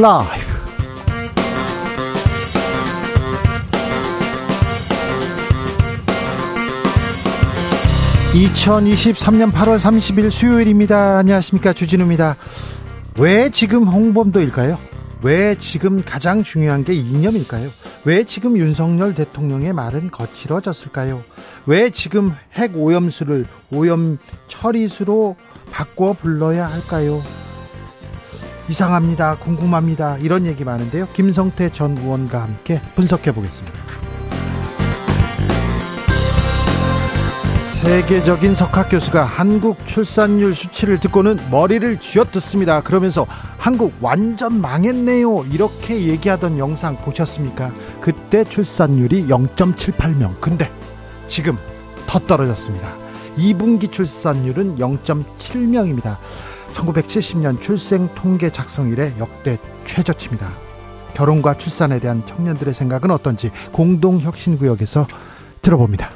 라이브. 2023년 8월 30일 수요일입니다. 안녕하십니까. 주진우입니다. 왜 지금 홍범도일까요? 왜 지금 가장 중요한 게 이념일까요? 왜 지금 윤석열 대통령의 말은 거칠어졌을까요? 왜 지금 핵 오염수를 오염 처리수로 바꿔 불러야 할까요? 이상합니다. 궁금합니다. 이런 얘기 많은데요. 김성태 전 의원과 함께 분석해 보겠습니다. 세계적인 석학 교수가 한국 출산율 수치를 듣고는 머리를 쥐어뜯습니다. 그러면서 한국 완전 망했네요. 이렇게 얘기하던 영상 보셨습니까? 그때 출산율이 0.78명. 근데 지금 더 떨어졌습니다. 2분기 출산율은 0.7명입니다. 1970년 출생 통계 작성 이래 역대 최저치입니다. 결혼과 출산에 대한 청년들의 생각은 어떤지 공동혁신구역에서 들어봅니다.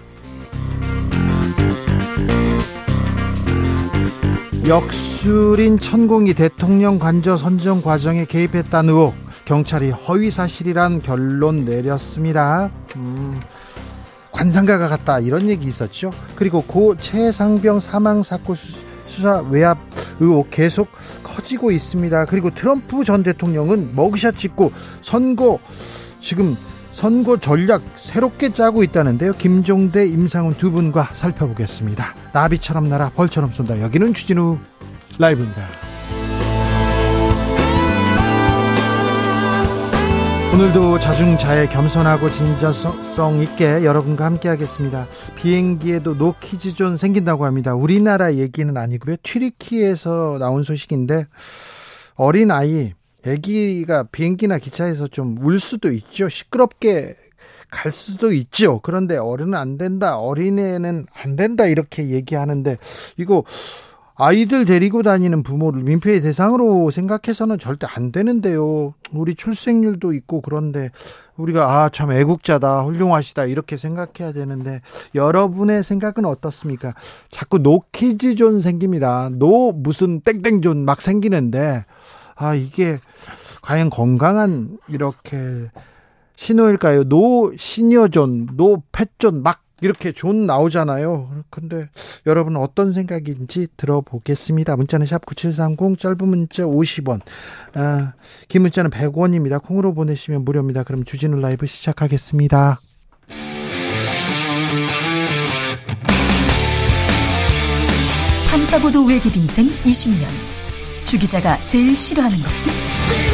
역술인 천공이 대통령 관저 선정 과정에 개입했다는 의혹 경찰이 허위 사실이란 결론 내렸습니다. 음, 관상가가 같다 이런 얘기 있었죠. 그리고 고 최상병 사망 사건 수 사 외압 의혹 계속 커지고 있습니다. 그리고 트럼프 전 대통령은 머그샷 찍고 선거 지금 선거 전략 새롭게 짜고 있다는데요. 김종대, 임상훈 두 분과 살펴보겠습니다. 나비처럼 날아 벌처럼 쏜다. 여기는 추진우 라이브입니다. 오늘도 자중자애 겸손하고 진정성 있게 여러분과 함께 하겠습니다. 비행기에도 노키즈존 생긴다고 합니다. 우리나라 얘기는 아니고요. 튀르키에서 나온 소식인데 어린 아이 아기가 비행기나 기차에서 좀 울 수도 있죠. 시끄럽게 갈 수도 있죠. 그런데 어른은 안 된다. 어린애는 안 된다. 이렇게 얘기하는데 이거 아이들 데리고 다니는 부모를 민폐의 대상으로 생각해서는 절대 안 되는데요. 우리 출생률도 있고 그런데 우리가 아 참 애국자다 훌륭하시다 이렇게 생각해야 되는데 여러분의 생각은 어떻습니까? 자꾸 no kids zone 생깁니다. no 무슨 땡땡zone 막 생기는데 아, 이게 과연 건강한 이렇게 신호일까요? no senior zone, no pet zone 막 이렇게 존 나오잖아요. 근데 여러분 어떤 생각인지 들어보겠습니다. 문자는 샵 9730 짧은 문자 50원. 아, 긴 문자는 100원입니다. 콩으로 보내시면 무료입니다. 그럼 주진우 라이브 시작하겠습니다. 탐사보도 외길 인생 20년. 주 기자가 제일 싫어하는 것은?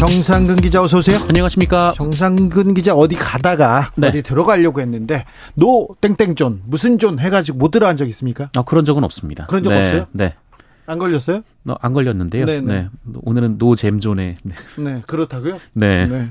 정상근 기자 어서 오세요. 안녕하십니까. 정상근 기자 어디 가다가 네. 어디 들어가려고 했는데 no 땡땡zone 무슨 존 해가지고 못 들어간 적 있습니까? 아 그런 적은 없습니다. 그런 적 네, 없어요? 네. 안 걸렸어요? 어, 안 걸렸는데요. 네네. 네. 네. 오늘은 노잼존에. 네. 네. 그렇다고요? 네. 네.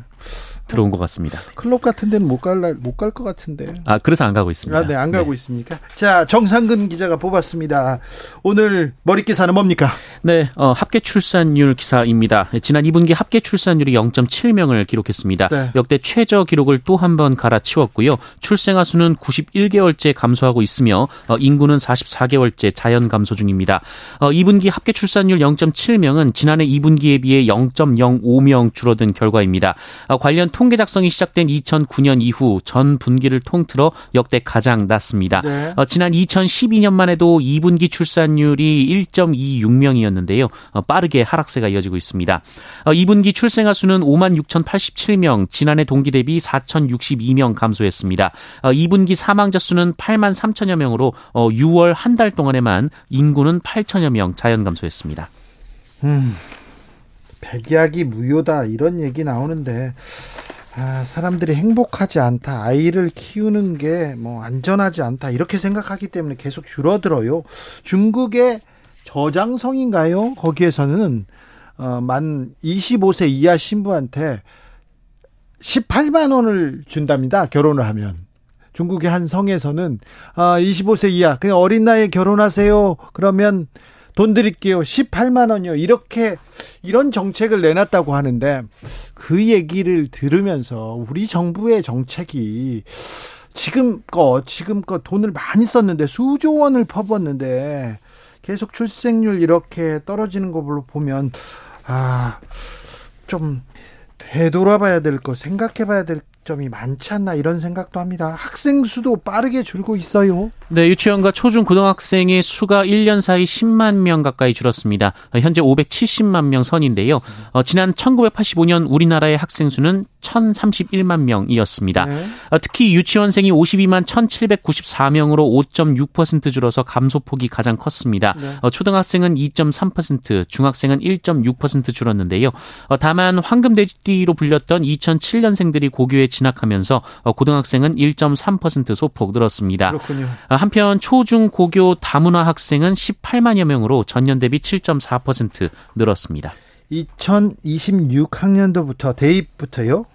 들어온 것 같습니다. 클럽 같은 데는 못 갈, 못 갈 것 같은데. 아, 그래서 안 가고 있습니다. 아, 네, 안 가고 네. 있습니까? 자, 정상근 기자가 뽑았습니다. 오늘 머리 기사는 뭡니까? 네, 어, 합계 출산율 기사입니다. 지난 2분기 합계 출산율이 0.7명을 기록했습니다. 네. 역대 최저 기록을 또 한 번 갈아치웠고요. 출생아 수는 91개월째 감소하고 있으며 어, 인구는 44개월째 자연 감소 중입니다. 어, 2분기 합계 출산율 0.7명은 지난해 2분기에 비해 0.05명 줄어든 결과입니다. 어, 관련 통계 작성이 시작된 2009년 이후 전 분기를 통틀어 역대 가장 낮습니다. 네. 어, 지난 2012년만 해도 2분기 출산율이 1.26명이었는데요. 어, 빠르게 하락세가 이어지고 있습니다. 어, 2분기 출생아 수는 5만 6,087명, 지난해 동기 대비 4,062명 감소했습니다. 2분기 어, 사망자 수는 8만 3천여 명으로 6월 어, 한달 동안에만 인구는 8천여 명 자연 감소했습니다. 음. 백약이 무효다 이런 얘기 나오는데 아, 사람들이 행복하지 않다. 아이를 키우는 게 뭐 안전하지 않다. 이렇게 생각하기 때문에 계속 줄어들어요. 중국의 저장성인가요? 거기에서는 어, 만 25세 이하 신부한테 18만 원을 준답니다. 결혼을 하면. 중국의 한 성에서는 아 25세 이하 그냥 어린 나이에 결혼하세요. 그러면 돈 드릴게요. 18만 원이요. 이렇게 이런 정책을 내놨다고 하는데 그 얘기를 들으면서 우리 정부의 정책이 지금껏 지금껏 돈을 많이 썼는데 수조 원을 퍼붓는데 계속 출생률 이렇게 떨어지는 걸로 보면 아좀 되돌아봐야 될 거 생각해봐야 될 점이 많지 않나 이런 생각도 합니다. 학생 수도 빠르게 줄고 있어요. 네, 유치원과 초중 고등학생의 수가 1년 사이 10만 명 가까이 줄었습니다. 현재 570만 명 선인데요. 어, 지난 1985년 우리나라의 학생 수는 1,031만 명이었습니다. 네. 어, 특히 유치원생이 52만 1,794명으로 5.6% 줄어서 감소폭이 가장 컸습니다. 네. 어, 초등학생은 2.3%, 중학생은 1.6% 줄었는데요. 어, 다만 황금돼지띠로 불렸던 2007년생들이 고교에 진학하면서 어, 고등학생은 1.3% 소폭 늘었습니다. 그렇군요. 어, 한편 초중 고교 다문화 학생은 18만여 명으로 전년 대비 7.4% 늘었습니다. 2026학년도부터 대입부터요.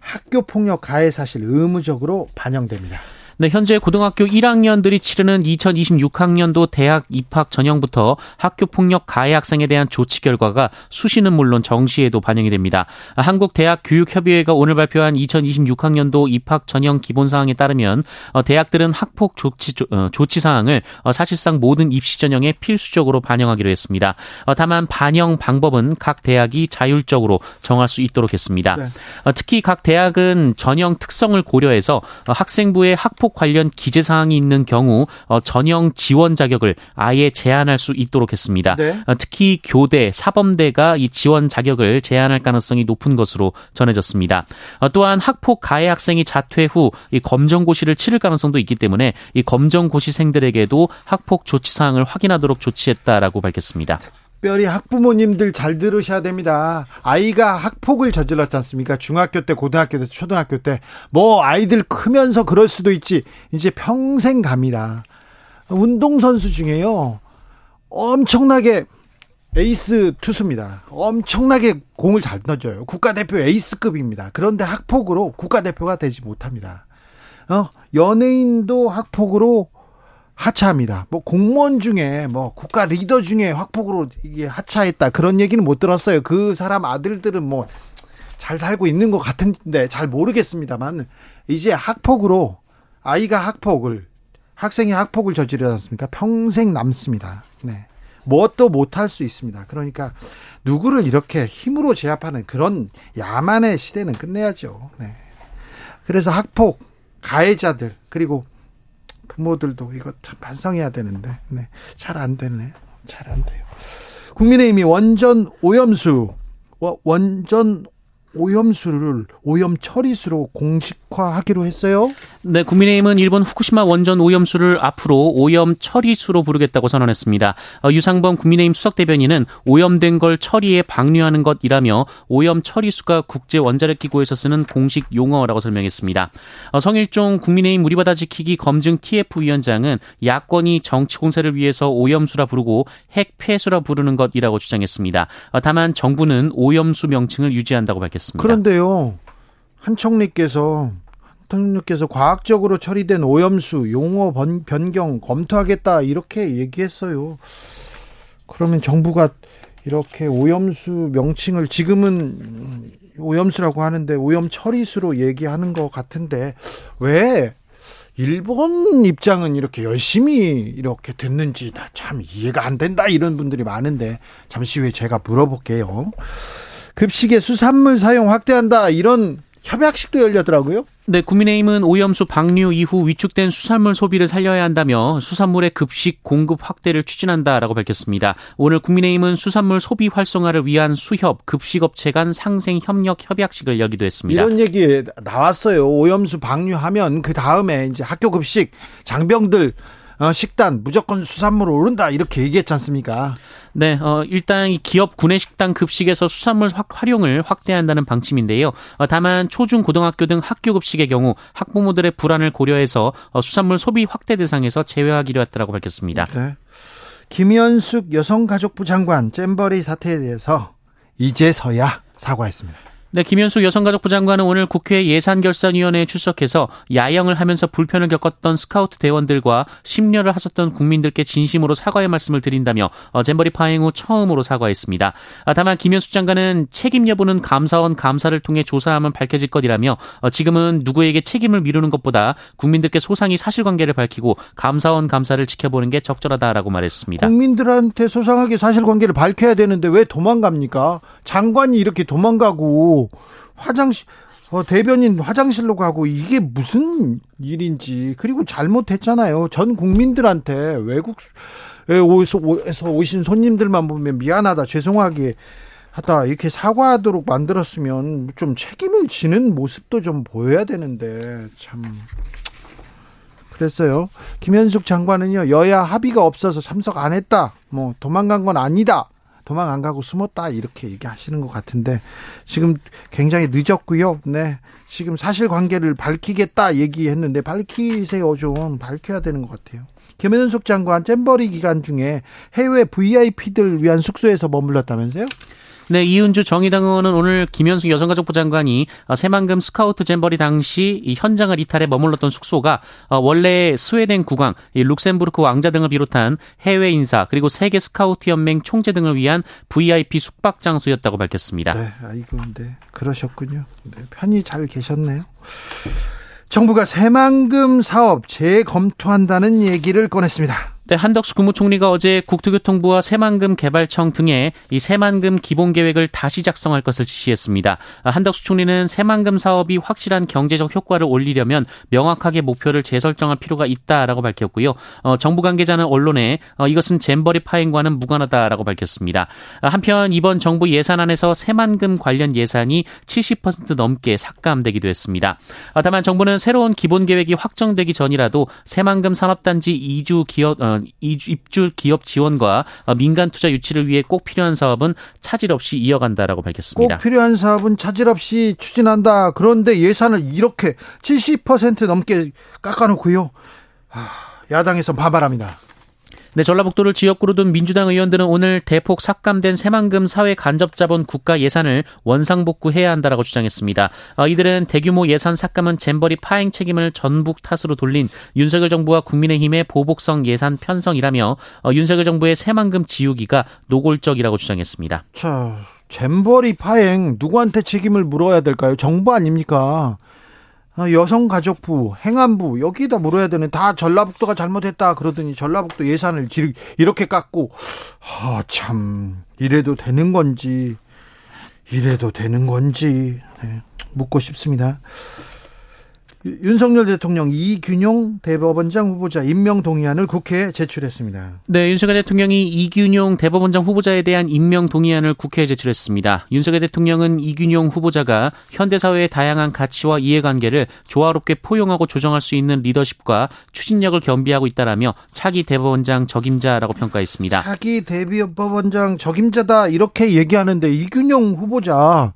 학교 폭력 가해 사실 의무적으로 반영됩니다. 네, 현재 고등학교 1학년들이 치르는 2026학년도 대학 입학 전형부터 학교 폭력 가해 학생에 대한 조치 결과가 수시는 물론 정시에도 반영이 됩니다. 한국 대학 교육협의회가 오늘 발표한 2026학년도 입학 전형 기본 사항에 따르면 어, 대학들은 학폭 조치 어, 조치 사항을 어, 사실상 모든 입시 전형에 필수적으로 반영하기로 했습니다. 다만 반영 방법은 각 대학이 자율적으로 정할 수 있도록 했습니다. 네. 특히 각 대학은 전형 특성을 고려해서 학생부의 학폭 학폭 관련 기재 사항이 있는 경우 어, 전형 지원 자격을 아예 제한할 수 있도록 했습니다. 네. 어, 특히 교대, 사범대가 이 지원 자격을 제한할 가능성이 높은 것으로 전해졌습니다. 어, 또한 학폭 가해 학생이 자퇴 후 이 검정고시를 치를 가능성도 있기 때문에 이 검정고시생들에게도 학폭 조치 사항을 확인하도록 조치했다라고 밝혔습니다. 특별히 학부모님들 잘 들으셔야 됩니다. 아이가 학폭을 저질렀지 않습니까? 중학교 때, 고등학교 때, 초등학교 때. 뭐, 아이들 크면서 그럴 수도 있지. 이제 평생 갑니다. 운동선수 중에요. 엄청나게 에이스 투수입니다. 엄청나게 공을 잘 던져요. 국가대표 에이스급입니다. 그런데 학폭으로 국가대표가 되지 못합니다. 어, 연예인도 학폭으로 하차합니다. 뭐 공무원 중에 뭐 국가 리더 중에 확폭으로 이게 하차했다 그런 얘기는 못 들었어요. 그 사람 아들들은 뭐 잘 살고 있는 것 같은데 잘 모르겠습니다만 이제 학폭으로 아이가 학폭을 학생이 학폭을 저지르지 않습니까? 평생 남습니다. 네. 뭣도 못할 수 있습니다. 그러니까 누구를 이렇게 힘으로 제압하는 그런 야만의 시대는 끝내야죠. 네. 그래서 학폭 가해자들 그리고 부모들도 이거 참 반성해야 되는데 네. 잘 안 되네. 잘 안 돼요. 국민의힘이 원전 오염수 원전 오염수를 오염 처리수로 공식화하기로 했어요. 네, 국민의힘은 일본 후쿠시마 원전 오염수를 앞으로 오염 처리수로 부르겠다고 선언했습니다. 어, 유상범 국민의힘 수석 대변인은 오염된 걸 처리에 방류하는 것이라며 오염 처리수가 국제 원자력 기구에서 쓰는 공식 용어라고 설명했습니다. 어, 성일종 국민의힘 우리바다 지키기 검증 TF 위원장은 야권이 정치 공세를 위해서 오염수라 부르고 핵 폐수라 부르는 것이라고 주장했습니다. 어, 다만 정부는 오염수 명칭을 유지한다고 밝혔습니다. 알겠습니다. 그런데요, 한 총리께서 한 총리께서 과학적으로 처리된 오염수 용어 변경 검토하겠다 이렇게 얘기했어요. 그러면 정부가 이렇게 오염수 명칭을 지금은 오염수라고 하는데 오염 처리수로 얘기하는 것 같은데 왜 일본 입장은 이렇게 열심히 이렇게 됐는지 참 이해가 안 된다 이런 분들이 많은데 잠시 후에 제가 물어볼게요. 급식에 수산물 사용 확대한다 이런 협약식도 열렸더라고요. 네, 국민의힘은 오염수 방류 이후 위축된 수산물 소비를 살려야 한다며 수산물의 급식 공급 확대를 추진한다라고 밝혔습니다. 오늘 국민의힘은 수산물 소비 활성화를 위한 수협 급식업체 간 상생 협력 협약식을 열기도 했습니다. 이런 얘기 나왔어요. 오염수 방류하면 그 다음에 이제 학교 급식 장병들 어, 식단 무조건 수산물 오른다 이렇게 얘기했지 않습니까? 네, 어, 일단 기업 구내 식당 급식에서 수산물 확, 활용을 확대한다는 방침인데요. 어, 다만 초중 고등학교 등 학교 급식의 경우 학부모들의 불안을 고려해서 어, 수산물 소비 확대 대상에서 제외하기로 했다고 밝혔습니다. 네. 김현숙 여성가족부 장관 잼버리 사태에 대해서 이제서야 사과했습니다. 네, 김현숙 여성가족부 장관은 오늘 국회 예산결산위원회에 출석해서 야영을 하면서 불편을 겪었던 스카우트 대원들과 심려를 하셨던 국민들께 진심으로 사과의 말씀을 드린다며 어, 잼버리 파행 후 처음으로 사과했습니다. 아, 다만 김현숙 장관은 책임 여부는 감사원 감사를 통해 조사하면 밝혀질 것이라며 어, 지금은 누구에게 책임을 미루는 것보다 국민들께 소상히 사실관계를 밝히고 감사원 감사를 지켜보는 게 적절하다라고 말했습니다. 국민들한테 소상하게 사실관계를 밝혀야 되는데 왜 도망갑니까? 장관이 이렇게 도망가고 화장실 어, 대변인 화장실로 가고 이게 무슨 일인지 그리고 잘못했잖아요. 전 국민들한테 외국에서 오신 손님들만 보면 미안하다 죄송하게 하다 이렇게 사과하도록 만들었으면 좀 책임을 지는 모습도 좀 보여야 되는데 참 그랬어요. 김현숙 장관은요 여야 합의가 없어서 참석 안 했다. 뭐 도망간 건 아니다. 도망 안 가고 숨었다 이렇게 얘기하시는 것 같은데 지금 굉장히 늦었고요. 네. 지금 사실관계를 밝히겠다 얘기했는데 밝히세요 좀 밝혀야 되는 것 같아요. 김현숙 장관 잼버리 기간 중에 해외 VIP들 위한 숙소에서 머물렀다면서요? 네, 이은주 정의당 의원은 오늘 김현숙 여성가족부 장관이 어, 새만금 스카우트 잼버리 당시 이 현장을 이탈해 머물렀던 숙소가 어, 원래 스웨덴 국왕, 룩셈부르크 왕자 등을 비롯한 해외 인사 그리고 세계 스카우트 연맹 총재 등을 위한 VIP 숙박 장소였다고 밝혔습니다. 네, 아이고, 네, 그러셨군요. 네, 편히 잘 계셨네요. 정부가 새만금 사업 재검토한다는 얘기를 꺼냈습니다. 네, 한덕수 국무총리가 어제 국토교통부와 새만금 개발청 등에 이 새만금 기본 계획을 다시 작성할 것을 지시했습니다. 한덕수 총리는 새만금 사업이 확실한 경제적 효과를 올리려면 명확하게 목표를 재설정할 필요가 있다라고 밝혔고요. 어, 정부 관계자는 언론에 어, 이것은 잼버리 파행과는 무관하다라고 밝혔습니다. 한편 이번 정부 예산안에서 새만금 관련 예산이 70% 넘게 삭감되기도 했습니다. 다만 정부는 새로운 기본 계획이 확정되기 전이라도 새만금 산업단지 이주 기업 어, 입주 기업 지원과 민간 투자 유치를 위해 꼭 필요한 사업은 차질 없이 이어간다라고 밝혔습니다. 꼭 필요한 사업은 차질 없이 추진한다. 그런데 예산을 이렇게 70% 넘게 깎아놓고요. 야당에서 반발합니다. 네, 전라북도를 지역구로 둔 민주당 의원들은 오늘 대폭 삭감된 새만금 사회 간접자본 국가 예산을 원상복구해야 한다라고 주장했습니다. 어, 이들은 대규모 예산 삭감은 잼버리 파행 책임을 전북 탓으로 돌린 윤석열 정부와 국민의힘의 보복성 예산 편성이라며 어, 윤석열 정부의 새만금 지우기가 노골적이라고 주장했습니다. 자, 잼버리 파행 누구한테 책임을 물어야 될까요? 정부 아닙니까? 어, 여성가족부, 행안부 여기다 물어야 되는 다 전라북도가 잘못했다 그러더니 전라북도 예산을 이렇게 깎고 아 참 이래도 되는 건지 이래도 되는 건지 네, 묻고 싶습니다. 윤석열 대통령 이균용 대법원장 후보자 임명 동의안을 국회에 제출했습니다. 네, 윤석열 대통령이 이균용 대법원장 후보자에 대한 임명 동의안을 국회에 제출했습니다. 윤석열 대통령은 이균용 후보자가 현대 사회의 다양한 가치와 이해관계를 조화롭게 포용하고 조정할 수 있는 리더십과 추진력을 겸비하고 있다라며 차기 대법원장 적임자라고 평가했습니다. 차기 대법원장 적임자다 이렇게 얘기하는데 이균용 후보자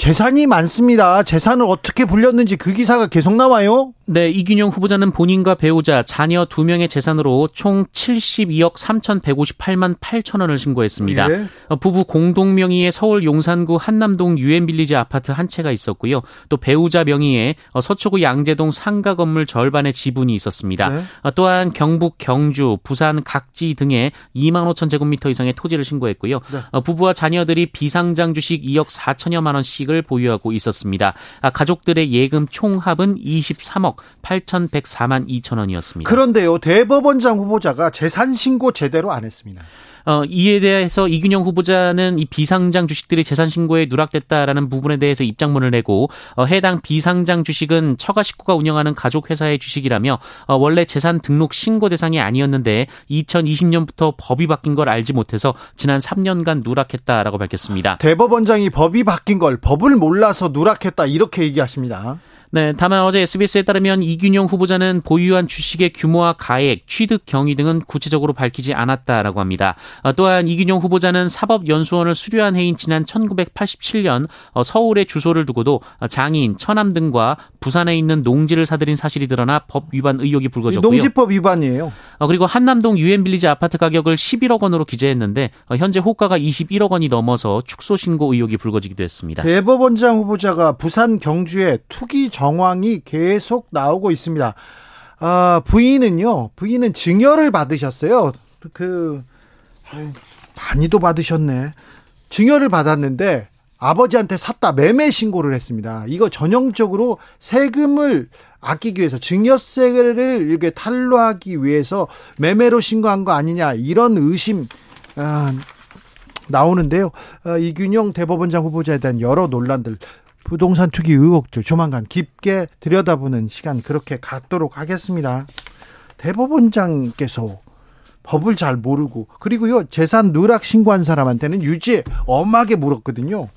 재산이 많습니다. 재산을 어떻게 불렸는지 그 기사가 계속 나와요. 네, 이균용 후보자는 본인과 배우자, 자녀 2명의 재산으로 총 72억 3,158만 8천 원을 신고했습니다. 예. 어, 부부 공동 명의의 서울 용산구 한남동 유엔빌리지 아파트 한 채가 있었고요. 또 배우자 명의의 어, 서초구 양재동 상가 건물 절반의 지분이 있었습니다. 네. 어, 또한 경북 경주, 부산 각지 등에 2만 5천 제곱미터 이상의 토지를 신고했고요. 네. 부부와 자녀들이 비상장 주식 2억 4천여만 원씩 을 보유하고 있었습니다. 아, 가족들의 예금 총합은 23억 8,104만 2천 원이었습니다. 그런데요, 대법원장 후보자가 재산 신고 제대로 안 했습니다. 어, 이에 대해서 이균영 후보자는 이 비상장 주식들이 재산 신고에 누락됐다라는 부분에 대해서 입장문을 내고 어, 해당 비상장 주식은 처가 식구가 운영하는 가족 회사의 주식이라며 어, 원래 재산 등록 신고 대상이 아니었는데 2020년부터 법이 바뀐 걸 알지 못해서 지난 3년간 누락했다라고 밝혔습니다. 대법원장이 법이 바뀐 걸 법을 몰라서 누락했다 이렇게 얘기하십니다. 네, 다만 어제 SBS에 따르면 이균용 후보자는 보유한 주식의 규모와 가액, 취득 경위 등은 구체적으로 밝히지 않았다라고 합니다. 어, 또한 이균용 후보자는 사법연수원을 수료한 해인 지난 1987년 어, 서울에 주소를 두고도 장인, 처남 등과 부산에 있는 농지를 사들인 사실이 드러나 법 위반 의혹이 불거졌고요. 농지법 위반이에요. 어, 그리고 한남동 유엔빌리지 아파트 가격을 11억 원으로 기재했는데 어, 현재 호가가 21억 원이 넘어서 축소 신고 의혹이 불거지기도 했습니다. 대법원장 후보자가 부산 경주에 투기 정황이 계속 나오고 있습니다. 아, 부인은요. 부인은 증여를 받으셨어요. 그 아유, 많이도 받으셨네. 증여를 받았는데 아버지한테 샀다 매매 신고를 했습니다. 이거 전형적으로 세금을 아끼기 위해서 증여세를 이렇게 탈루하기 위해서 매매로 신고한 거 아니냐 이런 의심 아, 나오는데요. 아, 이균영 대법원장 후보자에 대한 여러 논란들 부동산 투기 의혹들 조만간 깊게 들여다보는 시간 그렇게 갖도록 하겠습니다. 대법원장께서 법을 잘 모르고 그리고요 재산 누락 신고한 사람한테는 유죄 엄하게 물었거든요.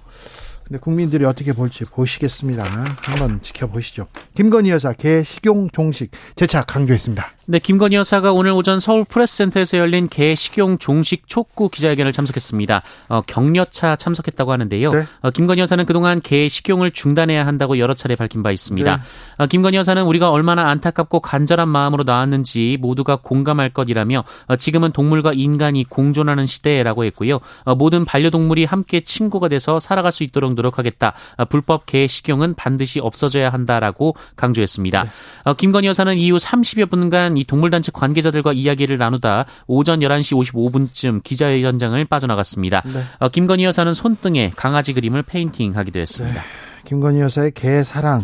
근데 국민들이 어떻게 볼지 보시겠습니다. 한번 지켜보시죠. 김건희 여사 개 식용 종식 재차 강조했습니다. 네, 김건희 여사가 오늘 오전 서울 프레스센터에서 열린 개 식용 종식 촉구 기자회견을 참석했습니다. 어, 격려차 참석했다고 하는데요. 네. 어, 김건희 여사는 그동안 개 식용을 중단해야 한다고 여러 차례 밝힌 바 있습니다. 네. 어, 김건희 여사는 우리가 얼마나 안타깝고 간절한 마음으로 나왔는지 모두가 공감할 것이라며 어, 지금은 동물과 인간이 공존하는 시대라고 했고요. 어, 모든 반려동물이 함께 친구가 돼서 살아갈 수 있도록 노력하겠다. 어, 불법 개 식용은 반드시 없어져야 한다라고 강조했습니다. 네. 김건희 여사는 이후 30여 분간 이 동물단체 관계자들과 이야기를 나누다 오전 11시 55분쯤 기자회견장을 빠져나갔습니다. 네. 어, 김건희 여사는 손등에 강아지 그림을 페인팅하기도 했습니다. 네. 김건희 여사의 개 사랑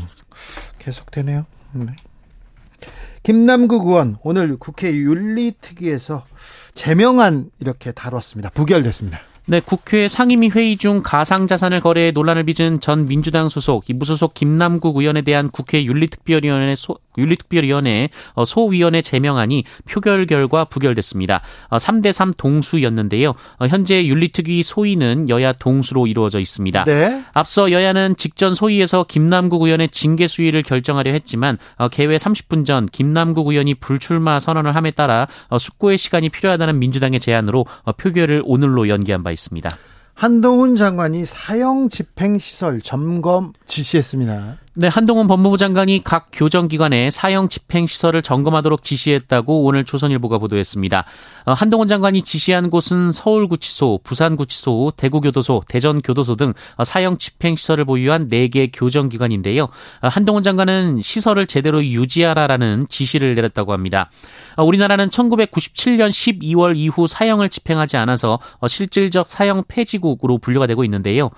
계속되네요. 네. 김남국 의원 오늘 국회 윤리특위에서 제명안 이렇게 다뤘습니다. 부결됐습니다. 네, 국회 상임위 회의 중 가상자산을 거래 논란을 빚은 전 민주당 소속 무소속 김남국 의원에 대한 국회 윤리특별위원회 소, 윤리특별위원회 어, 소위원회 제명안이 표결 결과 부결됐습니다. 3대3 어, 동수였는데요. 어, 현재 윤리특위 소위는 여야 동수로 이루어져 있습니다. 네. 앞서 여야는 직전 소위에서 김남국 의원의 징계 수위를 결정하려 했지만 개회 30분 전 김남국 의원이 불출마 선언을 함에 따라 숙고의 시간이 필요하다는 민주당의 제안으로 표결을 오늘로 연기한 바 있습니다. 한동훈 장관이 사형 집행 시설 점검 지시했습니다. 네, 한동훈 법무부 장관이 각 교정기관에 사형 집행 시설을 점검하도록 지시했다고 오늘 조선일보가 보도했습니다. 어, 한동훈 장관이 지시한 곳은 서울구치소, 부산구치소, 대구교도소, 대전교도소 등 어, 사형 집행 시설을 보유한 4개 교정기관인데요. 어, 한동훈 장관은 시설을 제대로 유지하라라는 지시를 내렸다고 합니다. 우리나라는 1997년 12월 이후 사형을 집행하지 않아서 실질적 사형 폐지국으로 분류가 되고 있는데요.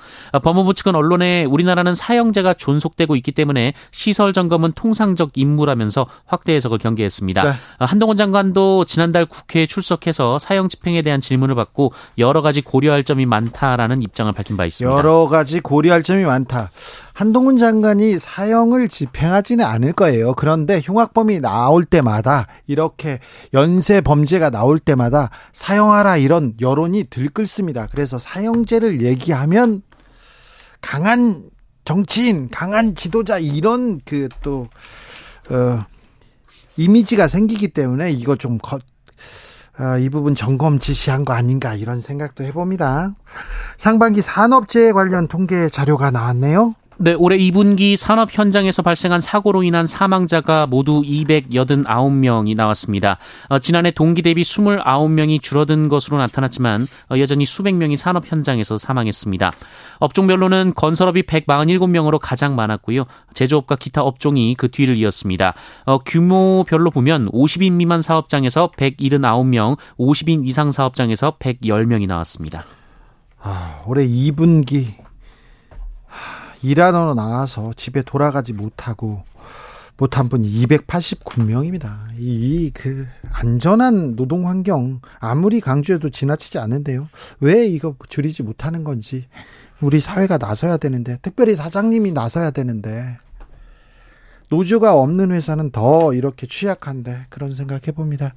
법무부 측은 언론에 우리나라는 사형제가 존속되고 있기 때문에 시설 점검은 통상적 임무라면서 확대 해석을 경계했습니다. 네. 한동훈 장관도 지난달 국회에 출석해서 사형 집행에 대한 질문을 받고 여러 가지 고려할 점이 많다라는 입장을 밝힌 바 있습니다. 여러 가지 고려할 점이 많다. 한동훈 장관이 사형을 집행하지는 않을 거예요. 그런데 흉악범이 나올 때마다 이렇게 연쇄 범죄가 나올 때마다 사형하라 이런 여론이 들끓습니다. 그래서 사형제를 얘기하면 강한 정치인, 강한 지도자 이런 그또 어, 이미지가 생기기 때문에 이거 좀 거, 어, 이 부분 점검 지시한 거 아닌가 이런 생각도 해봅니다. 상반기 산업재해 관련 통계 자료가 나왔네요. 네, 올해 2분기 산업 현장에서 발생한 사고로 인한 사망자가 모두 289명이 나왔습니다. 어, 지난해 동기 대비 29명이 줄어든 것으로 나타났지만 어, 여전히 수백 명이 산업 현장에서 사망했습니다. 업종별로는 건설업이 147명으로 가장 많았고요. 제조업과 기타 업종이 그 뒤를 이었습니다. 어, 규모별로 보면 50인 미만 사업장에서 179명, 50인 이상 사업장에서 110명이 나왔습니다. 아, 올해 2분기 일하러 나와서 집에 돌아가지 못하고 못한 분이 289명입니다. 이 그 안전한 노동 환경 아무리 강조해도 지나치지 않는데요. 왜 이거 줄이지 못하는 건지 우리 사회가 나서야 되는데 특별히 사장님이 나서야 되는데 노조가 없는 회사는 더 이렇게 취약한데 그런 생각 해봅니다.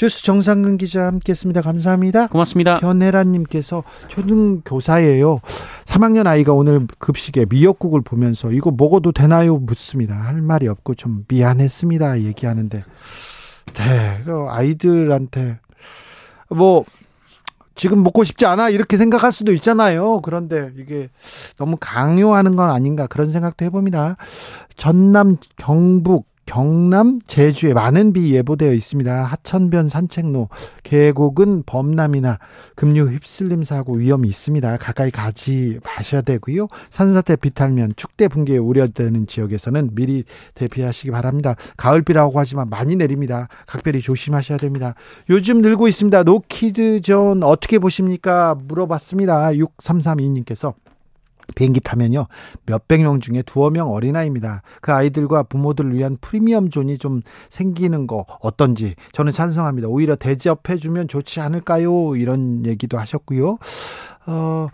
주스 정상근 기자 함께했습니다. 감사합니다. 고맙습니다. 변혜란님께서 초등 교사예요. 3학년 아이가 오늘 급식에 미역국을 보면서 이거 먹어도 되나요? 묻습니다. 할 말이 없고 좀 미안했습니다. 얘기하는데, 네, 그 아이들한테 뭐 지금 먹고 싶지 않아 이렇게 생각할 수도 있잖아요. 그런데 이게 너무 강요하는 건 아닌가 그런 생각도 해봅니다. 전남 경북 경남, 제주에 많은 비 예보되어 있습니다. 하천변 산책로, 계곡은 범람이나 급류 휩쓸림 사고 위험이 있습니다. 가까이 가지 마셔야 되고요. 산사태 비탈면 축대 붕괴 우려되는 지역에서는 미리 대피하시기 바랍니다. 가을비라고 하지만 많이 내립니다. 각별히 조심하셔야 됩니다. 요즘 늘고 있습니다. 노키즈존 어떻게 보십니까? 물어봤습니다. 6332님께서 비행기 타면요 몇백 명 중에 두어 명 어린아이입니다. 그 아이들과 부모들을 위한 프리미엄 존이 좀 생기는 거 어떤지 저는 찬성합니다. 오히려 대접해 주면 좋지 않을까요? 이런 얘기도 하셨고요. 어.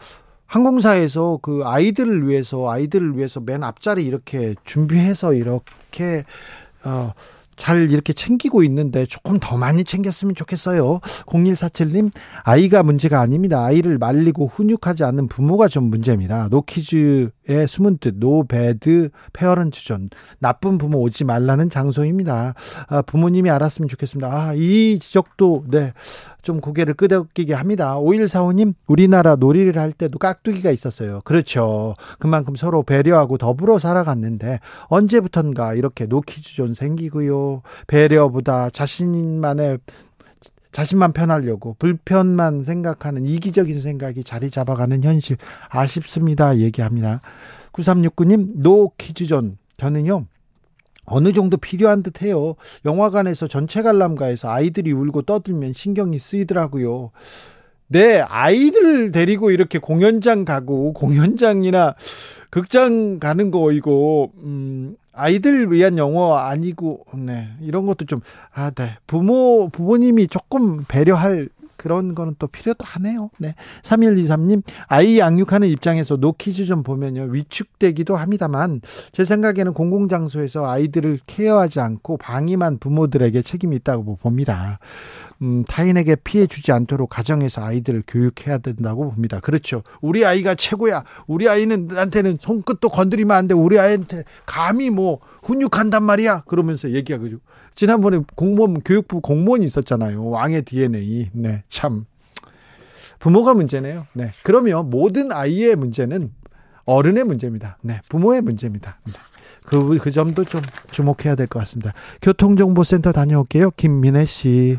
항공사에서 그 아이들을 위해서 아이들을 위해서 맨 앞자리 이렇게 준비해서 이렇게 어 잘 이렇게 챙기고 있는데 조금 더 많이 챙겼으면 좋겠어요. 0147님, 아이가 문제가 아닙니다. 아이를 말리고 훈육하지 않는 부모가 좀 문제입니다. 노키즈의 숨은 뜻, no bad parent zone. 나쁜 부모 오지 말라는 장소입니다. 아, 부모님이 알았으면 좋겠습니다. 아, 이 지적도, 네. 좀 고개를 끄덕이게 합니다. 5145님, 우리나라 놀이를 할 때도 깍두기가 있었어요. 그렇죠. 그만큼 서로 배려하고 더불어 살아갔는데, 언제부턴가 이렇게 노키즈존 생기고요. 배려보다 자신만의 자신만 편하려고 불편만 생각하는 이기적인 생각이 자리 잡아가는 현실 아쉽습니다. 얘기합니다. 9369님, 노 퀴즈존. 저는요, 어느 정도 필요한 듯 해요. 영화관에서 전체 관람가에서 아이들이 울고 떠들면 신경이 쓰이더라고요. 네, 아이들 데리고 이렇게 공연장 가고 공연장이나 극장 가는 거 이거 음 아이들 위한 영어 아니고 네. 이런 것도 좀 아, 네. 부모 부모님이 조금 배려할 그런 거는 또 필요도 하네요. 네. 3123님, 아이 양육하는 입장에서 노키즈 좀 보면요. 위축되기도 합니다만, 제 생각에는 공공장소에서 아이들을 케어하지 않고 방임한 부모들에게 책임이 있다고 봅니다. 음, 타인에게 피해 주지 않도록 가정에서 아이들을 교육해야 된다고 봅니다. 그렇죠. 우리 아이가 최고야. 우리 아이는 나한테는 손끝도 건드리면 안 돼. 우리 아이한테 감히 뭐 훈육한단 말이야. 그러면서 얘기하고 지난번에 공무원 교육부 공무원이 있었잖아요. 왕의 DNA. 네, 참 부모가 문제네요. 네, 그러면 모든 아이의 문제는 어른의 문제입니다. 네, 부모의 문제입니다. 네. 그, 그 점도 좀 주목해야 될 것 같습니다. 교통정보센터 다녀올게요. 김민혜 씨.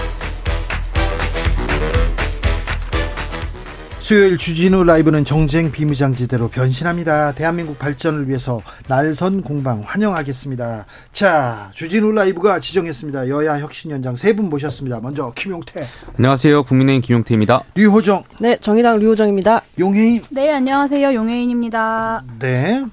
수요일 주진우 라이브는 정쟁 비무장지대로 변신합니다. 대한민국 발전을 위해서 날선 공방 환영하겠습니다. 자, 주진우 라이브가 지정했습니다. 여야 혁신연장 세 분 모셨습니다. 먼저 김용태. 안녕하세요. 국민의힘 김용태입니다. 류호정. 네, 정의당 류호정입니다. 용혜인. 네, 안녕하세요. 용혜인입니다. 네.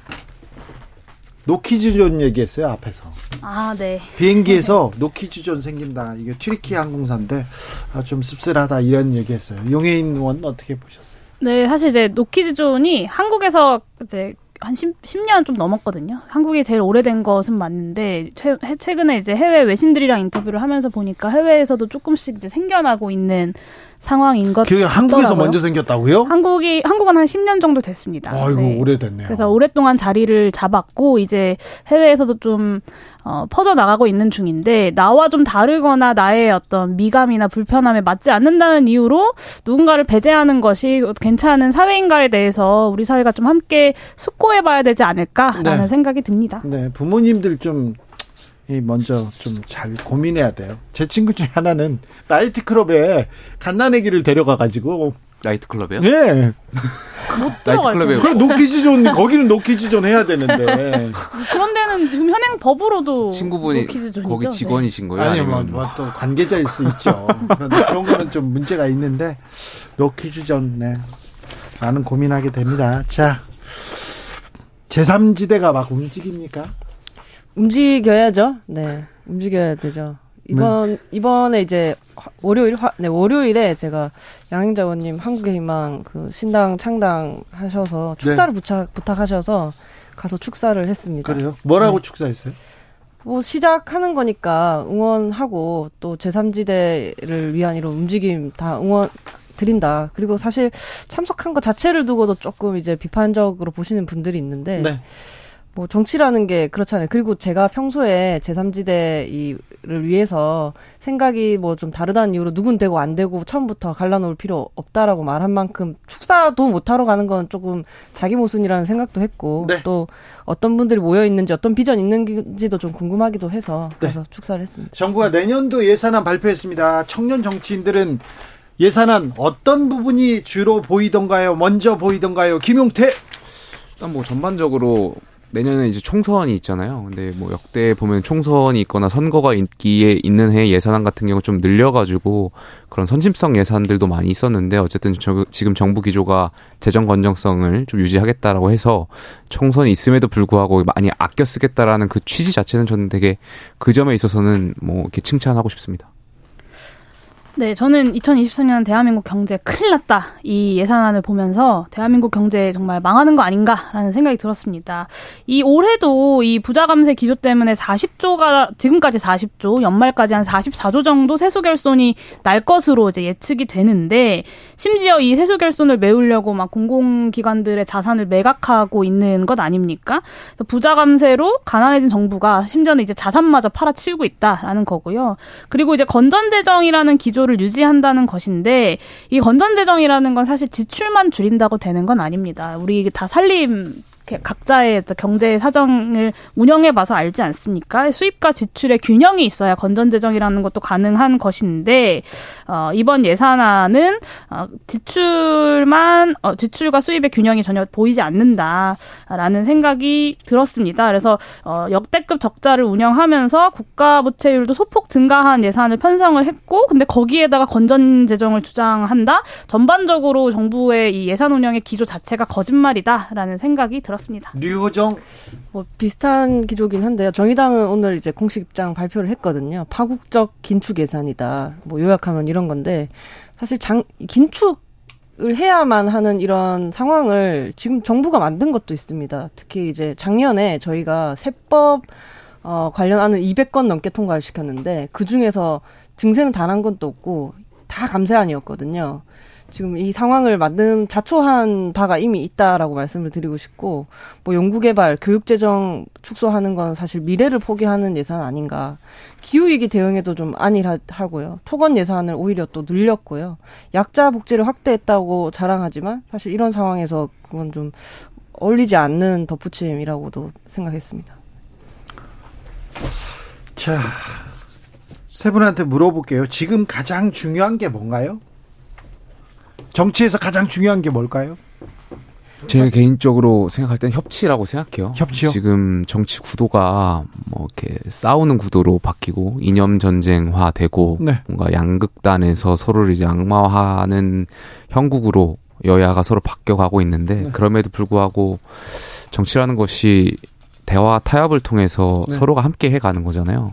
노키즈존 얘기했어요, 앞에서. 아, 네. 비행기에서 노키즈존 생긴다. 이게 튀르키예 항공사인데 아, 좀 씁쓸하다 이런 얘기했어요. 용혜인 의원 어떻게 보셨어요? 네, 사실 이제 노키즈존이 한국에서 이제 한 10, 10년 좀 넘었거든요. 한국이 제일 오래된 것은 맞는데 최, 최근에 이제 해외 외신들이랑 인터뷰를 하면서 보니까 해외에서도 조금씩 이제 생겨나고 있는 상황인 것 같더라고요. 한국에서 먼저 생겼다고요? 한국이 한국은 한 10년 정도 됐습니다. 아이고 네. 오래됐네요. 그래서 오랫동안 자리를 잡았고 이제 해외에서도 좀 어, 퍼져 나가고 있는 중인데 나와 좀 다르거나 나의 어떤 미감이나 불편함에 맞지 않는다는 이유로 누군가를 배제하는 것이 괜찮은 사회인가에 대해서 우리 사회가 좀 함께 숙고해봐야 되지 않을까라는 네. 생각이 듭니다. 네, 부모님들 좀 먼저 좀 잘 고민해야 돼요. 제 친구 중에 하나는 나이트클럽에 갓난애기를 데려가가지고 나이트클럽이요? 네. 나이트클럽에 그 노키즈존 거기는 노키즈존 해야 되는데 그런 데는 지금 현행 법으로도 친구분이 거기 직원이신 거예요? 아니요, 뭐, 뭐 또 관계자일 수 있죠. 그런데 그런 거는 좀 문제가 있는데 노키즈존 네. 많은 고민하게 됩니다. 자, 제3지대가 막 움직입니까? 움직여야죠. 네. 움직여야 되죠. 이번 네. 이번에 이제 월요일 화, 네 월요일에 제가 양행자원님 한국의 희망 그 신당 창당 하셔서 축사를 네. 부탁 부탁하셔서 가서 축사를 했습니다. 그래요? 뭐라고 네. 축사했어요? 뭐 시작하는 거니까 응원하고 또 제3지대를 위한 이런 움직임 다 응원 드린다. 그리고 사실 참석한 것 자체를 두고도 조금 이제 비판적으로 보시는 분들이 있는데 네. 뭐 정치라는 게 그렇잖아요. 그리고 제가 평소에 제3지대 이를 위해서 생각이 뭐 좀 다르다는 이유로 누군 되고 안 되고 처음부터 갈라놓을 필요 없다라고 말한 만큼 축사도 못하러 가는 건 조금 자기 모순이라는 생각도 했고 네. 또 어떤 분들이 모여 있는지 어떤 비전 있는지도 좀 궁금하기도 해서 네. 그래서 네. 축사를 했습니다. 정부가 내년도 예산안 발표했습니다. 청년 정치인들은 예산안 어떤 부분이 주로 보이던가요? 먼저 보이던가요? 김용태 일단 뭐 전반적으로 내년에 이제 총선이 있잖아요. 근데 뭐 역대 보면 총선이 있거나 선거가 있기에 있는 해 예산안 같은 경우 좀 늘려가지고 그런 선심성 예산들도 많이 있었는데 어쨌든 저, 지금 정부 기조가 재정 건정성을 좀 유지하겠다라고 해서 총선이 있음에도 불구하고 많이 아껴 쓰겠다라는 그 취지 자체는 저는 되게 그 점에 있어서는 뭐 이렇게 칭찬하고 싶습니다. 네, 저는 2023년 대한민국 경제 큰일 났다. 이 예산안을 보면서 대한민국 경제 정말 망하는 거 아닌가라는 생각이 들었습니다. 이 올해도 이 부자 감세 기조 때문에 40조가 지금까지 40조, 연말까지 한 44조 정도 세수 결손이 날 것으로 이제 예측이 되는데 심지어 이 세수 결손을 메우려고 막 공공기관들의 자산을 매각하고 있는 것 아닙니까? 부자 감세로 가난해진 정부가 심지어는 이제 자산마저 팔아치우고 있다라는 거고요. 그리고 이제 건전재정이라는 기조 구조를 유지한다는 것인데 이 건전재정이라는 건 사실 지출만 줄인다고 되는 건 아닙니다. 우리 다 살림 각자의 경제 사정을 운영해 봐서 알지 않습니까? 수입과 지출의 균형이 있어야 건전 재정이라는 것도 가능한 것인데 어, 이번 예산안은 어, 지출만 어, 지출과 수입의 균형이 전혀 보이지 않는다라는 생각이 들었습니다. 그래서 어, 역대급 적자를 운영하면서 국가 부채율도 소폭 증가한 예산을 편성을 했고 근데 거기에다가 건전 재정을 주장한다. 전반적으로 정부의 이 예산 운영의 기조 자체가 거짓말이다라는 생각이 들었습니다. 들었습니다. 류호정 뭐 비슷한 기조긴 한데요. 정의당은 오늘 이제 공식 입장 발표를 했거든요. 파국적 긴축 예산이다. 뭐 요약하면 이런 건데 사실 장 긴축 을 해야만 하는 이런 상황을 지금 정부가 만든 것도 있습니다. 특히 이제 작년에 저희가 세법 어, 관련안을 200건 넘게 통과를 시켰는데 그 중에서 증세는 단 한 건도 없고 다 감세안이었거든요. 지금 이 상황을 만든 자초한 바가 이미 있다라고 말씀을 드리고 싶고 뭐 연구개발, 교육재정 축소하는 건 사실 미래를 포기하는 예산 아닌가. 기후위기 대응에도 좀 안일하고요. 토건 예산을 오히려 또 늘렸고요. 약자 복지를 확대했다고 자랑하지만 사실 이런 상황에서 그건 좀 어울리지 않는 덧붙임이라고도 생각했습니다. 자, 세 분한테 물어볼게요. 지금 가장 중요한 게 뭔가요? 정치에서 가장 중요한 게 뭘까요? 제 개인적으로 생각할 땐 협치라고 생각해요. 협치요? 지금 정치 구도가 뭐 이렇게 싸우는 구도로 바뀌고 이념 전쟁화 되고 네. 뭔가 양극단에서 서로를 이제 악마화하는 형국으로 여야가 서로 바뀌어가고 있는데 네. 그럼에도 불구하고 정치라는 것이 대화 타협을 통해서 네. 서로가 함께 해가는 거잖아요.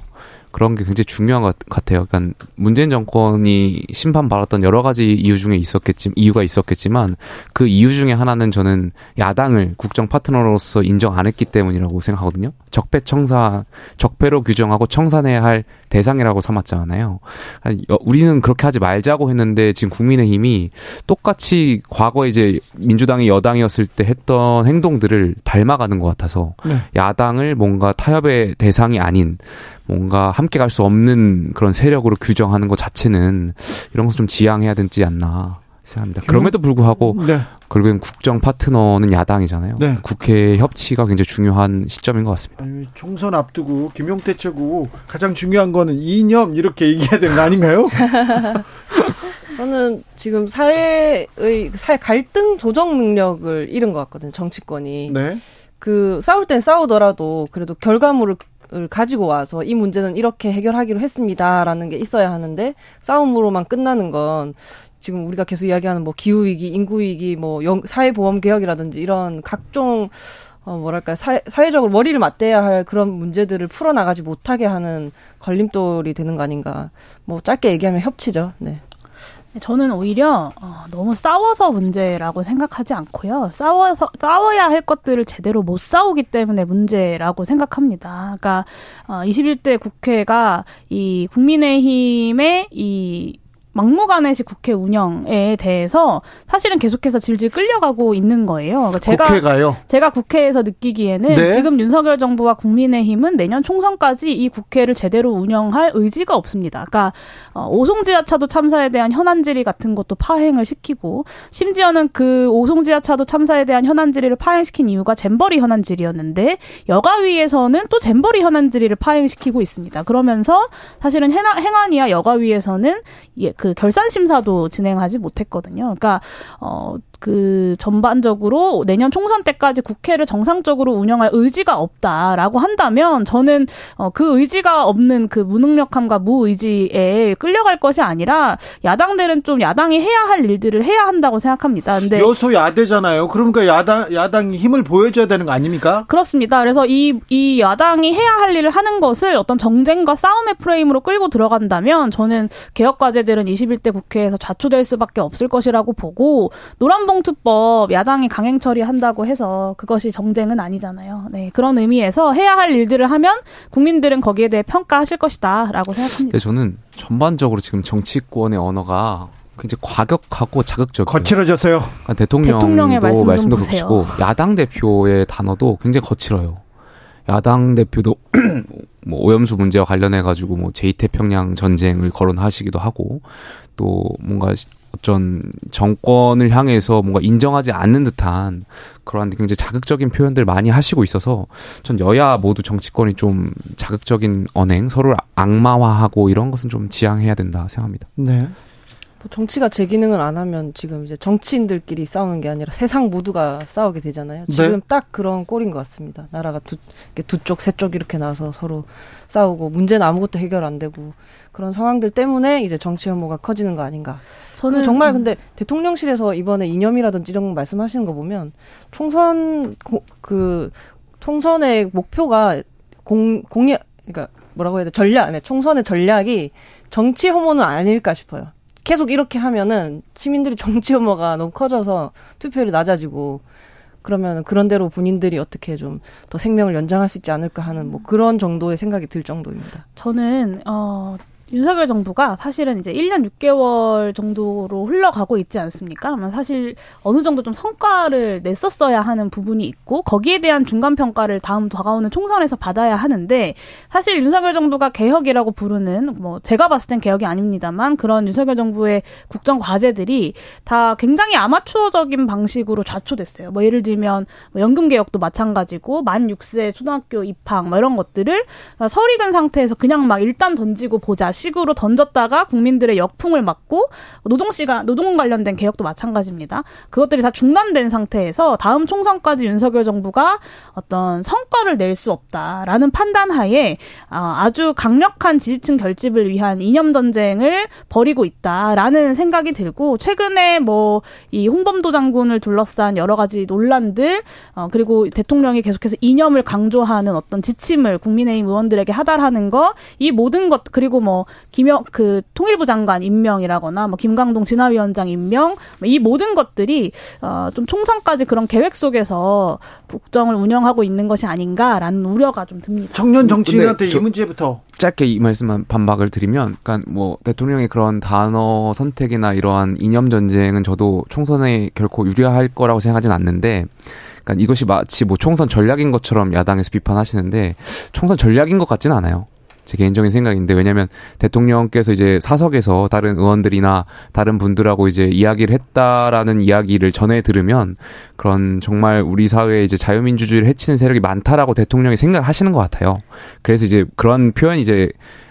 그런 게 굉장히 중요한 것 같아요. 그러니까 문재인 정권이 심판받았던 여러 가지 이유 중에 있었겠지 이유가 있었겠지만 그 이유 중에 하나는 저는 야당을 국정 파트너로서 인정 안 했기 때문이라고 생각하거든요. 적폐 청산 적폐로 규정하고 청산해야 할 대상이라고 삼았잖아요. 우리는 그렇게 하지 말자고 했는데 지금 국민의힘이 똑같이 과거 이제 민주당이 여당이었을 때 했던 행동들을 닮아가는 것 같아서 네. 야당을 뭔가 타협의 대상이 아닌 뭔가 함께 갈 수 없는 그런 세력으로 규정하는 것 자체는 이런 것을 좀 지양해야 되지 않나 생각합니다. 그럼에도 불구하고 네. 결국엔 국정 파트너는 야당이잖아요. 네. 국회 협치가 굉장히 중요한 시점인 것 같습니다. 아니, 총선 앞두고 김용태 최고 가장 중요한 거는 이념 이렇게 얘기해야 되는 거 아닌가요? 저는 지금 사회의 사회 갈등 조정 능력을 잃은 것 같거든요. 정치권이. 네. 그 싸울 땐 싸우더라도 그래도 결과물을 을 가지고 와서 이 문제는 이렇게 해결하기로 했습니다라는 게 있어야 하는데 싸움으로만 끝나는 건 지금 우리가 계속 이야기하는 뭐 기후 위기, 인구 위기, 뭐 사회 보험 개혁이라든지 이런 각종 어 뭐랄까 사회, 사회적으로 머리를 맞대야 할 그런 문제들을 풀어 나가지 못하게 하는 걸림돌이 되는 거 아닌가. 뭐 짧게 얘기하면 협치죠. 네. 저는 오히려 어, 너무 싸워서 문제라고 생각하지 않고요. 싸워서 싸워야 할 것들을 제대로 못 싸우기 때문에 문제라고 생각합니다. 그러니까 어, 21대 국회가 이 국민의힘의 이 막무가내식 국회 운영에 대해서 사실은 계속해서 질질 끌려가고 있는 거예요. 그러니까 제가 국회가요? 제가 국회에서 느끼기에는 네? 지금 윤석열 정부와 국민의힘은 내년 총선까지 이 국회를 제대로 운영할 의지가 없습니다. 그러니까 어, 오송지하차도 참사에 대한 현안 질의 같은 것도 파행을 시키고 심지어는 그 오송지하차도 참사에 대한 현안 질의를 파행시킨 이유가 잼버리 현안 질의였는데 여가위에서는 또 잼버리 현안 질의를 파행시키고 있습니다. 그러면서 사실은 행안위와 여가위에서는 예, 그그 결산 심사도 진행하지 못했거든요. 그러니까 어그 전반적으로 내년 총선 때까지 국회를 정상적으로 운영할 의지가 없다라고 한다면 저는 어, 그 의지가 없는 그 무능력함과 무의지에 끌려갈 것이 아니라 야당들은 좀 야당이 해야 할 일들을 해야 한다고 생각합니다. 근데 여소 야대잖아요. 그러니까 야당 야당이 힘을 보여줘야 되는 거 아닙니까? 그렇습니다. 그래서 이 이 야당이 해야 할 일을 하는 것을 어떤 정쟁과 싸움의 프레임으로 끌고 들어간다면 저는 개혁 과제들은 21대 국회에서 좌초될 수밖에 없을 것이라고 보고 노란 노란봉투법 야당이 강행 처리한다고 해서 그것이 정쟁은 아니잖아요. 네, 그런 의미에서 해야 할 일들을 하면 국민들은 거기에 대해 평가하실 것이다라고 생각합니다. 네, 저는 전반적으로 지금 정치권의 언어가 굉장히 과격하고 자극적이에요. 거칠어졌어요. 그러니까 대통령도 말씀도 그렇고 야당 대표의 단어도 굉장히 거칠어요. 야당 대표도 뭐 오염수 문제와 관련해 가지고 뭐 제2태평양 전쟁을 거론하시기도 하고 또 뭔가 어떤 정권을 향해서 뭔가 인정하지 않는 듯한 그러한 굉장히 자극적인 표현들 많이 하시고 있어서 전 여야 모두 정치권이 좀 자극적인 언행, 서로를 악마화하고 이런 것은 좀 지양해야 된다 생각합니다. 네. 뭐 정치가 제 기능을 안 하면 지금 이제 정치인들끼리 싸우는 게 아니라 세상 모두가 싸우게 되잖아요. 네. 지금 네. 딱 그런 꼴인 것 같습니다. 나라가 두, 두 쪽, 세 쪽 이렇게 나와서 서로 싸우고 문제는 아무것도 해결 안 되고 그런 상황들 때문에 이제 정치 혐오가 커지는 거 아닌가. 저는 정말 음. 근데 대통령실에서 이번에 이념이라든지 이런 거 말씀하시는 거 보면 총선 고, 그 총선의 목표가 공 공약 그러니까 뭐라고 해야 돼 전략 네 총선의 전략이 정치 혐오는 아닐까 싶어요. 계속 이렇게 하면은 시민들이 정치 혐오가 너무 커져서 투표율이 낮아지고 그러면 그런 대로 본인들이 어떻게 좀 더 생명을 연장할 수 있지 않을까 하는 뭐 그런 정도의 생각이 들 정도입니다. 저는 어 윤석열 정부가 사실은 이제 1년 6개월 정도로 흘러가고 있지 않습니까? 사실 어느 정도 좀 성과를 냈었어야 하는 부분이 있고 거기에 대한 중간 평가를 다음 다가오는 총선에서 받아야 하는데 사실 윤석열 정부가 개혁이라고 부르는 뭐 제가 봤을 땐 개혁이 아닙니다만 그런 윤석열 정부의 국정 과제들이 다 굉장히 아마추어적인 방식으로 좌초됐어요. 뭐 예를 들면 뭐 연금 개혁도 마찬가지고 만 6세 초등학교 입학 뭐 이런 것들을 설익은 상태에서 그냥 막 일단 던지고 보자 식으로 던졌다가 국민들의 역풍을 맞고 노동 시간 노동 관련된 개혁도 마찬가지입니다. 그것들이 다 중단된 상태에서 다음 총선까지 윤석열 정부가 어떤 성과를 낼 수 없다라는 판단하에 아, 아주 강력한 지지층 결집을 위한 이념 전쟁을 벌이고 있다라는 생각이 들고 최근에 뭐 이 홍범도 장군을 둘러싼 여러 가지 논란들 어, 그리고 대통령이 계속해서 이념을 강조하는 어떤 지침을 국민의힘 의원들에게 하달하는 거 이 모든 것 그리고 뭐 김영 그 통일부 장관 임명이라거나 뭐 김강동 진화위원장 임명 뭐이 모든 것들이 어좀 총선까지 그런 계획 속에서 국정을 운영하고 있는 것이 아닌가라는 우려가 좀 듭니다. 청년 정치인한테 이 문제부터 짧게 이 말씀만 반박을 드리면, 그러니까 뭐 대통령의 그런 단어 선택이나 이러한 이념 전쟁은 저도 총선에 결코 유리할 거라고 생각하진 않는데. 그러니까 이것이 마치 뭐 총선 전략인 것처럼 야당에서 비판하시는데 총선 전략인 것 같지는 않아요. 제 개인적인 생각인데 왜냐하면 대통령께서 이제 사석에서 다른 의원들이나 다른 분들하고 이제 이야기를 했다라는 이야기를 전해 들으면 그런 정말 우리 사회에 이제 자유민주주의를 해치는 세력이 많다라고 대통령이 생각을 하시는 것 같아요. 그래서 이제 그런 표현 이제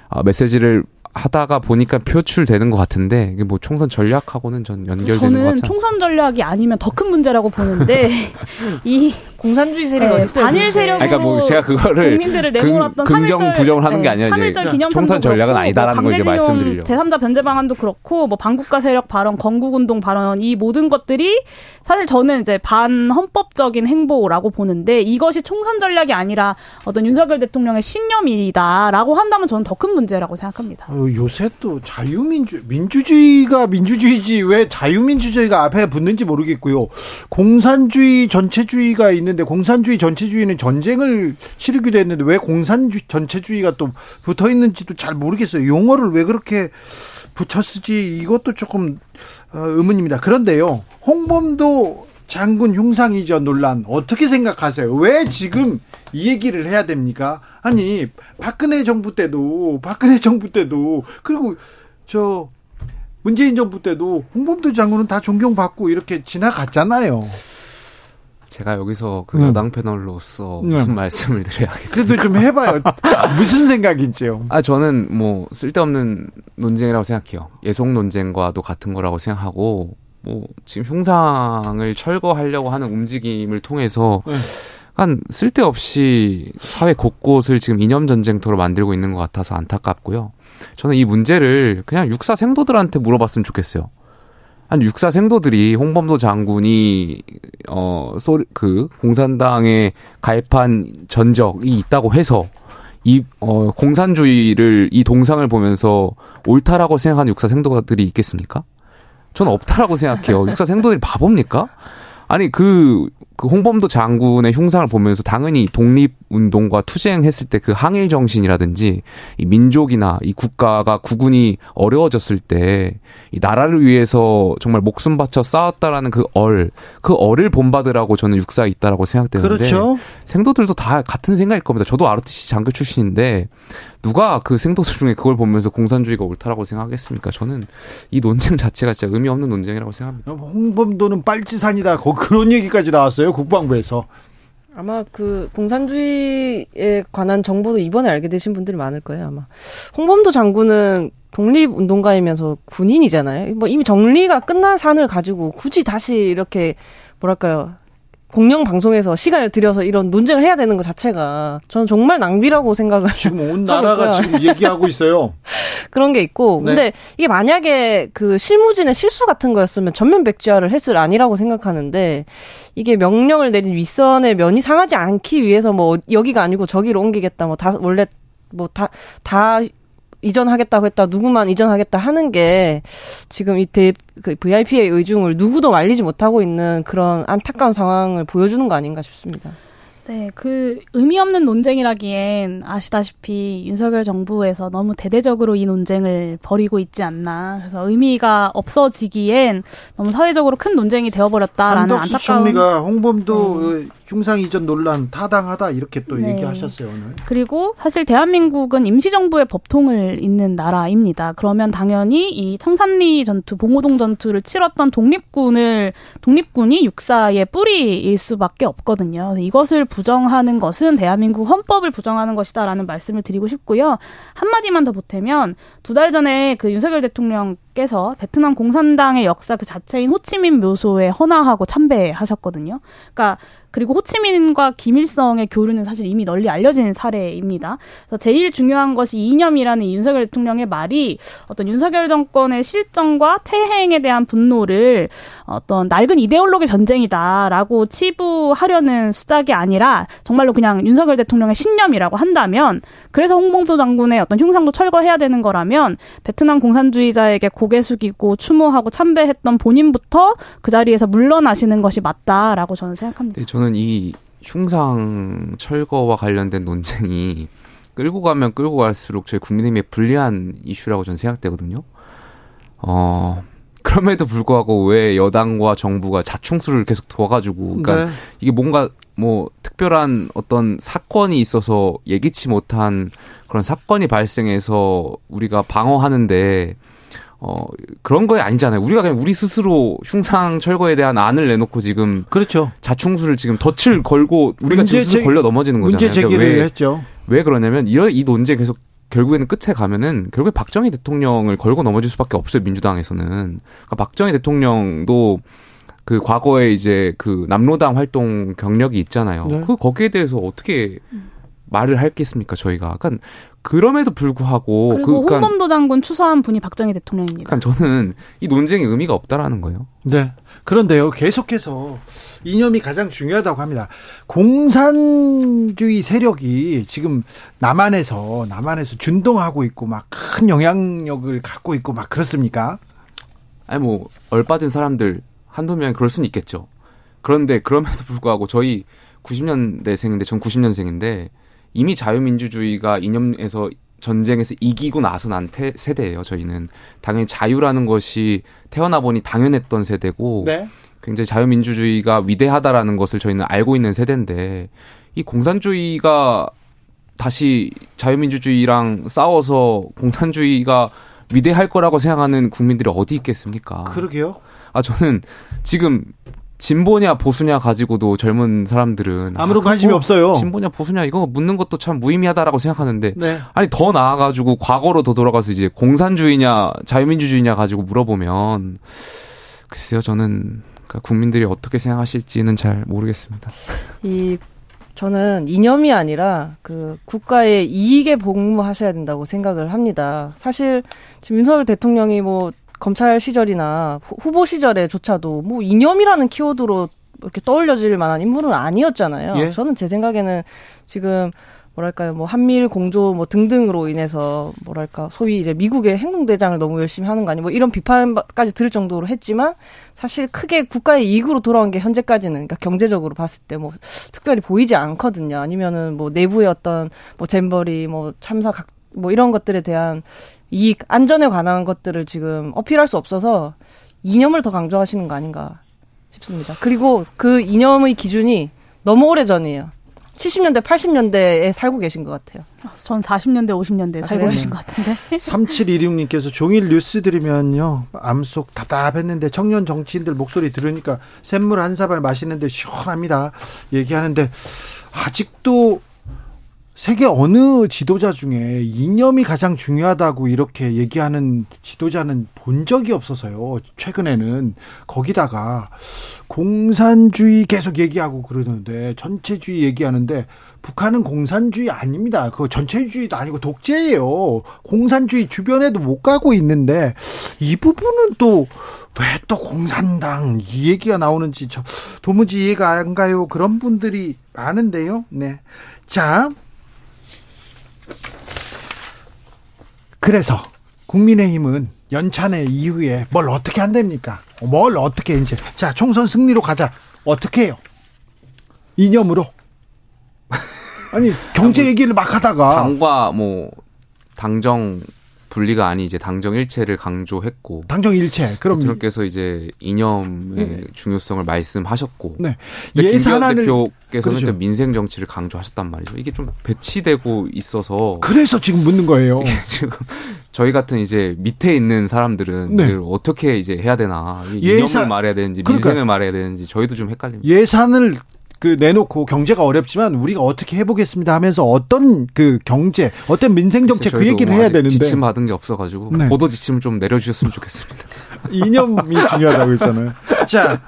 어, 메시지를 하다가 보니까 표출되는 것 같은데 이게 뭐 총선 전략하고는 전 연결되는 것 않습니다. 저는 총선 전략이 아니면 더 큰 문제라고 보는데 이 공산주의 세력 네, 어디 단일 세력으로 그러니까 뭐 제가 그거를 국민들을 내몰았던 긍, 정 부정을 하는 게 네, 아니라 이제 총선 전략은 아니다라는 뭐걸 이제 말씀드리려. 제3자 변제 방안도 그렇고 뭐 반국가 세력 발언, 건국 운동 발언 이 모든 것들이 사실 저는 이제 반헌법적인 행보라고 보는데 이것이 총선 전략이 아니라 어떤 윤석열 대통령의 신념이다라고 한다면 저는 더 큰 문제라고 생각합니다. 어, 요새 또 자유민주 민주주의가 민주주의지 왜 자유민주주의가 앞에 붙는지 모르겠고요. 공산주의 전체주의가 있는 데 공산주의 전체주의는 전쟁을 치르기도 했는데 왜 공산주의 전체주의가 또 붙어 있는지도 잘 모르겠어요. 용어를 왜 그렇게 붙여 쓰지 이것도 조금 어, 의문입니다. 그런데요, 홍범도 장군 흉상 이전 논란 어떻게 생각하세요? 왜 지금 이 얘기를 해야 됩니까? 아니 박근혜 정부 때도 박근혜 정부 때도 그리고 저 문재인 정부 때도 홍범도 장군은 다 존경받고 이렇게 지나갔잖아요. 제가 여기서 그 음. 여당 패널로서 음. 무슨 음. 말씀을 드려야겠습니까? 그래도 좀 해봐요. 무슨 생각인지요? 아 저는 뭐 쓸데없는 논쟁이라고 생각해요. 예속 논쟁과도 같은 거라고 생각하고 뭐 지금 흉상을 철거하려고 하는 움직임을 통해서 네. 한 쓸데없이 사회 곳곳을 지금 이념 전쟁터로 만들고 있는 것 같아서 안타깝고요. 저는 이 문제를 그냥 육사 생도들한테 물어봤으면 좋겠어요. 한 육사 생도들이 홍범도 장군이 어소그 공산당에 가입한 전적이 있다고 해서 이 어 공산주의를 이 동상을 보면서 옳다라고 생각하는 육사 생도들이 있겠습니까? 저는 없다라고 생각해요. 육사 생도들이 바보입니까? 아니 그 그 홍범도 장군의 흉상을 보면서 당연히 독립운동과 투쟁했을 때 그 항일 정신이라든지 이 민족이나 이 국가가 구군이 어려워졌을 때 이 나라를 위해서 정말 목숨 바쳐 싸웠다라는 그 얼, 그 얼을 본받으라고 저는 육사에 있다라고 생각되는데 그렇죠. 생도들도 다 같은 생각일 겁니다. 저도 ROTC 장교 출신인데 누가 그 생도들 중에 그걸 보면서 공산주의가 옳다라고 생각하겠습니까? 저는 이 논쟁 자체가 진짜 의미 없는 논쟁이라고 생각합니다. 홍범도는 빨치산이다. 그런 얘기까지 나왔어요. 국방부에서. 아마 그 공산주의에 관한 정보도 이번에 알게 되신 분들이 많을 거예요, 아마. 홍범도 장군은 독립운동가이면서 군인이잖아요. 뭐 이미 정리가 끝난 산을 가지고 굳이 다시 이렇게 뭐랄까요. 공영 방송에서 시간을 들여서 이런 논쟁을 해야 되는 것 자체가 저는 정말 낭비라고 생각을 지금 온 나라가 지금 얘기하고 있어요. 그런 게 있고 네. 근데 이게 만약에 그 실무진의 실수 같은 거였으면 전면 백지화를 했을 아니라고 생각하는데 이게 명령을 내린 윗선의 면이 상하지 않기 위해서 뭐 여기가 아니고 저기로 옮기겠다 뭐 다 원래 뭐 다 다 이전하겠다고 했다 누구만 이전하겠다 하는 게 지금 이 대 그 VIP의 의중을 누구도 말리지 못하고 있는 그런 안타까운 상황을 보여주는 거 아닌가 싶습니다. 네, 그 의미 없는 논쟁이라기엔 아시다시피 윤석열 정부에서 너무 대대적으로 이 논쟁을 벌이고 있지 않나. 그래서 의미가 없어지기엔 너무 사회적으로 큰 논쟁이 되어버렸다라는 안타까운. 총리가 홍범도 네. 흉상 이전 논란 타당하다 이렇게 또 네. 얘기하셨어요 오늘. 그리고 사실 대한민국은 임시정부의 법통을 잇는 나라입니다. 그러면 당연히 이 청산리 전투, 봉오동 전투를 치렀던 독립군을 독립군이 육사의 뿌리일 수밖에 없거든요. 이것을 부정하는 것은 대한민국 헌법을 부정하는 것이다라는 말씀을 드리고 싶고요. 한 마디만 더 보태면 두 달 전에 그 윤석열 대통령 께서 베트남 공산당의 역사 그 자체인 호치민 묘소에 헌화하고 참배하셨거든요. 그러니까 그리고 호치민과 김일성의 교류는 사실 이미 널리 알려진 사례입니다. 그래서 제일 중요한 것이 이념이라는 윤석열 대통령의 말이 어떤 윤석열 정권의 실정과 퇴행에 대한 분노를 어떤 낡은 이데올로기 전쟁이다라고 치부하려는 수작이 아니라 정말로 그냥 윤석열 대통령의 신념이라고 한다면 그래서 홍범도 장군의 어떤 흉상도 철거해야 되는 거라면 베트남 공산주의자에게 고개 숙이고 추모하고 참배했던 본인부터 그 자리에서 물러나시는 것이 맞다라고 저는 생각합니다. 네, 저는 이 흉상 철거와 관련된 논쟁이 끌고 가면 끌고 갈수록 저희 국민의힘에 불리한 이슈라고 저는 생각되거든요. 어, 그럼에도 불구하고 왜 여당과 정부가 자충수를 계속 둬가지고, 그러니까 네. 이게 뭔가 뭐 특별한 어떤 사건이 있어서 예기치 못한 그런 사건이 발생해서 우리가 방어하는데 어, 그런 거에 아니잖아요. 우리가 그냥 우리 스스로 흉상 철거에 대한 안을 내놓고 지금 그렇죠. 자충수를 지금 덫을 걸고 우리가 지금 스스로 걸려 넘어지는 거잖아요. 문제 제기를 그러니까 왜, 했죠. 왜 그러냐면 이런 이 논쟁 계속 결국에는 끝에 가면은 결국에 박정희 대통령을 걸고 넘어질 수밖에 없어요. 민주당에서는. 그러니까 박정희 대통령도 그 과거에 이제 그 남로당 활동 경력이 있잖아요. 네. 그 거기에 대해서 어떻게 음. 말을 할겠습니까 저희가. 그러니까 그럼에도 불구하고 그리고 그, 그러니까, 홍범도 장군 추서한 분이 박정희 대통령입니다. 그러니까 저는 이 논쟁이 의미가 없다라는 거예요. 네. 그런데요, 계속해서 이념이 가장 중요하다고 합니다. 공산주의 세력이 지금 남한에서 남한에서 준동하고 있고 막 큰 영향력을 갖고 있고 막 그렇습니까? 아니 뭐 얼빠진 사람들 한두 명 그럴 수는 있겠죠. 그런데 그럼에도 불구하고 저희 90년대생인데 전 90년생인데 이미 자유민주주의가 이념에서 전쟁에서 이기고 나서 난 태, 세대예요. 저희는 당연히 자유라는 것이 태어나 보니 당연했던 세대고 네. 굉장히 자유민주주의가 위대하다라는 것을 저희는 알고 있는 세대인데 이 공산주의가 다시 자유민주주의랑 싸워서 공산주의가 위대할 거라고 생각하는 국민들이 어디 있겠습니까? 그러게요. 아 저는 지금 진보냐 보수냐 가지고도 젊은 사람들은 아무런 아, 관심이 없어요. 진보냐 보수냐 이거 묻는 것도 참 무의미하다라고 생각하는데 네. 아니 더 나아가지고 과거로 더 돌아가서 이제 공산주의냐 자유민주주의냐 가지고 물어보면 글쎄요 저는 그러니까 국민들이 어떻게 생각하실지는 잘 모르겠습니다. 이 저는 이념이 아니라 그 국가의 이익에 복무하셔야 된다고 생각을 합니다. 사실 지금 윤석열 대통령이 뭐 검찰 시절이나 후보 시절에조차도 뭐 이념이라는 키워드로 이렇게 떠올려질 만한 인물은 아니었잖아요. 예? 저는 제 생각에는 지금 뭐랄까요, 뭐 한미일 공조 뭐 등등으로 인해서 뭐랄까 소위 이제 미국의 행동대장을 너무 열심히 하는 거 아니 뭐 이런 비판까지 들을 정도로 했지만 사실 크게 국가의 이익으로 돌아온 게 현재까지는 그러니까 경제적으로 봤을 때 뭐 특별히 보이지 않거든요. 아니면은 뭐 내부의 어떤 뭐 잼버리 뭐 참사 각 뭐 이런 것들에 대한 이익, 안전에 관한 것들을 지금 어필할 수 없어서 이념을 더 강조하시는 거 아닌가 싶습니다. 그리고 그 이념의 기준이 너무 오래 전이에요. 70년대, 80년대에 살고 계신 것 같아요. 전 40년대, 50년대에 아, 살고 그래요? 계신 것 같은데. 3716님께서 종일 뉴스 들으면요. 암속 답답했는데 청년 정치인들 목소리 들으니까 샘물 한 사발 마시는데 시원합니다. 얘기하는데 아직도 세계 어느 지도자 중에 이념이 가장 중요하다고 이렇게 얘기하는 지도자는 본 적이 없어서요. 최근에는 거기다가 공산주의 계속 얘기하고 그러는데 전체주의 얘기하는데 북한은 공산주의 아닙니다. 그 전체주의도 아니고 독재예요. 공산주의 주변에도 못 가고 있는데 이 부분은 또 왜 또 공산당 이 얘기가 나오는지 저 도무지 이해가 안 가요. 그런 분들이 많은데요. 네. 자, 그래서 국민의힘은 연찬회 이후에 뭘 어떻게 한답니까? 뭘 어떻게 이제 자 총선 승리로 가자 어떻게 해요? 이념으로 아니 경제 얘기를 막 하다가 당과 뭐 당정 분리가 아닌 이제 당정 일체를 강조했고 당정 일체 그럼 대통령께서 이제 이념의 네. 중요성을 말씀하셨고 네. 예산안을 대표께서는 그렇죠. 민생 정치를 강조하셨단 말이죠. 이게 좀 배치되고 있어서 그래서 지금 묻는 거예요. 지금 저희 같은 이제 밑에 있는 사람들은 네. 어떻게 이제 해야 되나 이념을 예산, 말해야 되는지 민생을 그러니까 말해야 되는지 저희도 좀 헷갈립니다. 예산을 그 내놓고 경제가 어렵지만 우리가 어떻게 해보겠습니다 하면서 어떤 그 경제, 어떤 민생 정책 그 얘기를 해야 되는데 지침 받은 게 없어가지고 네. 보도 지침 좀 내려주셨으면 좋겠습니다. 이념이 중요하다고 했잖아요. 자,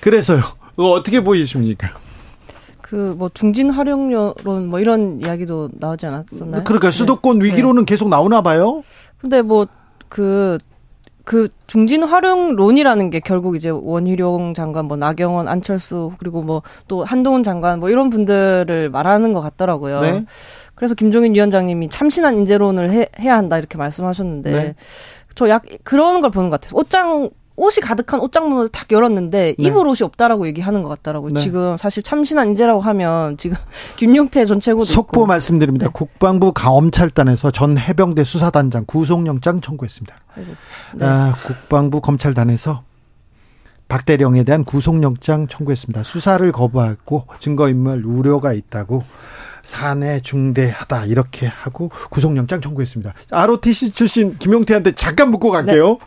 그래서요. 어떻게 보이십니까? 그뭐 중진 활용료론 뭐 이런 이야기도 나오지 않았었나요? 그러니까 수도권 네. 위기로는 네. 계속 나오나 봐요. 근데 뭐 그 그 중진 활용론이라는 게 결국 이제 원희룡 장관, 뭐 나경원, 안철수 그리고 뭐 또 한동훈 장관 뭐 이런 분들을 말하는 것 같더라고요. 네. 그래서 김종인 위원장님이 참신한 인재론을 해, 해야 한다 이렇게 말씀하셨는데 네. 저약 그런 걸 보는 것 같아서 옷장 옷이 가득한 옷장 문을 탁 열었는데 네. 입을 옷이 없다라고 얘기하는 것 같더라고요. 네. 지금 사실 참신한 인재라고 하면 지금 김용태 전 최고도 속보 있고. 말씀드립니다. 네. 국방부 감찰단에서 전 해병대 수사단장 구속영장 청구했습니다. 네. 아, 국방부 검찰단에서 박 대령에 대한 구속영장 청구했습니다. 수사를 거부하고 증거인멸 우려가 있다고 사내 중대하다 이렇게 하고 구속영장 청구했습니다. ROTC 출신 김용태한테 잠깐 묻고 갈게요.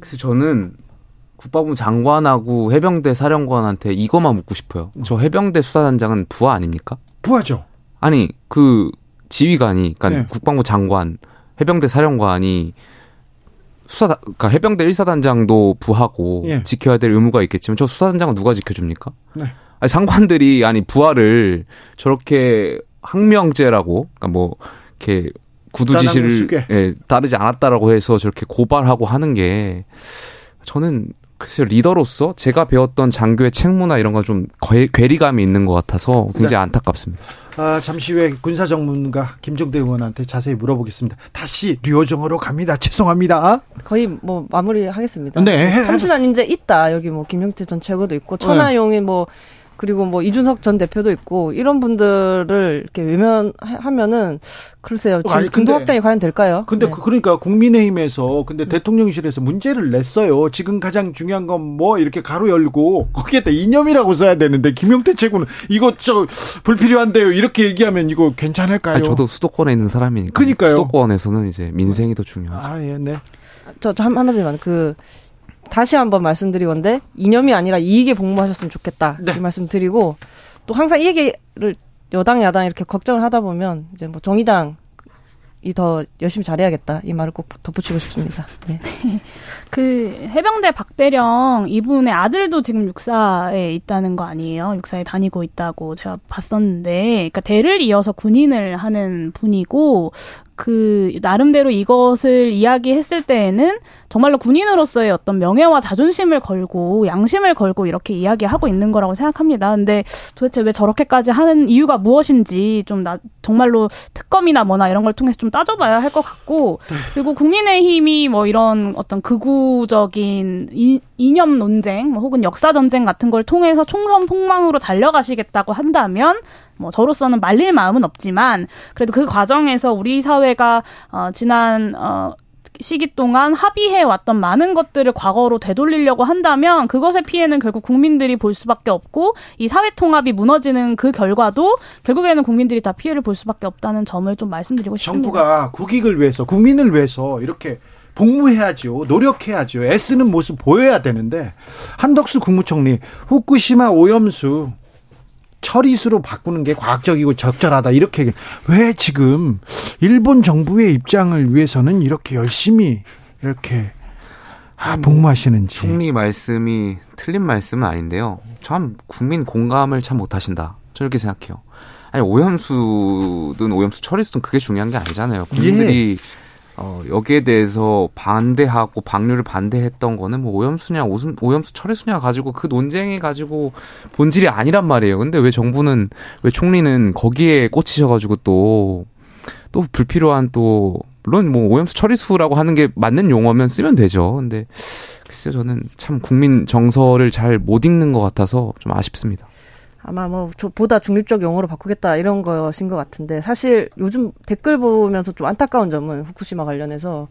네. 그래서 저는 국방부 장관하고 해병대 사령관한테 이것만 묻고 싶어요. 저 해병대 수사단장은 부하 아닙니까? 부하죠. 아니 그 지휘관이 그러니까 네. 국방부 장관, 해병대 사령관이 수사 그러니까 해병대 1사단장도 부하고 예. 지켜야 될 의무가 있겠지만 저 수사단장은 누가 지켜줍니까? 네. 아니 장관들이 아니 부하를 저렇게 항명죄라고 그러니까 뭐 이렇게 구두 지시를 예, 따르지 않았다라고 해서 저렇게 고발하고 하는 게 저는 글쎄요 리더로서 제가 배웠던 장교의 책무나 이런 건좀 괴리감이 있는 것 같아서 굉장히 네. 안타깝습니다. 아, 잠시 후에 군사 전문가 김종대 의원한테 자세히 물어보겠습니다. 다시 류호정으로 갑니다. 죄송합니다. 거의 뭐 마무리하겠습니다. 네. 참신한 인재 있다. 여기 뭐 김용태 전 최고도 있고 천하용이 뭐 그리고 뭐 이준석 전 대표도 있고 이런 분들을 이렇게 외면하면은 글쎄요. 아니, 근데, 확장이 과연 될까요? 근데 네. 그, 그러니까 국민의힘에서 근데 대통령실에서 문제를 냈어요. 지금 가장 중요한 건 뭐 이렇게 가로 열고 거기에다 이념이라고 써야 되는데 김용태 최고는 이거 저 불필요한데요. 이렇게 얘기하면 이거 괜찮을까요? 아니, 저도 수도권에 있는 사람이니까. 그러니까요. 수도권에서는 이제 민생이 더 중요하죠. 아, 예, 네. 저, 저 한마디만 그 다시 한번 말씀드리건데 이념이 아니라 이익에 복무하셨으면 좋겠다 네. 이 말씀 드리고 또 항상 이 얘기를 여당 야당 이렇게 걱정을 하다 보면 이제 뭐 정의당 이더 열심히 잘해야겠다 이 말을 꼭 덧붙이고 싶습니다. 네. 그 해병대 박대령 이분의 아들도 지금 육사에 있다는 거 아니에요? 육사에 다니고 있다고 제가 봤었는데, 그러니까 대를 이어서 군인을 하는 분이고 그 나름대로 이것을 이야기했을 때에는 정말로 군인으로서의 어떤 명예와 자존심을 걸고 양심을 걸고 이렇게 이야기하고 있는 거라고 생각합니다. 근데 도대체 왜 저렇게까지 하는 이유가 무엇인지 좀 나, 정말로 특검이나 뭐나 이런 걸 통해서 좀 따져봐야 할 것 같고 그리고 국민의힘이 뭐 이런 어떤 극우적인 이, 이념 논쟁 뭐 혹은 역사 전쟁 같은 걸 통해서 총선 폭망으로 달려가시겠다고 한다면 뭐 저로서는 말릴 마음은 없지만 그래도 그 과정에서 우리 사회가 어 지난 어 시기 동안 합의해 왔던 많은 것들을 과거로 되돌리려고 한다면 그것의 피해는 결국 국민들이 볼 수밖에 없고 이 사회 통합이 무너지는 그 결과도 결국에는 국민들이 다 피해를 볼 수밖에 없다는 점을 좀 말씀드리고 싶습니다. 정부가 국익을 위해서 국민을 위해서 이렇게 복무해야죠. 노력해야죠. 애쓰는 모습 보여야 되는데 한덕수 국무총리 후쿠시마 오염수 처리수로 바꾸는 게 과학적이고 적절하다 이렇게 왜 지금 일본 정부의 입장을 위해서는 이렇게 열심히 이렇게 아, 복무하시는지 총리 말씀이 틀린 말씀은 아닌데요. 참 국민 공감을 참 못하신다. 저는 이렇게 생각해요. 아니 오염수든 오염수 처리수든 그게 중요한 게 아니잖아요. 국민들이 예. 어, 여기에 대해서 반대하고 방류를 반대했던 거는 뭐 오염수냐 오염, 오염수 처리수냐 가지고 그 논쟁이 가지고 본질이 아니란 말이에요. 근데 왜 정부는 왜 총리는 거기에 꽂히셔가지고 또또 불필요한 또 물론 뭐 오염수 처리수라고 하는 게 맞는 용어면 쓰면 되죠. 근데 글쎄요 저는 참 국민 정서를 잘 못 읽는 것 같아서 좀 아쉽습니다. 아마 뭐 보다 중립적 용어로 바꾸겠다 이런 것인 것 같은데 사실 요즘 댓글 보면서 좀 안타까운 점은 후쿠시마 관련해서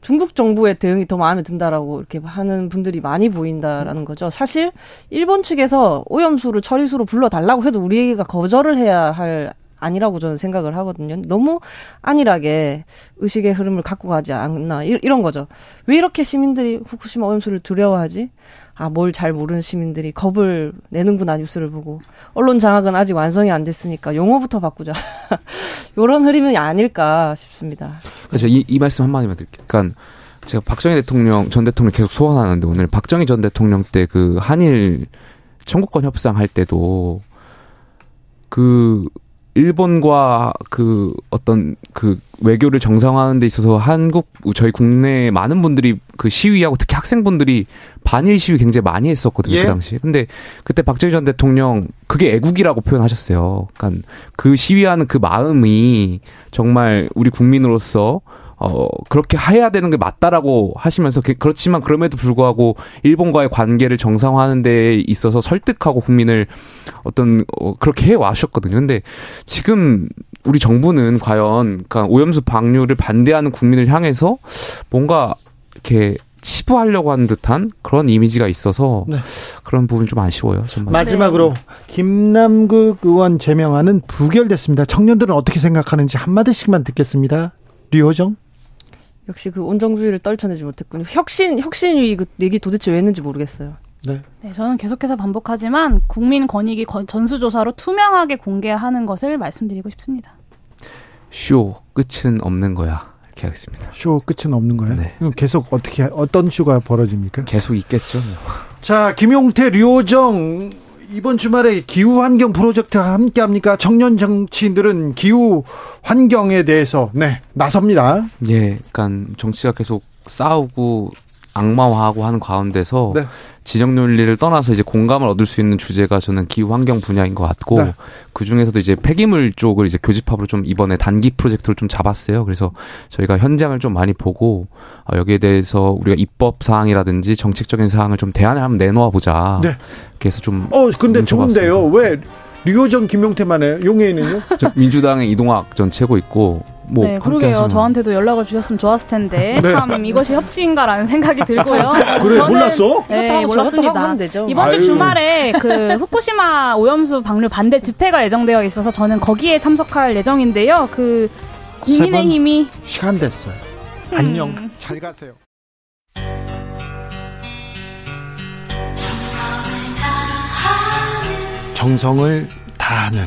중국 정부의 대응이 더 마음에 든다라고 이렇게 하는 분들이 많이 보인다라는 거죠. 사실 일본 측에서 오염수를 처리수로 불러달라고 해도 우리가 거절을 해야 할 아니라고 저는 생각을 하거든요. 너무 안일하게 의식의 흐름을 갖고 가지 않나 이 런 거죠. 왜 이렇게 시민들이 후쿠시마 오염수를 두려워하지? 아, 뭘 잘 모르는 시민들이 겁을 내는구나, 뉴스를 보고. 언론 장악은 아직 완성이 안 됐으니까 용어부터 바꾸자. 요런 흐름이 아닐까 싶습니다. 그렇죠. 이, 이 말씀 한마디만 드릴게요. 그러니까 제가 박정희 대통령, 전 대통령 계속 소환하는데 오늘 박정희 전 대통령 때 그 한일 청구권 협상 할 때도 그 일본과 그 어떤 그 외교를 정상화하는 데 있어서 한국 저희 국내 많은 분들이 그 시위하고 특히 학생분들이 반일 시위 굉장히 많이 했었거든요 그 예. 그 당시. 근데 그때 박정희 전 대통령 그게 애국이라고 표현하셨어요. 그러니까 그 시위하는 그 마음이 정말 우리 국민으로서 어, 그렇게 해야 되는 게 맞다라고 하시면서, 그렇지만 그럼에도 불구하고 일본과의 관계를 정상화하는 데 있어서 설득하고 국민을 어떤, 어, 그렇게 해 와셨거든요. 근데 지금 우리 정부는 과연, 그러니까 오염수 방류를 반대하는 국민을 향해서 뭔가 이렇게 치부하려고 하는 듯한 그런 이미지가 있어서 네. 그런 부분이 좀 아쉬워요. 정말. 마지막으로 네. 김남국 의원 제명안은 부결됐습니다. 청년들은 어떻게 생각하는지 한마디씩만 듣겠습니다. 류호정. 역시 그 온정주의를 떨쳐내지 못했군요. 혁신 혁신위 그 얘기 도대체 왜 했는지 모르겠어요. 네. 네, 저는 계속해서 반복하지만 국민 권익이 전수조사로 투명하게 공개하는 것을 말씀드리고 싶습니다. 쇼 끝은 없는 거야. 이렇게 하겠습니다. 쇼 끝은 없는 거예요? 네. 계속 어떻게 어떤 쇼가 벌어집니까? 계속 있겠죠. 자, 김용태, 류호정 이번 주말에 기후 환경 프로젝트와 함께 합니까? 청년 정치인들은 기후 환경에 대해서 네, 나섭니다. 예. 그러니까 정치가 계속 싸우고 악마화하고 하는 가운데서 네. 진영 논리를 떠나서 이제 공감을 얻을 수 있는 주제가 저는 기후 환경 분야인 것 같고 네. 그 중에서도 이제 폐기물 쪽을 이제 교집합으로 좀 이번에 단기 프로젝트를 좀 잡았어요. 그래서 저희가 현장을 좀 많이 보고 어, 여기에 대해서 우리가 입법 사항이라든지 정책적인 사항을 좀 대안을 한번 내놓아 보자. 네. 그래서 좀 어, 근데 좋은데요. 왜 류호정 김용태만 해요? 용해는요? 민주당의 이동학 전 최고 있고 뭐 네, 그러게요. 저한테도 연락을 주셨으면 좋았을 텐데 네. 참 이것이 협치인가라는 생각이 들고요. 그래 몰랐어? 네, 몰랐습니다. 이번 주 주말에 그 후쿠시마 오염수 방류 반대 집회가 예정되어 있어서 저는 거기에 참석할 예정인데요. 그 국민의힘이 시간 됐어요. 음. 안녕. 잘 가세요. 정성을 다하는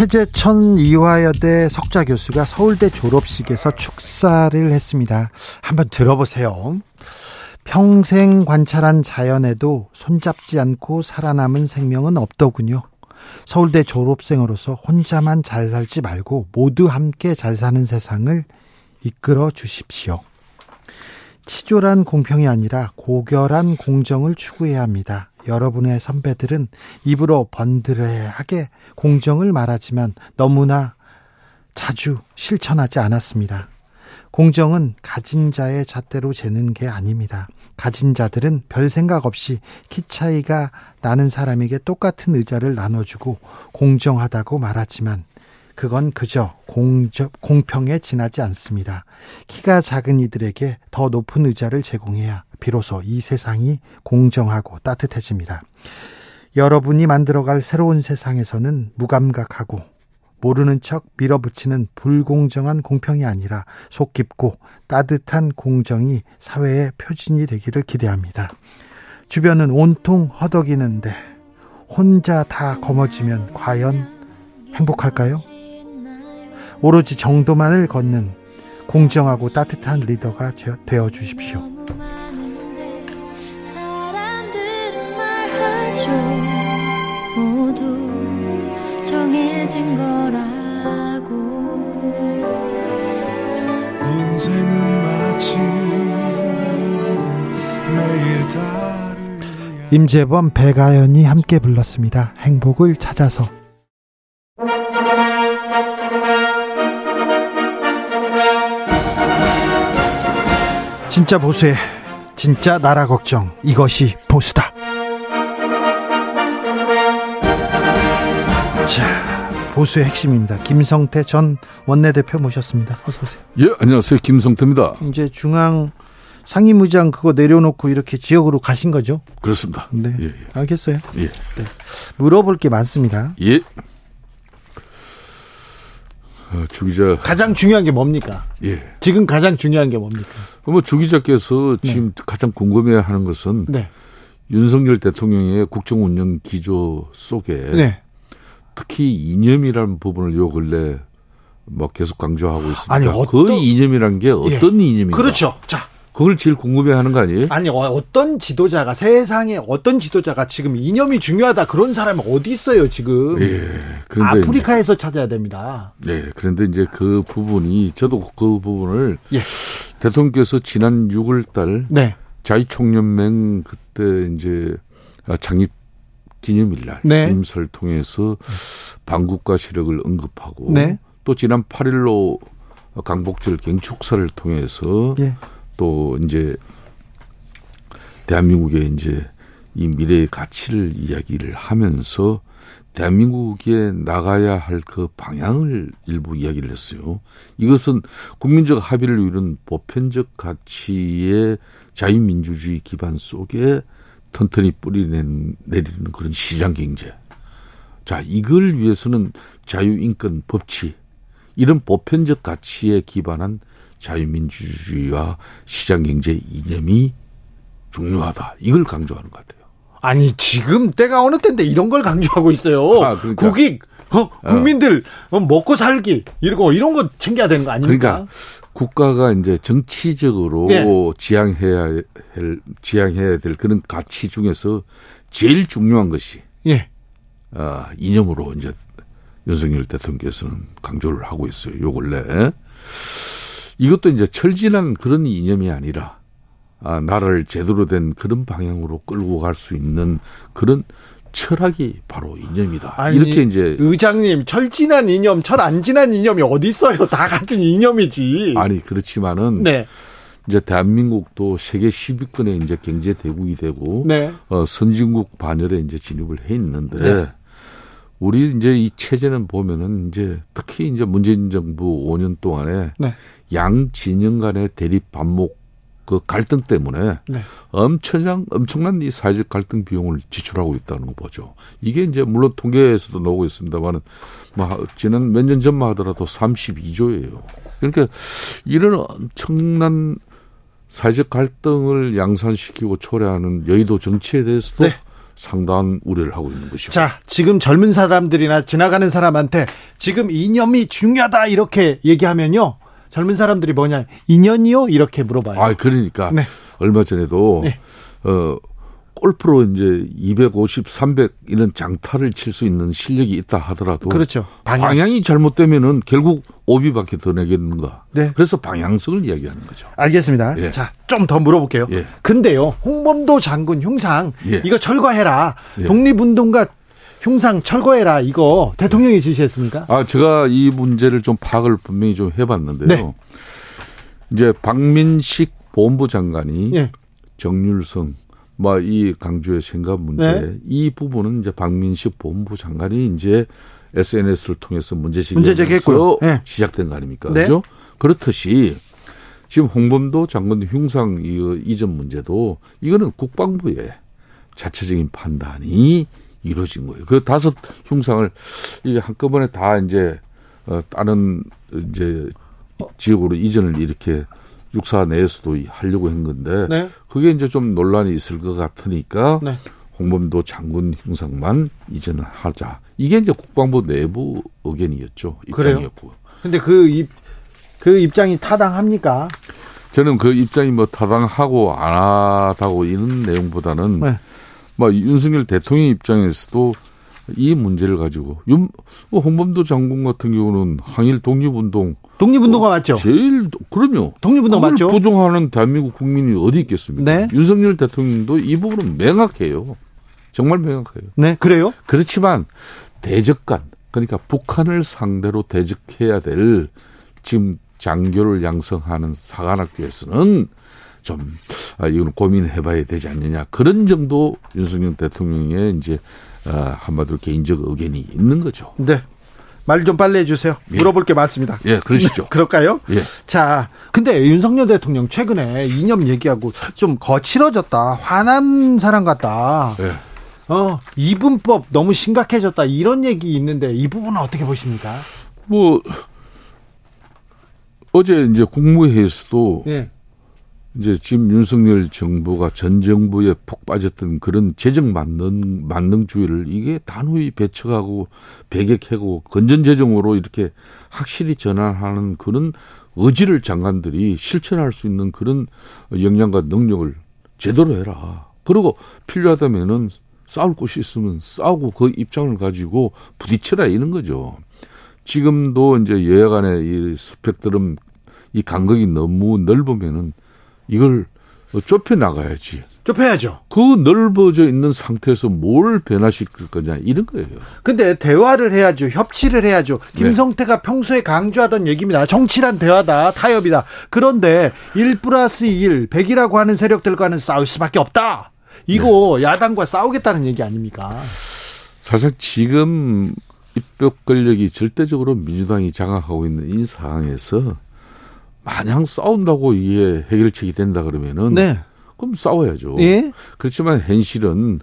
최재천 이화여대 석좌 교수가 서울대 졸업식에서 축사를 했습니다. 한번 들어보세요. 평생 관찰한 자연에도 손잡지 않고 살아남은 생명은 없더군요. 서울대 졸업생으로서 혼자만 잘 살지 말고 모두 함께 잘 사는 세상을 이끌어 주십시오. 치졸한 공평이 아니라 고결한 공정을 추구해야 합니다. 여러분의 선배들은 입으로 번드레하게 공정을 말하지만 너무나 자주 실천하지 않았습니다. 공정은 가진 자의 잣대로 재는 게 아닙니다. 가진 자들은 별 생각 없이 키 차이가 나는 사람에게 똑같은 의자를 나눠주고 공정하다고 말하지만 그건 그저 공정, 공평에 지나지 않습니다. 키가 작은 이들에게 더 높은 의자를 제공해야 비로소 이 세상이 공정하고 따뜻해집니다. 여러분이 만들어갈 새로운 세상에서는 무감각하고 모르는 척 밀어붙이는 불공정한 공평이 아니라 속 깊고 따뜻한 공정이 사회의 표준이 되기를 기대합니다. 주변은 온통 허덕이는데 혼자 다 거머쥐면 과연 행복할까요? 오로지 정도만을 걷는 공정하고 따뜻한 리더가 되어 주십시오. 임재범 배가연이 함께 불렀습니다. 행복을 찾아서. 진짜 보수의 진짜 나라 걱정 이것이 보수다. 자, 보수의 핵심입니다. 김성태 전 원내대표 모셨습니다. 어서 오세요. 예, 안녕하세요. 김성태입니다. 이제 중앙 상임의장 그거 내려놓고 이렇게 지역으로 가신 거죠? 그렇습니다. 네. 예, 예. 알겠어요. 예. 네. 물어볼 게 많습니다. 예. 어, 주 기자. 가장 중요한 게 뭡니까? 예. 지금 가장 중요한 게 뭡니까? 뭐 주 기자께서 네. 지금 가장 궁금해 하는 것은 네. 윤석열 대통령의 국정 운영 기조 속에 네. 특히 이념이라는 부분을 요 근래 뭐 계속 강조하고 있습니다. 아니, 어떤... 그 이념이란 게 어떤 예. 이념인가? 그렇죠. 자, 그걸 제일 궁금해하는 거 아니에요? 아니 어, 어떤 지도자가 세상에 어떤 지도자가 지금 이념이 중요하다 그런 사람이 어디 있어요 지금? 예. 그런데 아프리카에서 이제, 찾아야 됩니다. 네. 그런데 이제 그 부분이 저도 그 부분을 예. 대통령께서 지난 6월달 네. 자유총연맹 그때 이제 창립 기념일날 네. 김설 통해서 반국가 시력을 언급하고 네. 또 지난 8일로 강복절 경축사를 통해서 예. 또 이제 대한민국의 이제 이 미래의 가치를 이야기를 하면서 대한민국에 나가야 할 그 방향을 일부 이야기를 했어요. 이것은 국민적 합의를 이룬 보편적 가치의 자유민주주의 기반 속에 튼튼히 뿌리내리는 그런 시장 경제. 자, 이걸 위해서는 자유인권 법치, 이런 보편적 가치에 기반한 자유민주주의와 시장경제 이념이 중요하다. 이걸 강조하는 것 같아요. 아니 지금 때가 어느 때인데 이런 걸 강조하고 있어요. 아, 그러니까. 국익 어, 국민들 어. 먹고 살기 이런 이런 거 챙겨야 되는 거 아닙니까? 그러니까 국가가 이제 정치적으로 네. 지향해야 할 지향해야 될 그런 가치 중에서 제일 중요한 것이 예. 어, 이념으로 이제 윤석열 대통령께서는 강조를 하고 있어요. 요 근래 이것도 이제 철진한 그런 이념이 아니라 아, 나라를 제대로 된 그런 방향으로 끌고 갈 수 있는 그런 철학이 바로 이념이다. 아니, 이렇게 이제 의장님 철진한 이념, 철 안 진한 이념이 어디 있어요? 다 같은 이념이지. 아니 그렇지만은 네. 이제 대한민국도 세계 10위권의 이제 경제 대국이 되고 네. 어, 선진국 반열에 이제 진입을 해 있는데 네. 우리 이제 이 체제는 보면은 이제 특히 이제 문재인 정부 5년 동안에 네. 양 진영 간의 대립 반목 그 갈등 때문에 네. 엄청난 엄청난 이 사회적 갈등 비용을 지출하고 있다는 거 보죠. 이게 이제 물론 통계에서도 나오고 있습니다만은 뭐 지난 몇 년 전만 하더라도 32조예요. 그러니까 이런 엄청난 사회적 갈등을 양산시키고 초래하는 여의도 정치에 대해서도 네. 상당한 우려를 하고 있는 것이죠. 자, 지금 젊은 사람들이나 지나가는 사람한테 지금 이념이 중요하다 이렇게 얘기하면요. 젊은 사람들이 뭐냐 인연이요 이렇게 물어봐요. 아 그러니까 네. 얼마 전에도 네. 어 골프로 이제 250, 300 이런 장타를 칠 수 있는 실력이 있다 하더라도 그렇죠. 방향. 이 잘못되면은 결국 오비밖에 더 내겠는가. 네. 그래서 방향성을 이야기하는 거죠. 알겠습니다. 예. 자, 좀 더 물어볼게요. 예. 근데요, 홍범도 장군 흉상 예. 이거 철거해라. 예. 독립운동가 흉상 철거해라 이거 대통령이 지시했습니까? 아 제가 이 문제를 좀 파악을 분명히 좀 해봤는데요. 네. 이제 박민식 보훈부 장관이 예. 정률성 뭐이 강조의 생각 문제 네. 이 부분은 이제 박민식 보훈부 장관이 이제 SNS를 통해서 문제 제기했고요. 네. 시작된 거 아닙니까? 네. 그죠? 그렇듯이 지금 홍범도 장관 흉상 이전 문제도 이거는 국방부의 자체적인 판단이 이루어진 거예요. 그 다섯 흉상을 이게 한꺼번에 다 이제 어 다른 이제 지역으로 이전을 이렇게 육사 내에서도 하려고 한 건데 네. 그게 이제 좀 논란이 있을 것 같으니까 네. 홍범도 장군 흉상만 이전을 하자. 이게 이제 국방부 내부 의견이었죠. 입장이었고. 근데 그 입, 그 입장이 타당합니까? 저는 그 입장이 뭐 타당하고 안 하다고 이런 내용보다는 네. 뭐 윤석열 대통령 입장에서도 이 문제를 가지고 윤뭐 홍범도 장군 같은 경우는 항일 독립운동 독립운동가 어, 맞죠? 제일 그럼요. 독립운동 맞죠? 부정하는 대한민국 국민이 어디 있겠습니까? 네. 윤석열 대통령도 이 부분은 명확해요. 정말 명확해요. 네, 그래요? 그렇지만 대적간 그러니까 북한을 상대로 대적해야 될 지금 장교를 양성하는 사관학교에서는 좀 아, 이건 고민해봐야 되지 않느냐 그런 정도 윤석열 대통령의 이제 아, 한마디로 개인적 의견이 있는 거죠. 네. 말 좀 빨리 해주세요. 예. 물어볼 게 많습니다. 예, 그러시죠. 그럴까요? 예. 자, 근데 윤석열 대통령 최근에 이념 얘기하고 좀 거칠어졌다. 화난 사람 같다. 예. 어, 이분법 너무 심각해졌다. 이런 얘기 있는데 이 부분은 어떻게 보십니까? 뭐, 어제 이제 국무회의에서도 예. 이제 지금 윤석열 정부가 전 정부에 폭 빠졌던 그런 재정 만능 만능주의를 이게 단호히 배척하고 배격하고 건전 재정으로 이렇게 확실히 전환하는 그런 의지를 장관들이 실천할 수 있는 그런 역량과 능력을 제대로 해라. 그리고 필요하다면은 싸울 곳이 있으면 싸우고 그 입장을 가지고 부딪혀라 이런 거죠. 지금도 이제 여야 간의 이 스펙트럼 이 간극이 너무 넓으면은 이걸 좁혀 나가야지. 좁혀야죠. 그 넓어져 있는 상태에서 뭘 변화시킬 거냐 이런 거예요. 근데 대화를 해야죠. 협치를 해야죠. 네. 김성태가 네. 평소에 강조하던 얘기입니다. 정치란 대화다. 타협이다. 그런데 1 플러스 1, 100이라고 하는 세력들과는 싸울 수밖에 없다. 이거 네. 야당과 싸우겠다는 얘기 아닙니까? 사실 지금 입법 권력이 절대적으로 민주당이 장악하고 있는 이 상황에서 마냥 싸운다고 이게 해결책이 된다 그러면은 네. 그럼 싸워야죠. 예? 그렇지만 현실은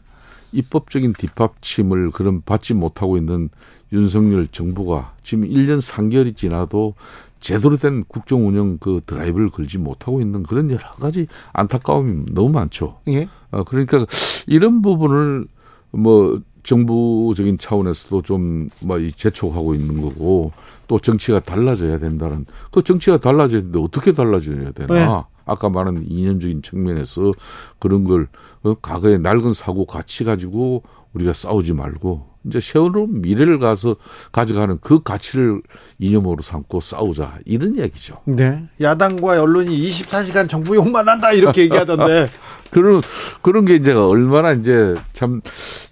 입법적인 뒷받침을 그런 받지 못하고 있는 윤석열 정부가 지금 1년 3개월이 지나도 제대로 된 국정 운영 그 드라이브를 걸지 못하고 있는 그런 여러 가지 안타까움이 너무 많죠. 예. 어, 그러니까 이런 부분을 뭐 정부적인 차원에서도 좀뭐 재촉하고 있는 거고 또 정치가 달라져야 된다는 그 정치가 달라져야 되는데 어떻게 달라져야 되나? 네. 아까 말한 이념적인 측면에서 그런 걸 어, 과거의 낡은 사고 가치 가지고 우리가 싸우지 말고 이제 새로운 미래를 가서 가져가는 그 가치를 이념으로 삼고 싸우자 이런 얘기죠. 네. 야당과 언론이 24시간 정부 욕만 한다 이렇게 얘기하던데. 그런 그런 게 이제 얼마나 이제 참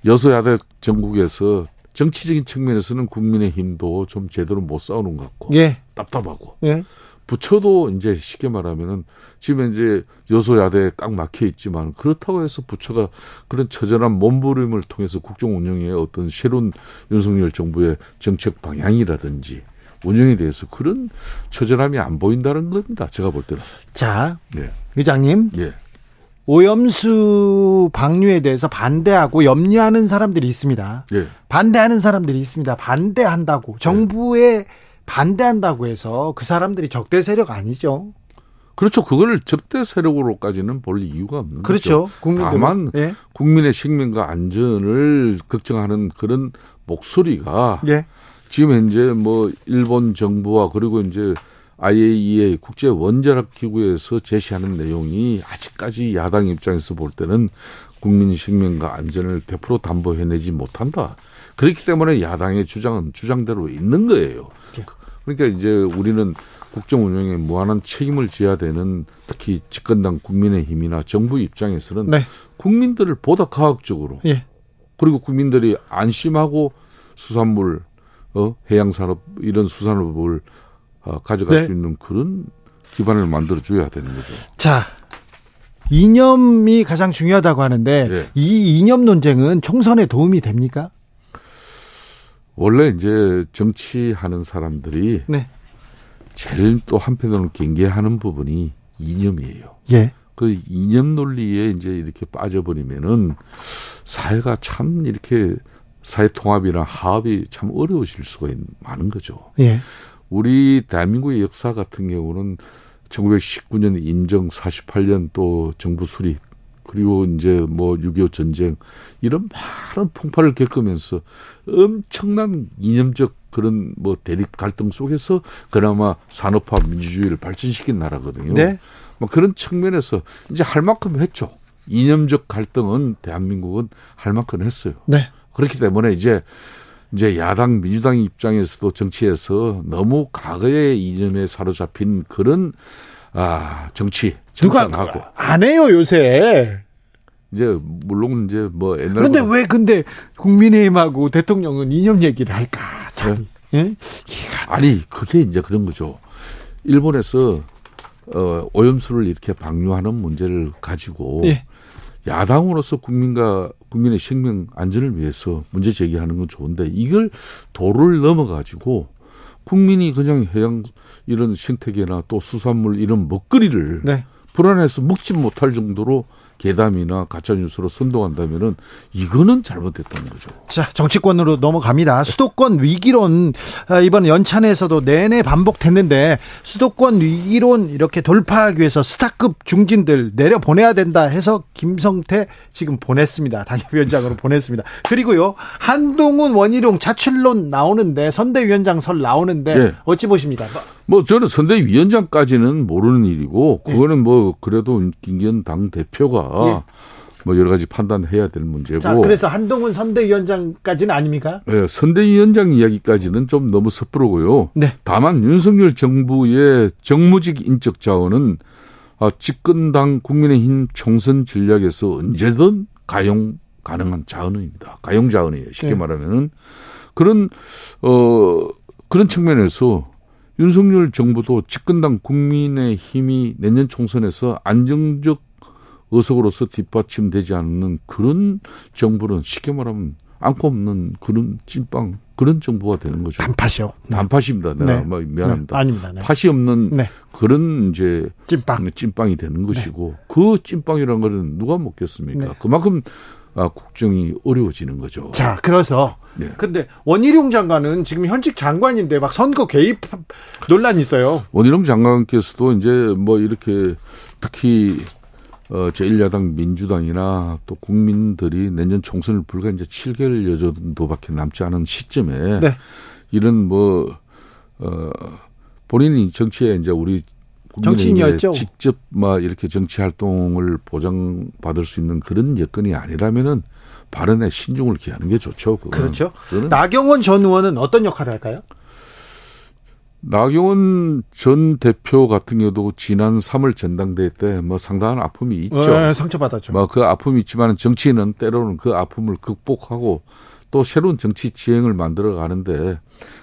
여소야대 전국에서 정치적인 측면에서는 국민의힘도 좀 제대로 못 싸우는 것 같고 예. 답답하고 예. 부처도 이제 쉽게 말하면은 지금 이제 여소야대에 꽉 막혀 있지만 그렇다고 해서 부처가 그런 처절한 몸부림을 통해서 국정 운영에 어떤 새로운 윤석열 정부의 정책 방향이라든지 운영에 대해서 그런 처절함이 안 보인다는 겁니다. 제가 볼 때는. 자, 예. 의장님. 예. 오염수 방류에 대해서 반대하고 염려하는 사람들이 있습니다. 예. 반대하는 사람들이 있습니다. 반대한다고 정부의 예. 반대한다고 해서 그 사람들이 적대 세력 아니죠. 그렇죠. 그걸 적대 세력으로까지는 볼 이유가 없는 그렇죠. 거죠. 다만 예. 국민의 식민과 안전을 걱정하는 그런 목소리가 예. 지금 현재 뭐 일본 정부와 그리고 이제 IAEA 국제 원자력 기구에서 제시하는 내용이 아직까지 야당 입장에서 볼 때는 국민 식민과 안전을 100% 담보해내지 못한다. 그렇기 때문에 야당의 주장은 주장대로 있는 거예요. 그러니까 이제 우리는 국정 운영에 무한한 책임을 져야 되는 특히 집권당 국민의힘이나 정부 입장에서는 네. 국민들을 보다 과학적으로 예. 그리고 국민들이 안심하고 수산물, 어, 해양산업 이런 수산업을 어, 가져갈 네. 수 있는 그런 기반을 만들어 줘야 되는 거죠. 자, 이념이 가장 중요하다고 하는데 네. 이 이념 논쟁은 총선에 도움이 됩니까? 원래 이제 정치하는 사람들이 네. 제일 또 한편으로는 경계하는 부분이 이념이에요. 예. 그 이념 논리에 이제 이렇게 빠져버리면은 사회가 참 이렇게 사회 통합이나 화합이 참 어려워질 수가 있는, 많은 거죠. 예. 우리 대한민국의 역사 같은 경우는 1919년 임정 48년 또 정부 수립 그리고 이제 뭐 6.25 전쟁 이런 많은 풍파를 겪으면서 엄청난 이념적 그런 뭐 대립 갈등 속에서 그나마 산업화 민주주의를 발전시킨 나라거든요. 네. 뭐 그런 측면에서 이제 할 만큼 했죠. 이념적 갈등은 대한민국은 할 만큼 했어요. 네. 그렇기 때문에 이제 이제 야당 민주당 입장에서도 정치에서 너무 과거의 이념에 사로잡힌 그런 아 정치 누가 하고 안 해요 요새. 이제 물론 이제 뭐 옛날 근데 왜 근데 국민의힘하고 대통령은 이념 얘기를 할까? 참. 네? 예? 아니 그게 이제 그런 거죠. 일본에서 어 오염수를 이렇게 방류하는 문제를 가지고 예. 야당으로서 국민과 국민의 생명 안전을 위해서 문제 제기하는 건 좋은데 이걸 도를 넘어 가지고 국민이 그냥 해양 이런 생태계나 또 수산물 이런 먹거리를 네. 불안해서 먹지 못할 정도로 계담이나 가짜 뉴스로 선동한다면은 이거는 잘못됐다는 거죠. 자, 정치권으로 넘어갑니다. 수도권 위기론 아, 이번 연찬에서도 내내 반복됐는데 수도권 위기론 이렇게 돌파하기 위해서 스타급 중진들 내려 보내야 된다 해서 김성태 지금 보냈습니다. 당협위원장으로 보냈습니다. 그리고요 한동훈 원희룡 자출론 나오는데 선대위원장 설 나오는데 네. 어찌 보십니까? 뭐 저는 선대위원장까지는 모르는 일이고 그거는 뭐 그래도 김기현 당 대표가 예. 뭐 여러 가지 판단해야 될 문제고. 자, 그래서 한동훈 선대위원장까지는 아닙니까? 네, 선대위원장 이야기까지는 좀 너무 섣부르고요. 네. 다만 윤석열 정부의 정무직 인적 자원은 아, 집권당 국민의힘 총선 전략에서 언제든 가용 가능한 자원입니다. 가용 자원이에요. 쉽게 네. 말하면은 그런 어 그런 측면에서 윤석열 정부도 집권당 국민의힘이 내년 총선에서 안정적 의석으로서 뒷받침되지 않는 그런 정부는 쉽게 말하면 안고 없는 그런 찐빵 그런 정부가 되는 거죠. 단팥이요. 단팥입니다. 내가 네. 뭐 미안합니다. 네. 아닙니다. 네. 팥이 없는 네. 그런 이제 찐빵 찐빵이 되는 네. 것이고 그 찐빵이라는 거는 누가 먹겠습니까? 네. 그만큼 아, 국정이 어려워지는 거죠. 자, 그래서 네. 근데 원희룡 장관은 지금 현직 장관인데 막 선거 개입 논란이 있어요. 원희룡 장관께서도 이제 뭐 이렇게 특히 어, 제1야당 민주당이나 또 국민들이 내년 총선을 불과 이제 7개월 여정도밖에 남지 않은 시점에 네. 이런 뭐, 어, 본인이 정치에 이제 우리 정치인이었죠. 직접 막 이렇게 정치 활동을 보장받을 수 있는 그런 여건이 아니라면은 발언에 신중을 기하는 게 좋죠. 그건. 그렇죠. 나경원 전 의원은 어떤 역할을 할까요? 나경원 전 대표 같은 경우도 지난 3월 전당대회 때 뭐 상당한 아픔이 있죠. 네, 상처받았죠. 뭐 그 아픔이 있지만 정치인은 때로는 그 아픔을 극복하고 또 새로운 정치 지행을 만들어 가는데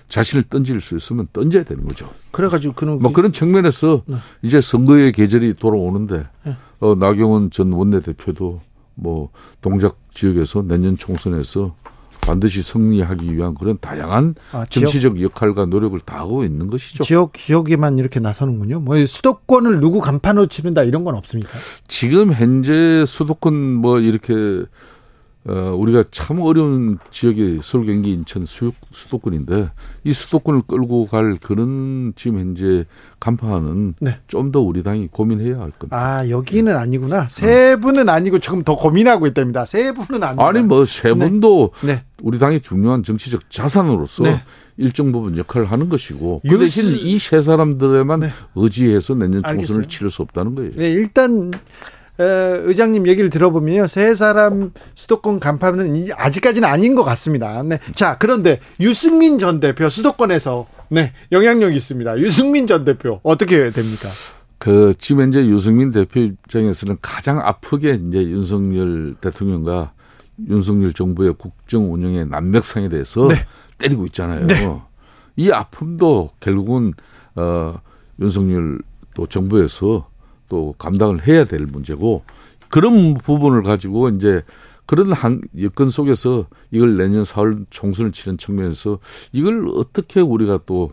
자신을 던질 수 있으면 던져야 되는 거죠. 그래가지고 그런 뭐 그런 측면에서 네. 이제 선거의 계절이 돌아오는데 네. 어, 나경원 전 원내대표도 뭐 동작 지역에서 내년 총선에서 반드시 승리하기 위한 그런 다양한 아, 정치적 역할과 노력을 다하고 있는 것이죠. 지역 지역에만 이렇게 나서는군요. 뭐 수도권을 누구 간판으로 치른다 이런 건 없습니까? 지금 현재 수도권 뭐 이렇게 어, 우리가 참 어려운 지역이 서울, 경기, 인천 수, 수도권인데 이 수도권을 끌고 갈 그런 지금 현재 간판은 네. 좀더 우리 당이 고민해야 할 겁니다. 아 여기는 아니구나. 세 분은 아니고 조금 더 고민하고 있답니다. 세 분은 아니 아니 뭐 세 분도 네. 네. 우리 당의 중요한 정치적 자산으로서 네. 일정 부분 역할을 하는 것이고 그 대신 이 세 사람들에만 네. 의지해서 내년 총선을. 치를 수 없다는 거예요. 네, 일단 의장님 얘기를 들어보면요. 세 사람 수도권 간판은 아직까지는 아닌 것 같습니다. 네. 자, 그런데 유승민 전 대표 수도권에서 네, 영향력이 있습니다. 유승민 전 대표 어떻게 됩니까? 그 지금 현재 유승민 대표 입장에서는 가장 아프게 이제 윤석열 대통령과 윤석열 정부의 국정 운영의 난맥상에 대해서 네. 때리고 있잖아요. 네. 이 아픔도 결국은 어 윤석열 또 정부에서 또 감당을 해야 될 문제고 그런 부분을 가지고 이제 그런 한 여건 속에서 이걸 내년 4월 총선을 치는 측면에서 이걸 어떻게 우리가 또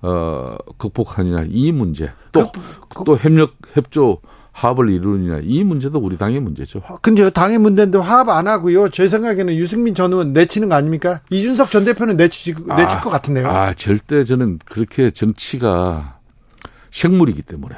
어, 극복하느냐 이 문제 또또 협력 협조 합을 이루느냐 이 문제도 우리 당의 문제죠. 근데 당의 문제인데 화합 안 하고요. 제 생각에는 유승민 전 의원 내치는 거 아닙니까? 이준석 전 대표는 내치 내칠 아, 것 같은데요. 아 절대 저는 그렇게 정치가 생물이기 때문에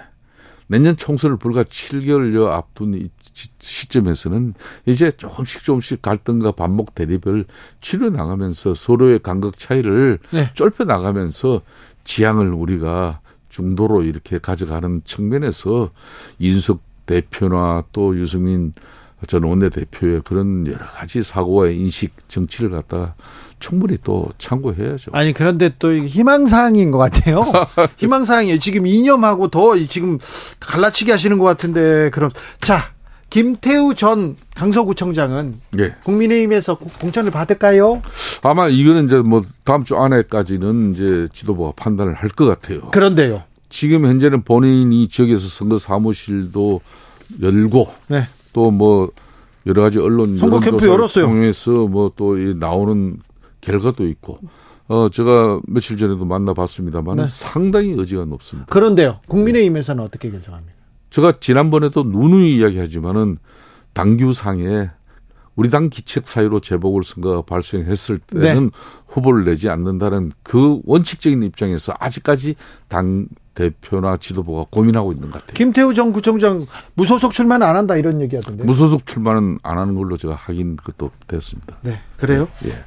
내년 총선을 불과 7개월여 앞둔 이 시점에서는 이제 조금씩 조금씩 갈등과 반목 대립을 치료 나가면서 서로의 간극 차이를 네. 좁혀 나가면서 지향을 우리가 중도로 이렇게 가져가는 측면에서 인석 대표나 또 유승민 전 원내대표의 그런 여러 가지 사고와 인식 정치를 갖다가 충분히 또 참고해야죠. 아니 그런데 또 희망사항인 것 같아요. 희망사항이에요. 지금 이념하고 더 지금 갈라치기 하시는 것 같은데 그럼 자 김태우 전 강서구청장은 예. 국민의힘에서 공천을 받을까요? 아마 이거는 이제 뭐 다음 주 안에까지는 이제 지도부가 판단을 할 것 같아요. 그런데요. 지금 현재는 본인이 지역에서 선거 사무실도 열고 네. 또뭐 여러 가지 언론 선거 캠프 열었어요. 통해서 뭐 또 나오는 결과도 있고 어 제가 며칠 전에도 만나봤습니다만 네. 상당히 의지가 높습니다. 그런데요, 국민의힘에서는 어떻게 결정합니까? 제가 지난번에도 누누이 이야기하지만은 당규상에 우리 당 기책 사유로 재보궐 선거가 발생했을 때는 네. 후보를 내지 않는다는 그 원칙적인 입장에서 아직까지 당 대표나 지도부가 고민하고 있는 것 같아요. 김태우 전 구청장 무소속 출마는 안 한다 이런 얘기하던데. 무소속 출마는 안 하는 걸로 제가 확인 그것도 됐습니다. 네, 그래요? 예.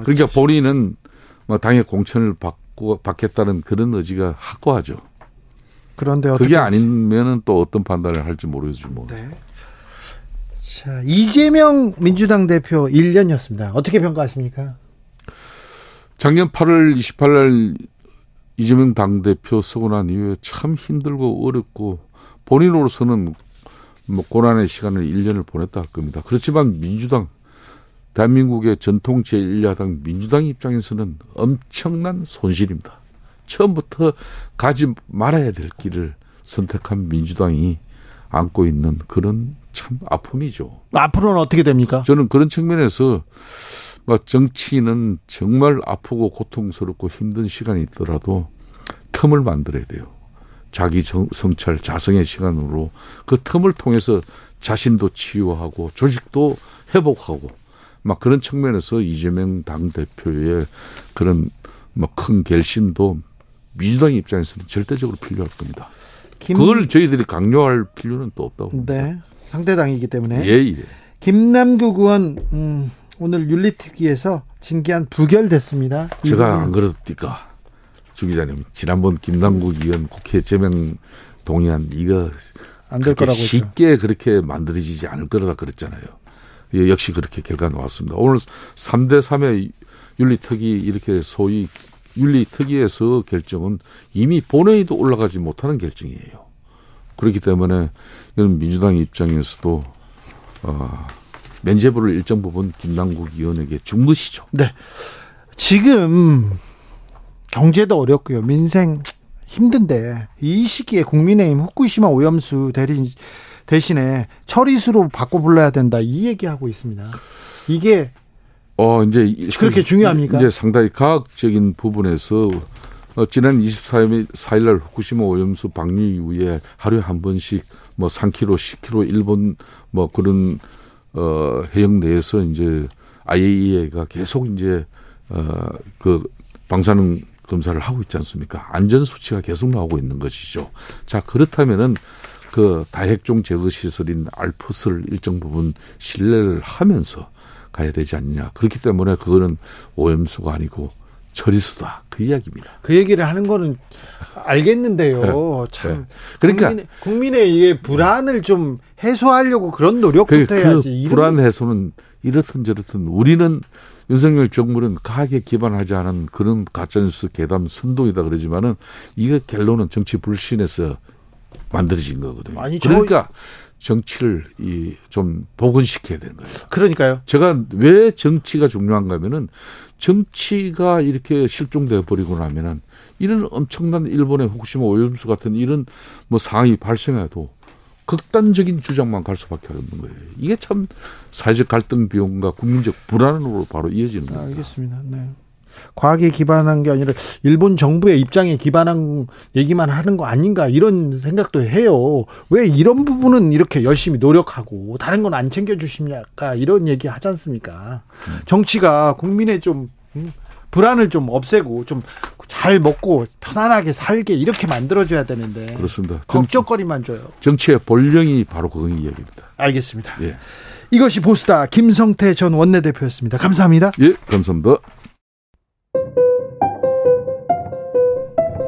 그러니까 본인은 뭐 당의 공천을 받고 받겠다는 그런 의지가 확고하죠. 그런데 그게 아니면은 또 어떤 판단을 할지 모르겠죠. 뭐. 네. 자, 이재명 민주당 대표 1년이었습니다. 어떻게 평가하십니까? 작년 8월 28일 날 이재명 당 대표 서고 난 이후에 참 힘들고 어렵고 본인으로서는 뭐 고난의 시간을 1년을 보냈다 할 겁니다. 그렇지만 민주당 대한민국의 전통 제1야당 민주당 입장에서는 엄청난 손실입니다. 처음부터 가지 말아야 될 길을 선택한 민주당이 안고 있는 그런 참 아픔이죠. 앞으로는 어떻게 됩니까? 저는 그런 측면에서 뭐 정치인은 정말 아프고 고통스럽고 힘든 시간이 있더라도 틈을 만들어야 돼요. 자기 정, 성찰, 자성의 시간으로 그 틈을 통해서 자신도 치유하고 조직도 회복하고 막 그런 측면에서 이재명 당 대표의 그런 뭐 큰 결심도 민주당 입장에서는 절대적으로 필요할 겁니다. 김... 그걸 저희들이 강요할 필요는 또 없다고. 네. 상대당이기 때문에. 예, 예. 김남국 의원 음, 오늘 윤리특위에서 징계안 부결됐습니다. 제가 안 그렇습니까? 주 기자님 지난번 김남국 의원 국회 제명 동의안 이거 안 될 거라고 쉽게 했죠. 그렇게 만들어지지 않을 거라 그랬잖아요. 예, 역시 그렇게 결과가 나왔습니다. 오늘 3대 3의 윤리특위 이렇게 소위 윤리특위에서 결정은 이미 본회의도 올라가지 못하는 결정이에요. 그렇기 때문에 이건 민주당 입장에서도 어, 면죄부를 일정 부분 김남국 의원에게 준 것이죠. 네. 지금 경제도 어렵고요. 민생 힘든데 이 시기에 국민의힘 후쿠시마 오염수 대리 대신에 처리수로 바꿔 불러야 된다 이 얘기하고 있습니다. 이게 어 이제 그렇게 중요합니까? 이제 상당히 과학적인 부분에서 어, 지난 24일 4일 날 후쿠시마 오염수 방류 이후에 하루에 한 번씩 뭐 3km, 10km 일본 뭐 그런 어 해역 내에서 이제 IAEA가 계속 이제 어그 방사능 검사를 하고 있지 않습니까? 안전 수치가 계속 나오고 있는 것이죠. 자 그렇다면은 그 다핵종 제거 시설인 알프스를 일정 부분 신뢰를 하면서 가야 되지 않느냐. 그렇기 때문에 그거는 오염수가 아니고 처리수다. 그 이야기입니다. 그 얘기를 하는 거는 알겠는데요. 네. 참. 네. 그러니까 국민의, 국민의 이 불안을 좀 해소하려고 그런 노력부터 그, 해야지. 그 불안 해소는 이렇든 저렇든 우리는 윤석열 정부는 과학에 기반하지 않은 그런 가짜뉴스 개담 선동이다 그러지만은 이거 결론은 정치 불신에서 만들어진 거거든요. 아니, 그러니까 정치를 이 좀 복원시켜야 되는 거예요. 그러니까요. 제가 왜 정치가 중요한가 하면은 정치가 이렇게 실종돼 버리고 나면은 이런 엄청난 일본의 후쿠시마 오염수 같은 이런 뭐 상황이 발생해도 극단적인 주장만 갈 수밖에 없는 거예요. 이게 참 사회적 갈등 비용과 국민적 불안으로 바로 이어지는 거예요. 알겠습니다. 네. 과학에 기반한 게 아니라 일본 정부의 입장에 기반한 얘기만 하는 거 아닌가 이런 생각도 해요. 왜 이런 부분은 이렇게 열심히 노력하고 다른 건 안 챙겨주십니까? 이런 얘기 하지 않습니까? 정치가 국민의 좀 음, 불안을 좀 없애고 좀 잘 먹고 편안하게 살게 이렇게 만들어줘야 되는데 그렇습니다. 걱정거리만 줘요. 정치의 본령이 바로 그런 이야기입니다. 알겠습니다. 예. 이것이 보스다 김성태 전 원내대표였습니다. 감사합니다. 예, 감사합니다.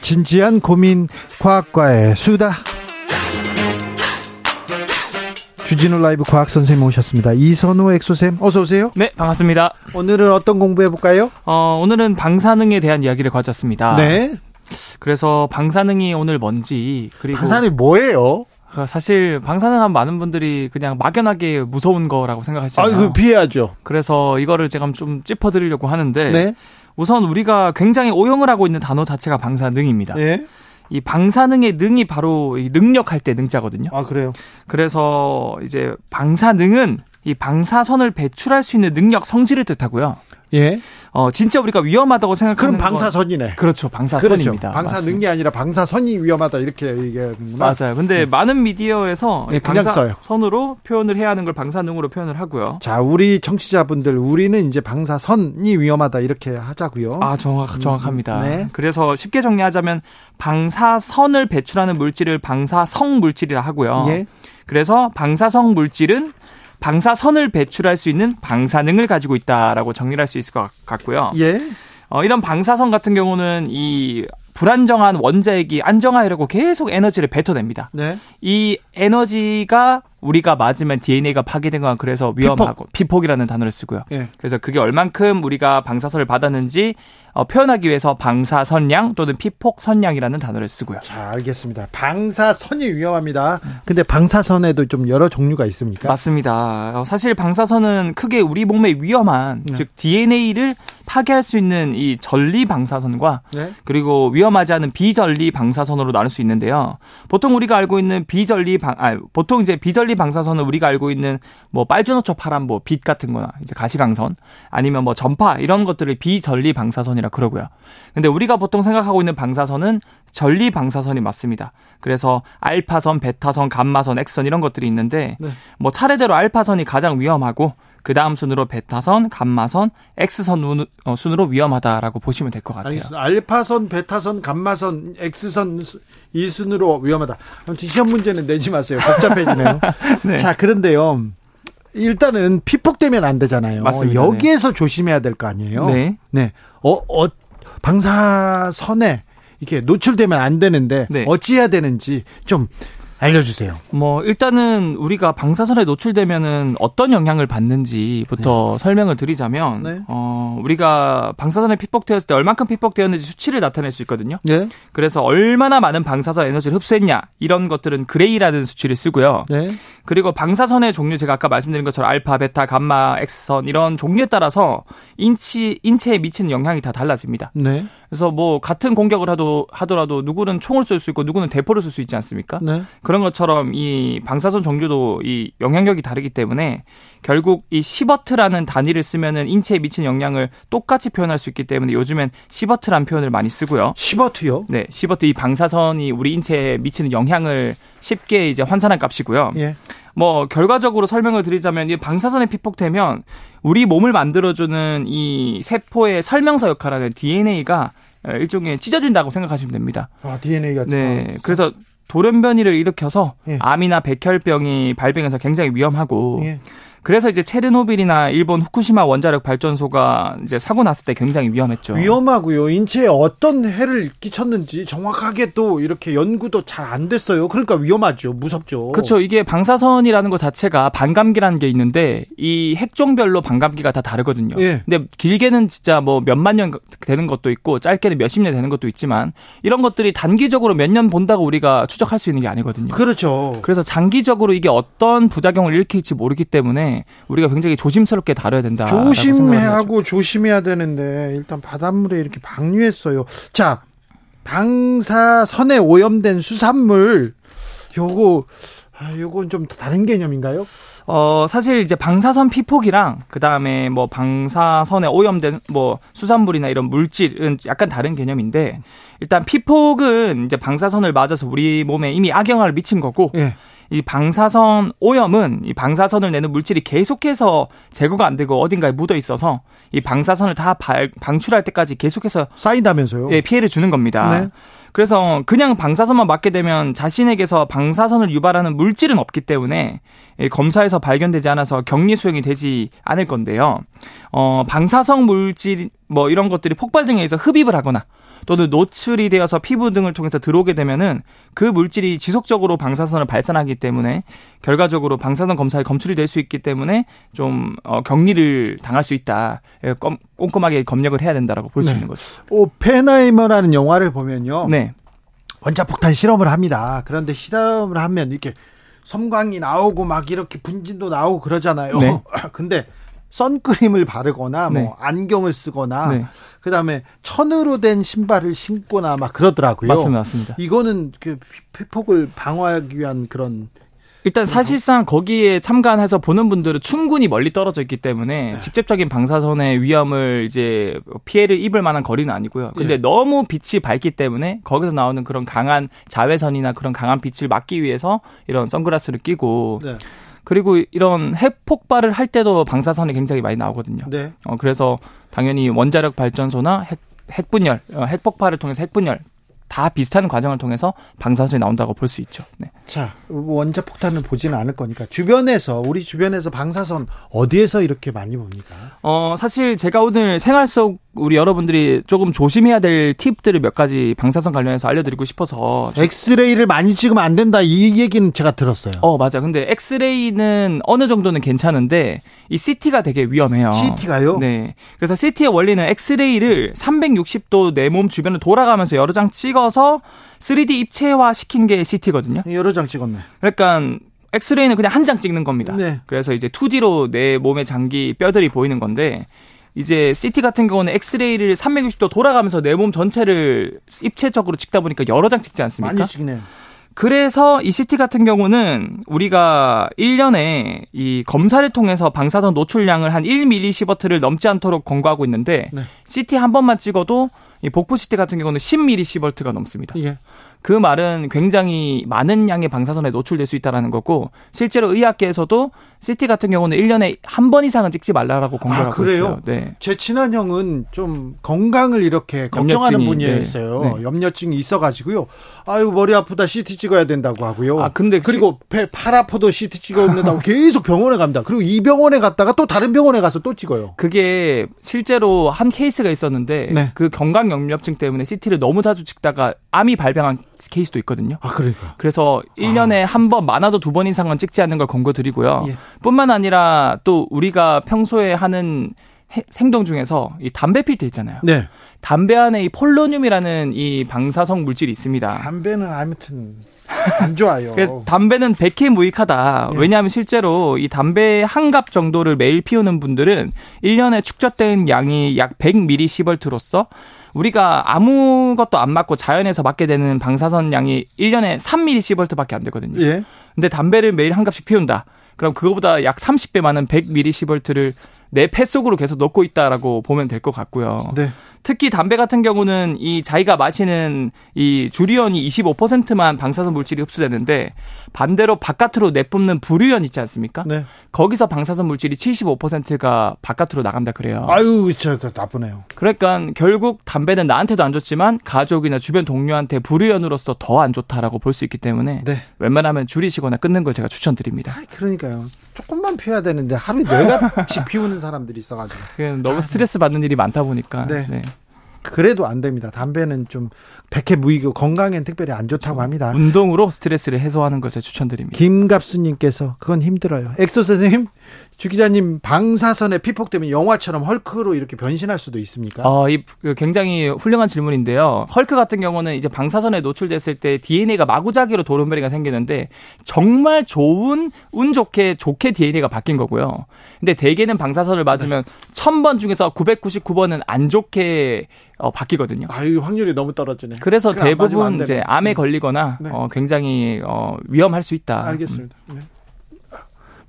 진지한 고민 과학과의 수다. 주진우 라이브 과학 선생님 오셨습니다. 이선호 엑소쌤 어서 오세요. 네, 반갑습니다. 오늘은 어떤 공부해 볼까요? 어, 오늘은 방사능에 대한 이야기를 가졌습니다. 네. 그래서 방사능이 오늘 뭔지 그리고 방사능이 뭐예요? 그 사실 방사능 하면 많은 분들이 그냥 막연하게 무서운 거라고 생각하시잖아요. 아, 그 피해야죠. 그래서 이거를 제가 좀 짚어드리려고 하는데 네. 우선 우리가 굉장히 오용을 하고 있는 단어 자체가 방사능입니다. 예? 이 방사능의 능이 바로 이 능력할 때 능자거든요. 아, 그래요? 그래서 이제 방사능은 이 방사선을 배출할 수 있는 능력 성질을 뜻하고요. 예. 어 진짜 우리가 위험하다고 생각하는 그럼 방사선이네. 건, 그렇죠. 방사선입니다. 그렇죠. 방사능이 아니라 방사선이 위험하다 이렇게 얘기하는구나. 맞아요. 근데 네. 많은 미디어에서 네, 방사선으로 표현을 해야 하는 걸 방사능으로 표현을 하고요. 자, 우리 청취자분들 우리는 이제 방사선이 위험하다 이렇게 하자고요. 아, 정확 정확합니다. 네. 그래서 쉽게 정리하자면 방사선을 배출하는 물질을 방사성 물질이라 하고요. 예. 그래서 방사성 물질은 방사선을 배출할 수 있는 방사능을 가지고 있다라고 정리할 수 있을 것 같고요. 예. 어, 이런 방사선 같은 경우는 이 불안정한 원자핵이 안정화하려고 계속 에너지를 뱉어냅니다. 네. 이 에너지가 우리가 맞으면 DNA가 파괴된 건 그래서 위험하고 피폭. 이라는 단어를 쓰고요. 네. 그래서 그게 얼만큼 우리가 방사선을 받았는지 어, 표현하기 위해서 방사선량 또는 피폭선량이라는 단어를 쓰고요. 자, 알겠습니다. 방사선이 위험합니다. 근데 방사선에도 좀 여러 종류가 있습니까? 맞습니다. 어, 사실 방사선은 크게 우리 몸에 위험한 네. 즉 DNA를 파괴할 수 있는 이 전리 방사선과 네? 그리고 위험하지 않은 비전리 방사선으로 나눌 수 있는데요. 보통 우리가 알고 있는 비전리 방, 아, 보통 이제 비전리 방사선은 우리가 알고 있는 뭐 빨주노초 파란보, 빛 같은 거나 이제 가시광선 아니면 뭐 전파 이런 것들을 비전리 방사선이라 그러고요. 근데 우리가 보통 생각하고 있는 방사선은 전리 방사선이 맞습니다. 그래서 알파선, 베타선, 감마선, 엑선 이런 것들이 있는데 네. 뭐 차례대로 알파선이 가장 위험하고 그 다음 순으로 베타선, 감마선, X선 어, 순으로 위험하다라고 보시면 될 것 같아요. 알겠습니다. 알파선, 베타선, 감마선, X선 이 순으로 위험하다. 아무튼 시험 문제는 내지 마세요. 복잡해지네요. 네. 자, 그런데요. 일단은 피폭되면 안 되잖아요. 맞습니다. 여기에서 네. 조심해야 될 거 아니에요. 네. 네. 어, 어, 방사선에 이렇게 노출되면 안 되는데 네. 어찌해야 되는지 좀 알려주세요. 뭐 일단은 우리가 방사선에 노출되면은 어떤 영향을 받는지부터 네. 설명을 드리자면 네. 어 우리가 방사선에 피폭되었을 때 얼만큼 피폭되었는지 수치를 나타낼 수 있거든요. 네. 그래서 얼마나 많은 방사선 에너지를 흡수했냐 이런 것들은 그레이라는 수치를 쓰고요. 네. 그리고 방사선의 종류 제가 아까 말씀드린 것처럼 알파, 베타, 감마, 엑스선 이런 종류에 따라서 인치 인체에 미치는 영향이 다 달라집니다. 네. 그래서 뭐 같은 공격을 하도 하더라도 누구는 총을 쏠 수 있고 누구는 대포를 쏠 수 있지 않습니까? 네. 그런 것처럼 이 방사선 종류도 이 영향력이 다르기 때문에 결국 이 시버트라는 단위를 쓰면은 인체에 미치는 영향을 똑같이 표현할 수 있기 때문에 요즘엔 시버트란 표현을 많이 쓰고요. 시버트요? 네, 시버트 이 방사선이 우리 인체에 미치는 영향을 쉽게 이제 환산한 값이고요. 예. 뭐 결과적으로 설명을 드리자면 이 방사선에 피폭되면 우리 몸을 만들어주는 이 세포의 설명서 역할하는 DNA가 일종의 찢어진다고 생각하시면 됩니다. 아 DNA가 네, 그래서 돌연변이를 일으켜서 예. 암이나 백혈병이 발병해서 굉장히 위험하고 예. 그래서 이제 체르노빌이나 일본 후쿠시마 원자력 발전소가 이제 사고 났을 때 굉장히 위험했죠. 위험하고요. 인체에 어떤 해를 끼쳤는지 정확하게 또 이렇게 연구도 잘 안 됐어요. 그러니까 위험하죠. 무섭죠. 그렇죠. 이게 방사선이라는 것 자체가 반감기라는 게 있는데 이 핵종별로 반감기가 다 다르거든요. 예. 근데 길게는 진짜 뭐 몇만 년 되는 것도 있고 짧게는 몇십 년 되는 것도 있지만 이런 것들이 단기적으로 몇 년 본다고 우리가 추적할 수 있는 게 아니거든요. 그렇죠. 그래서 장기적으로 이게 어떤 부작용을 일으킬지 모르기 때문에 우리가 굉장히 조심스럽게 다뤄야 된다. 조심해하고 조심해야 되는데 일단 바닷물에 이렇게 방류했어요. 자, 방사선에 오염된 수산물 요거 아, 요건 좀 다른 개념인가요? 어, 사실 이제 방사선 피폭이랑 그다음에 뭐 방사선에 오염된 뭐 수산물이나 이런 물질은 약간 다른 개념인데 일단 피폭은 이제 방사선을 맞아서 우리 몸에 이미 악영향을 미친 거고 예. 이 방사선 오염은 이 방사선을 내는 물질이 계속해서 제거가 안 되고 어딘가에 묻어 있어서 이 방사선을 다 발, 방출할 때까지 계속해서 쌓인다면서요? 예, 피해를 주는 겁니다. 네. 그래서 그냥 방사선만 맞게 되면 자신에게서 방사선을 유발하는 물질은 없기 때문에 검사에서 발견되지 않아서 격리 수용이 되지 않을 건데요. 어, 방사성 물질 뭐 이런 것들이 폭발 등에 의해서 흡입을 하거나 또는 노출이 되어서 피부 등을 통해서 들어오게 되면은 그 물질이 지속적으로 방사선을 발산하기 때문에 결과적으로 방사선 검사에 검출이 될 수 있기 때문에 좀 어, 격리를 당할 수 있다. 예, 꼼, 꼼꼼하게 검역을 해야 된다라고 볼수 네. 있는 거죠. 오펜하이머라는 영화를 보면요. 네. 원자폭탄 실험을 합니다. 그런데 실험을 하면 이렇게 섬광이 나오고 막 이렇게 분진도 나오고 그러잖아요. 네. 근데 선크림을 바르거나 뭐 네. 안경을 쓰거나 네. 그다음에 천으로 된 신발을 신거나 막 그러더라고요. 맞습니다. 맞습니다. 이거는 그 피폭을 방어하기 위한 그런 일단 사실상 거기에 참관해서 보는 분들은 충분히 멀리 떨어져 있기 때문에 네. 직접적인 방사선의 위험을 이제 피해를 입을 만한 거리는 아니고요. 근데 네. 너무 빛이 밝기 때문에 거기서 나오는 그런 강한 자외선이나 그런 강한 빛을 막기 위해서 이런 선글라스를 끼고 네. 그리고 이런 핵 폭발을 할 때도 방사선이 굉장히 많이 나오거든요. 네. 어, 그래서 당연히 원자력 발전소나 핵, 핵분열, 어, 핵폭발을 통해서 핵분열 다 비슷한 과정을 통해서 방사선이 나온다고 볼 수 있죠. 네. 자, 원자 폭탄을 보지는 않을 거니까 주변에서 우리 주변에서 방사선 어디에서 이렇게 많이 봅니까? 어, 사실 제가 오늘 생활 속 우리 여러분들이 조금 조심해야 될 팁들을 몇 가지 방사선 관련해서 알려드리고 싶어서 엑스레이를 많이 찍으면 안 된다 이 얘기는 제가 들었어요. 어 맞아. 근데 엑스레이는 어느 정도는 괜찮은데 이 CT가 되게 위험해요. CT가요? 네. 그래서 CT의 원리는 엑스레이를 360도 내 몸 주변을 돌아가면서 여러 장 찍어서 3D 입체화 시킨 게 CT거든요. 여러 장 찍었네. 그러니까 엑스레이는 그냥 한 장 찍는 겁니다. 네. 그래서 이제 2D로 내 몸의 장기 뼈들이 보이는 건데 이제 CT 같은 경우는 엑스레이를 360도 돌아가면서 내 몸 전체를 입체적으로 찍다 보니까 여러 장 찍지 않습니까? 많이 찍네요. 그래서 이 CT 같은 경우는 우리가 1년에 이 검사를 통해서 방사선 노출량을 한 1mS를 넘지 않도록 권고하고 있는데 네. CT 한 번만 찍어도 이 복부 CT 같은 경우는 10mS가 넘습니다. 예. 그 말은 굉장히 많은 양의 방사선에 노출될 수 있다라는 거고 실제로 의학계에서도 CT 같은 경우는 1년에 한 번 이상은 찍지 말라라고 권고하고 아, 그래요? 있어요. 네. 제 친한 형은 좀 건강을 이렇게 걱정하는 분이었어요. 네. 네. 염려증이 있어 가지고요. 아유, 머리 아프다 CT 찍어야 된다고 하고요. 아, 근데 그리고 배, 팔 아파도 CT 찍어야 된다고 계속 병원에 갑니다. 그리고 이 병원에 갔다가 또 다른 병원에 가서 또 찍어요. 그게 실제로 한 케이스가 있었는데 네. 그 건강 염려증 때문에 CT를 너무 자주 찍다가 암이 발병한 케이스도 있거든요. 아, 그러니까. 그래서 1년에 아. 한번 많아도 두 번 이상은 찍지 않는 걸 권고 드리고요. 예. 뿐만 아니라 또 우리가 평소에 하는 행동 중에서 이 담배 필 때 있잖아요. 네. 담배 안에 이 폴로늄이라는 이 방사성 물질이 있습니다. 담배는 아무튼 안 좋아요. 그 담배는 백해무익하다. 네. 왜냐하면 실제로 이 담배 한 갑 정도를 매일 피우는 분들은 1년에 축적된 양이 약 100mS로서 우리가 아무것도 안 맞고 자연에서 맞게 되는 방사선 양이 1년에 3mS밖에 안 되거든요. 예. 근데 담배를 매일 한 갑씩 피운다. 그럼 그거보다 약 30배 많은 100mS를 내 폐 속으로 계속 넣고 있다라고 보면 될 것 같고요. 네. 특히 담배 같은 경우는 이 자기가 마시는 이 주류연이 25%만 방사선 물질이 흡수되는데 반대로 바깥으로 내뿜는 부류연 있지 않습니까? 네. 거기서 방사선 물질이 75%가 바깥으로 나간다 그래요. 아유, 진짜 나쁘네요. 그러니까 결국 담배는 나한테도 안 좋지만 가족이나 주변 동료한테 부류연으로서 더 안 좋다라고 볼 수 있기 때문에 네. 웬만하면 줄이시거나 끊는 걸 제가 추천드립니다. 아, 그러니까요. 조금만 피워야 되는데 하루에 네갑씩 피우는 사람들이 있어가지고. 너무 스트레스 받는 일이 많다 보니까. 네. 네. 그래도 안 됩니다. 담배는 좀 백해 무익고 건강엔 특별히 안 좋다고. 합니다. 운동으로 스트레스를 해소하는 걸 제가 추천드립니다. 김갑수님께서 그건 힘들어요. 엑소 선생님 주 기자님 방사선에 피폭되면 영화처럼 헐크로 이렇게 변신할 수도 있습니까? 어, 이 그 굉장히 훌륭한 질문인데요. 헐크 같은 경우는 이제 방사선에 노출됐을 때 DNA가 마구잡이로 돌연변이가 생기는데 정말 좋은 운 좋게 좋게 DNA가 바뀐 거고요. 근데 대개는 방사선을 맞으면 네. 1000번 중에서 999번은 안 좋게 어, 바뀌거든요. 아유, 확률이 너무 떨어지네. 그래서 대부분 이제 암에 네. 걸리거나 네. 어, 굉장히 어, 위험할 수 있다. 알겠습니다. 네.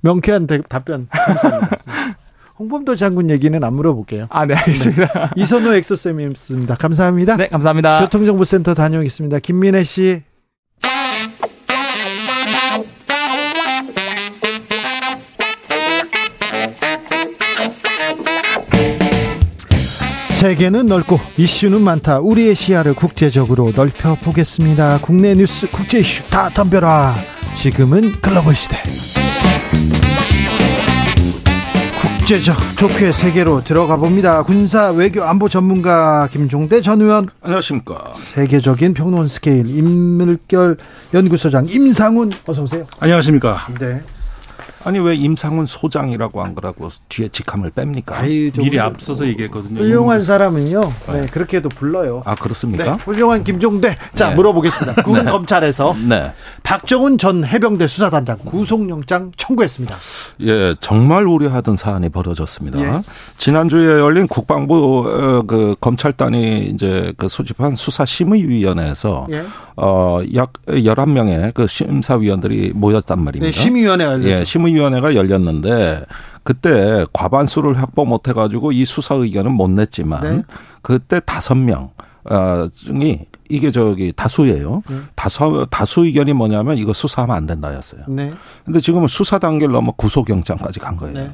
명쾌한 대, 답변 감사합니다. 홍범도 장군 얘기는 안 물어볼게요. 아, 네, 알겠습니다. 네. 이선호 엑소쌤이었습니다. 감사합니다. 네, 감사합니다. 교통정보센터 다녀오겠습니다. 김민혜 씨. 세계는 넓고 이슈는 많다. 우리의 시야를 국제적으로 넓혀 보겠습니다. 국내 뉴스, 국제 이슈 다 덤벼라. 지금은 글로벌 시대. 국제적 토크의 세계로 들어가 봅니다. 군사 외교 안보 전문가 김종대 전 의원. 안녕하십니까. 세계적인 평론 스케일 인문결 연구소장 임상훈 어서 오세요. 안녕하십니까. 네. 아니 왜 임상훈 소장이라고 한 거라고 뒤에 직함을 뺍니까? 아이, 미리 앞서서 얘기했거든요. 훌륭한 사람은요. 네, 그렇게도 불러요. 아 그렇습니까? 네, 훌륭한 김종대. 자 네. 물어보겠습니다. 군 네. 검찰에서 네. 박정훈 전 해병대 수사단장 구속영장 청구했습니다. 예, 정말 우려하던 사안이 벌어졌습니다. 예. 지난주에 열린 국방부 어, 그 검찰단이 이제 그 소집한 수사심의위원회에서 예. 어약 11명의 그 심사위원들이 모였단 말입니다. 네, 심의위원회가 열렸죠. 예, 심의위원회가 열렸는데 그때 과반수를 확보 못 해 가지고 이 수사 의견은 못 냈지만 네. 그때 다섯 명 어, 중이 이게 저기 다수예요. 네. 다수 다수 의견이 뭐냐면 이거 수사하면 안 된다였어요. 네. 근데 지금은 수사 단계를 넘어 구속영장까지 간 거예요. 네.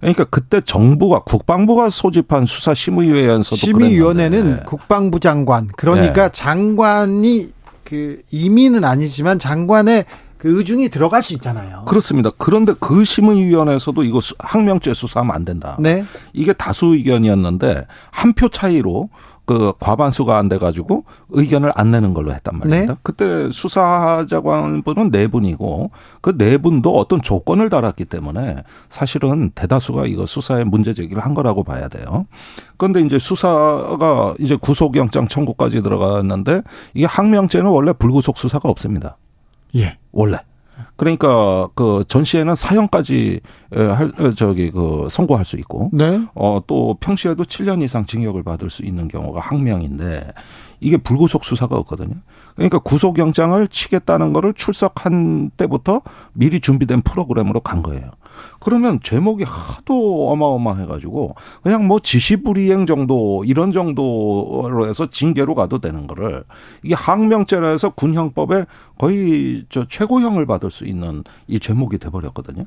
그러니까 그때 정부가 국방부가 소집한 수사 심의위원회에서도 심의위원회는 국방부 장관 그러니까 네. 장관이 그 이민은 아니지만 장관의 그 의중이 들어갈 수 있잖아요. 그렇습니다. 그런데 그 심의위원회에서도 이거 항명죄 수사하면 안 된다. 네. 이게 다수 의견이었는데 한 표 차이로 그 과반수가 안 돼가지고 의견을 안 내는 걸로 했단 말입니다. 네. 그때 수사자관분은 네 분이고 그 네 분도 어떤 조건을 달았기 때문에 사실은 대다수가 이거 수사에 문제 제기를 한 거라고 봐야 돼요. 그런데 이제 수사가 이제 구속영장 청구까지 들어갔는데 이게 항명죄는 원래 불구속 수사가 없습니다. 예. 원래. 그러니까 그전 씨에는 사형까지 할 저기 그 선고할 수 있고 네. 어또 평시에도 7년 이상 징역을 받을 수 있는 경우가 항명인데 이게 불구속 수사가 없거든요. 그러니까 구속영장을 치겠다는 거를 출석한 때부터 미리 준비된 프로그램으로 간 거예요. 그러면 제목이 하도 어마어마해가지고 그냥 뭐 지시불이행 정도 이런 정도로 해서 징계로 가도 되는 거를 이게 항명죄라 해서 군형법에 거의 저 최고형을 받을 수 있는 이 제목이 돼버렸거든요.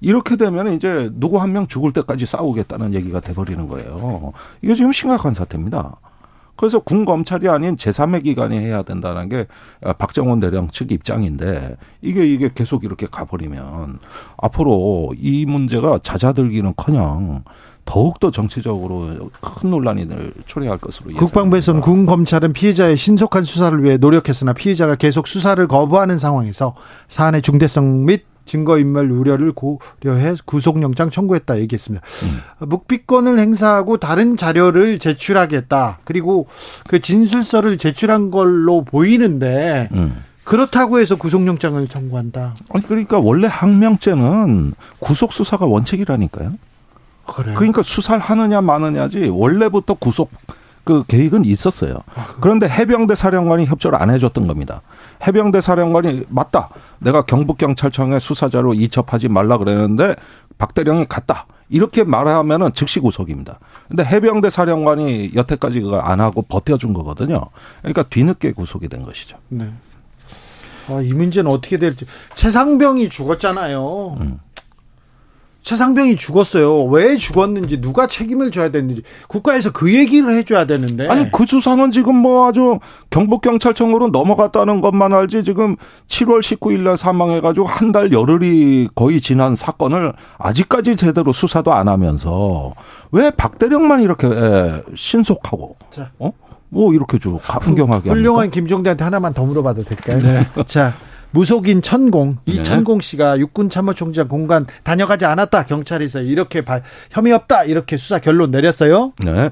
이렇게 되면 이제 누구 한 명 죽을 때까지 싸우겠다는 얘기가 돼버리는 거예요. 이게 지금 심각한 사태입니다. 그래서 군 검찰이 아닌 제3의 기관이 해야 된다는 게 박정원 대령 측 입장인데 이게 이게 계속 이렇게 가버리면 앞으로 이 문제가 잦아들기는커녕 더욱더 정치적으로 큰 논란이 초래할 것으로 국방부에서는 군 검찰은 피해자의 신속한 수사를 위해 노력했으나 피해자가 계속 수사를 거부하는 상황에서 사안의 중대성 및 증거인멸 우려를 고려해 구속영장 청구했다 얘기했습니다. 음. 묵비권을 행사하고 다른 자료를 제출하겠다. 그리고 그 진술서를 제출한 걸로 보이는데 음. 그렇다고 해서 구속영장을 청구한다. 아니 그러니까 원래 항명죄는 구속 수사가 원칙이라니까요. 그래요? 그러니까 수사를 하느냐 마느냐지 원래부터 구속 그 계획은 있었어요. 아, 그런데 해병대 사령관이 협조를 안 해줬던 겁니다. 해병대 사령관이 맞다. 내가 경북경찰청에 수사자로 이첩하지 말라 그랬는데 박 대령이 갔다. 이렇게 말하면은 즉시 구속입니다. 근데 해병대 사령관이 여태까지 그걸 안 하고 버텨준 거거든요. 그러니까 뒤늦게 구속이 된 것이죠. 네. 아, 이 문제는 어떻게 될지. 최상병이 죽었잖아요. 음. 최상병이 죽었어요. 왜 죽었는지 누가 책임을 져야 되는지 국가에서 그 얘기를 해줘야 되는데. 아니 그 수사는 지금 뭐 아주 경북 경찰청으로 넘어갔다는 것만 알지 지금 7월 19일 날 사망해가지고 한 달 열흘이 거의 지난 사건을 아직까지 제대로 수사도 안 하면서 왜 박대령만 이렇게 신속하고 자. 어? 뭐 이렇게 좀 강경하게 훌륭한 김종대한테 하나만 더 물어봐도 될까요? 네. 자 무속인 천공 이 네. 천공 씨가 육군 참모총장 공간 다녀가지 않았다 경찰에서 이렇게 발, 혐의 없다 이렇게 수사 결론 내렸어요. 네.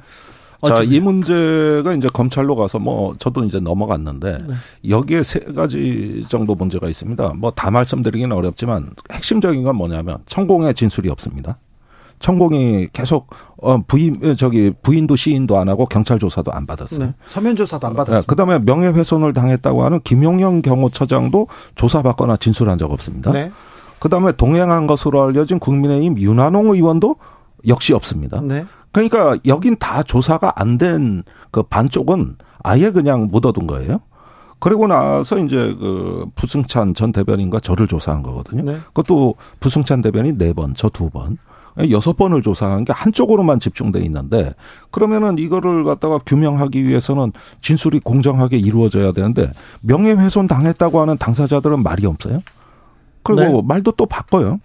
자, 이 문제가 이제 검찰로 가서 뭐 저도 이제 넘어갔는데 네. 여기에 세 가지 정도 문제가 있습니다. 뭐 다 말씀드리기는 어렵지만 핵심적인 건 뭐냐면 천공의 진술이 없습니다. 천공이 계속 어 부인 저기 부인도 시인도 안 하고 경찰 조사도 안 받았어요. 네. 서면 조사도 안 받았어요. 네. 그다음에 명예훼손을 당했다고 하는 김용영 경호처장도 조사받거나 진술한 적 없습니다. 네. 그다음에 동행한 것으로 알려진 국민의힘 윤한홍 의원도 역시 없습니다. 네. 그러니까 여긴 다 조사가 안 된 그 반쪽은 아예 그냥 묻어둔 거예요. 그리고 나서 이제 그 부승찬 전 대변인과 저를 조사한 거거든요. 네. 그것도 부승찬 대변인 네 번, 저 두 번. 여섯 번을 조사한 게 한쪽으로만 집중돼 있는데 그러면은 이거를 갖다가 규명하기 위해서는 진술이 공정하게 이루어져야 되는데 명예훼손 당했다고 하는 당사자들은 말이 없어요. 그리고 네. 말도 또 바꿔요.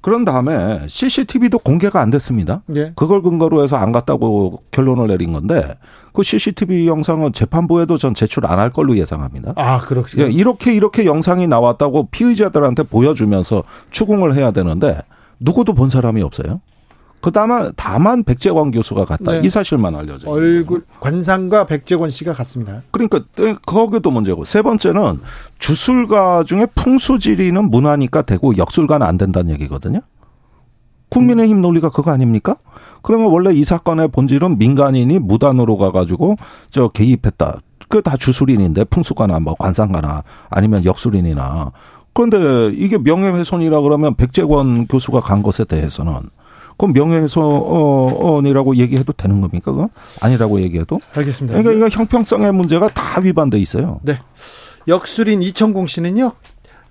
그런 다음에 CCTV도 공개가 안 됐습니다. 예. 그걸 근거로 해서 안 갔다고 결론을 내린 건데 그 CCTV 영상은 재판부에도 전 제출 안 할 걸로 예상합니다. 아. 예, 이렇게 이렇게 영상이 나왔다고 피의자들한테 보여주면서 추궁을 해야 되는데 누구도 본 사람이 없어요. 그다음에 다만 백재원 교수가 갔다. 네. 이 사실만 알려져. 얼굴 관상과 백재원 씨가 갔습니다. 그러니까 네, 거기도 문제고 세 번째는 주술가 중에 풍수지리는 문화니까 되고 역술가는 안 된다는 얘기거든요. 국민의힘 논리가 그거 아닙니까? 그러면 원래 이 사건의 본질은 민간인이 무단으로 가가지고 저 개입했다. 그 다 주술인인데 풍수가나 뭐 관상가나 아니면 역술인이나 그런데 이게 명예훼손이라 그러면 백재권 교수가 간 것에 대해서는 그럼 명예훼손이라고 얘기해도 되는 겁니까? 그건? 아니라고 얘기해도? 알겠습니다. 그러니까 이거 형평성의 문제가 다 위반돼 있어요. 네. 역술인 이천공 씨는요.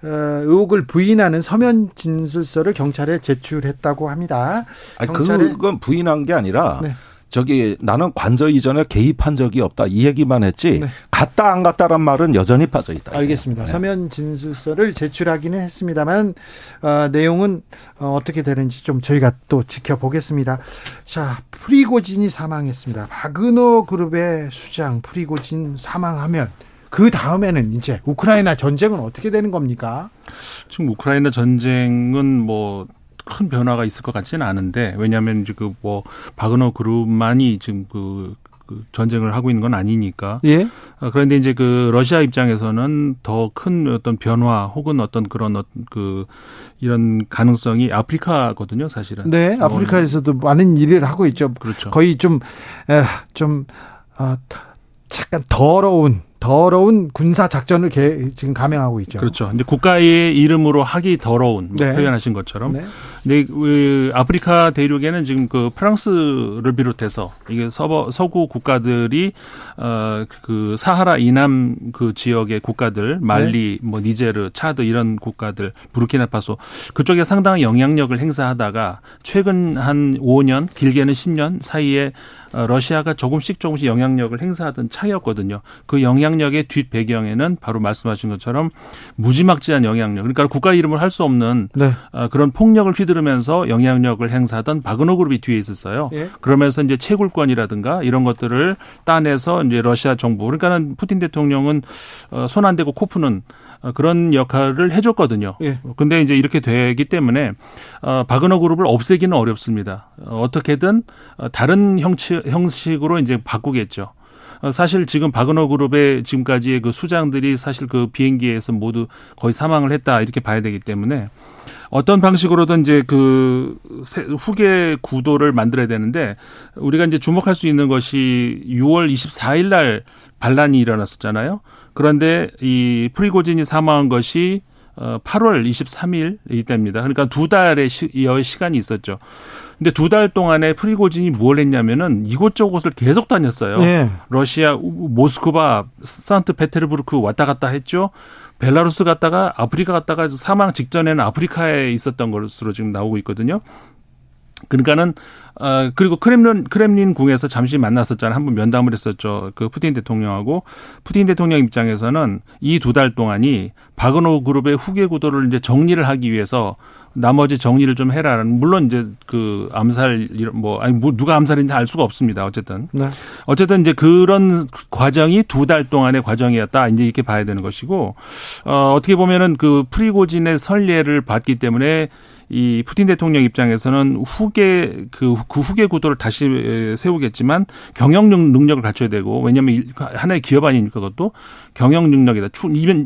어, 의혹을 부인하는 서면 진술서를 경찰에 제출했다고 합니다. 아니, 그건 부인한 게 아니라 네. 저기 나는 관저 이전에 개입한 적이 없다 이 얘기만 했지 네. 갔다 안 갔다란 말은 여전히 빠져 있다. 알겠습니다. 네. 서면 진술서를 제출하기는 했습니다만 어, 내용은 어, 어떻게 되는지 좀 저희가 또 지켜보겠습니다. 자 프리고진이 사망했습니다. 바그너 그룹의 수장 프리고진 사망하면 그 다음에는 이제 우크라이나 전쟁은 어떻게 되는 겁니까? 지금 우크라이나 전쟁은 뭐 큰 변화가 있을 것 같지는 않은데 왜냐하면 이제 그뭐 바그너 그룹만이 지금 그, 그 전쟁을 하고 있는 건 아니니까. 예. 어, 그런데 이제 그 러시아 입장에서는 더 큰 어떤 변화 혹은 어떤 그런 어떤 그 이런 가능성이 아프리카거든요, 사실은. 네, 아프리카에서도 많은 일을 하고 있죠. 그렇죠. 거의 좀, 에, 좀, 아, 잠깐 더러운 더러운 군사 작전을 개, 지금 감행하고 있죠. 그렇죠. 이제 국가의 이름으로 하기 더러운 뭐 네. 표현하신 것처럼. 네. 근데 그 아프리카 대륙에는 지금 그 프랑스를 비롯해서 이게 서버 서구 국가들이 어그 사하라 이남 그 지역의 국가들 말리 네. 뭐 니제르 차드 이런 국가들 부르키나파소 그쪽에 상당한 영향력을 행사하다가 최근 한 5년 길게는 10년 사이에 어, 러시아가 조금씩 조금씩 영향력을 행사하던 차이였거든요. 그 영향력의 뒷 배경에는 바로 말씀하신 것처럼 무지막지한 영향력. 그러니까 국가 이름을 할 수 없는 네. 어, 그런 폭력을 휘 두르면서 영향력을 행사하던 바그너 그룹이 뒤에 있었어요. 예. 그러면서 이제 채굴권이라든가 이런 것들을 따내서 이제 러시아 정부 그러니까는 푸틴 대통령은 어, 손안 대고 코 푸는 어, 그런 역할을 해줬거든요. 예. 근데 이제 이렇게 되기 때문에 어, 바그너 그룹을 없애기는 어렵습니다. 어, 어떻게든 어, 다른 형식, 형식으로 이제 바꾸겠죠. 어, 사실 지금 바그너 그룹의 지금까지의 그 수장들이 사실 그 비행기에서 모두 거의 사망을 했다 이렇게 봐야 되기 때문에 어떤 방식으로든 이제 그 후계 구도를 만들어야 되는데 우리가 이제 주목할 수 있는 것이 6월 24일 날 반란이 일어났었잖아요. 그런데 이 프리고진이 사망한 것이 어 8월 23일 이때입니다. 그러니까 두 달의 시, 시간이 있었죠. 근데 두 달 동안에 프리고진이 뭘 했냐면은 이곳저곳을 계속 다녔어요. 네. 러시아 모스크바, 산트페테르부르크 왔다 갔다 했죠. 벨라루스 갔다가 아프리카 갔다가 사망 직전에는 아프리카에 있었던 것으로 지금 나오고 있거든요. 그러니까는 어 그리고 크렘린 크렘린 궁에서 잠시 만났었잖아요. 한번 면담을 했었죠. 그 푸틴 대통령하고 푸틴 대통령 입장에서는 이 두 달 동안이 바그노 그룹의 후계 구도를 이제 정리를 하기 위해서 나머지 정리를 좀 해라는 물론 이제 그 암살 뭐 아니 뭐 누가 암살인지 알 수가 없습니다. 어쨌든 네. 어쨌든 이제 그런 과정이 두 달 동안의 과정이었다 이제 이렇게 봐야 되는 것이고 어 어떻게 보면은 그 프리고진의 선례를 봤기 때문에 이 푸틴 대통령 입장에서는 후계 그, 그 후계 구도를 다시 세우겠지만 경영 능력을 갖춰야 되고 왜냐하면 하나의 기업 아니니까 그것도 경영 능력이다.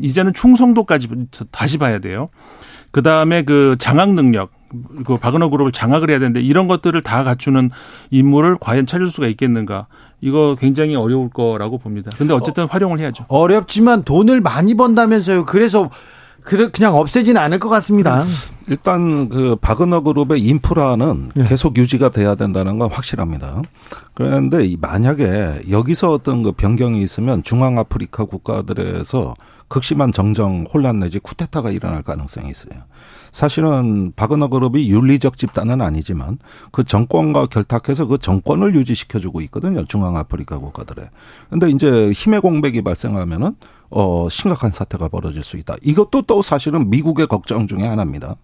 이제는 충성도까지 다시 봐야 돼요. 그 다음에 그 장악 능력, 그 바그너 그룹을 장악을 해야 되는데 이런 것들을 다 갖추는 인물을 과연 찾을 수가 있겠는가? 이거 굉장히 어려울 거라고 봅니다. 근데 어쨌든 어, 활용을 해야죠. 어렵지만 돈을 많이 번다면서요. 그래서 그냥 없애지는 않을 것 같습니다. 일단 그 바그너 그룹의 인프라는 네. 계속 유지가 돼야 된다는 건 확실합니다. 그런데 만약에 여기서 어떤 그 변경이 있으면 중앙 아프리카 국가들에서 극심한 정정 혼란 내지 쿠데타가 일어날 가능성이 있어요. 사실은 바그너 그룹이 윤리적 집단은 아니지만 그 정권과 결탁해서 그 정권을 유지시켜주고 있거든요. 중앙 아프리카 국가들에. 근데 이제 힘의 공백이 발생하면은 어 심각한 사태가 벌어질 수 있다. 이것도 또 사실은 미국의 걱정 중의 하나입니다.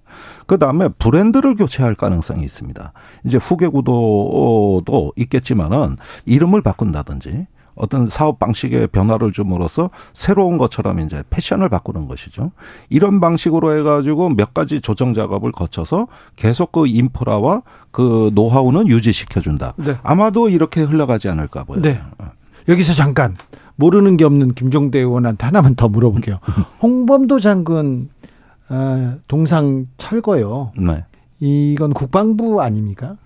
그 다음에 브랜드를 교체할 가능성이 있습니다. 이제 후계 구도도 있겠지만은 이름을 바꾼다든지 어떤 사업 방식의 변화를 줌으로써 새로운 것처럼 이제 패션을 바꾸는 것이죠. 이런 방식으로 해가지고 몇 가지 조정 작업을 거쳐서 계속 그 인프라와 그 노하우는 유지시켜준다. 네. 아마도 이렇게 흘러가지 않을까 보여요. 네. 여기서 잠깐 모르는 게 없는 김종대 의원한테 하나만 더 물어볼게요. 홍범도 장군 어, 동상 철거요. 네. 이건 국방부 아닙니까?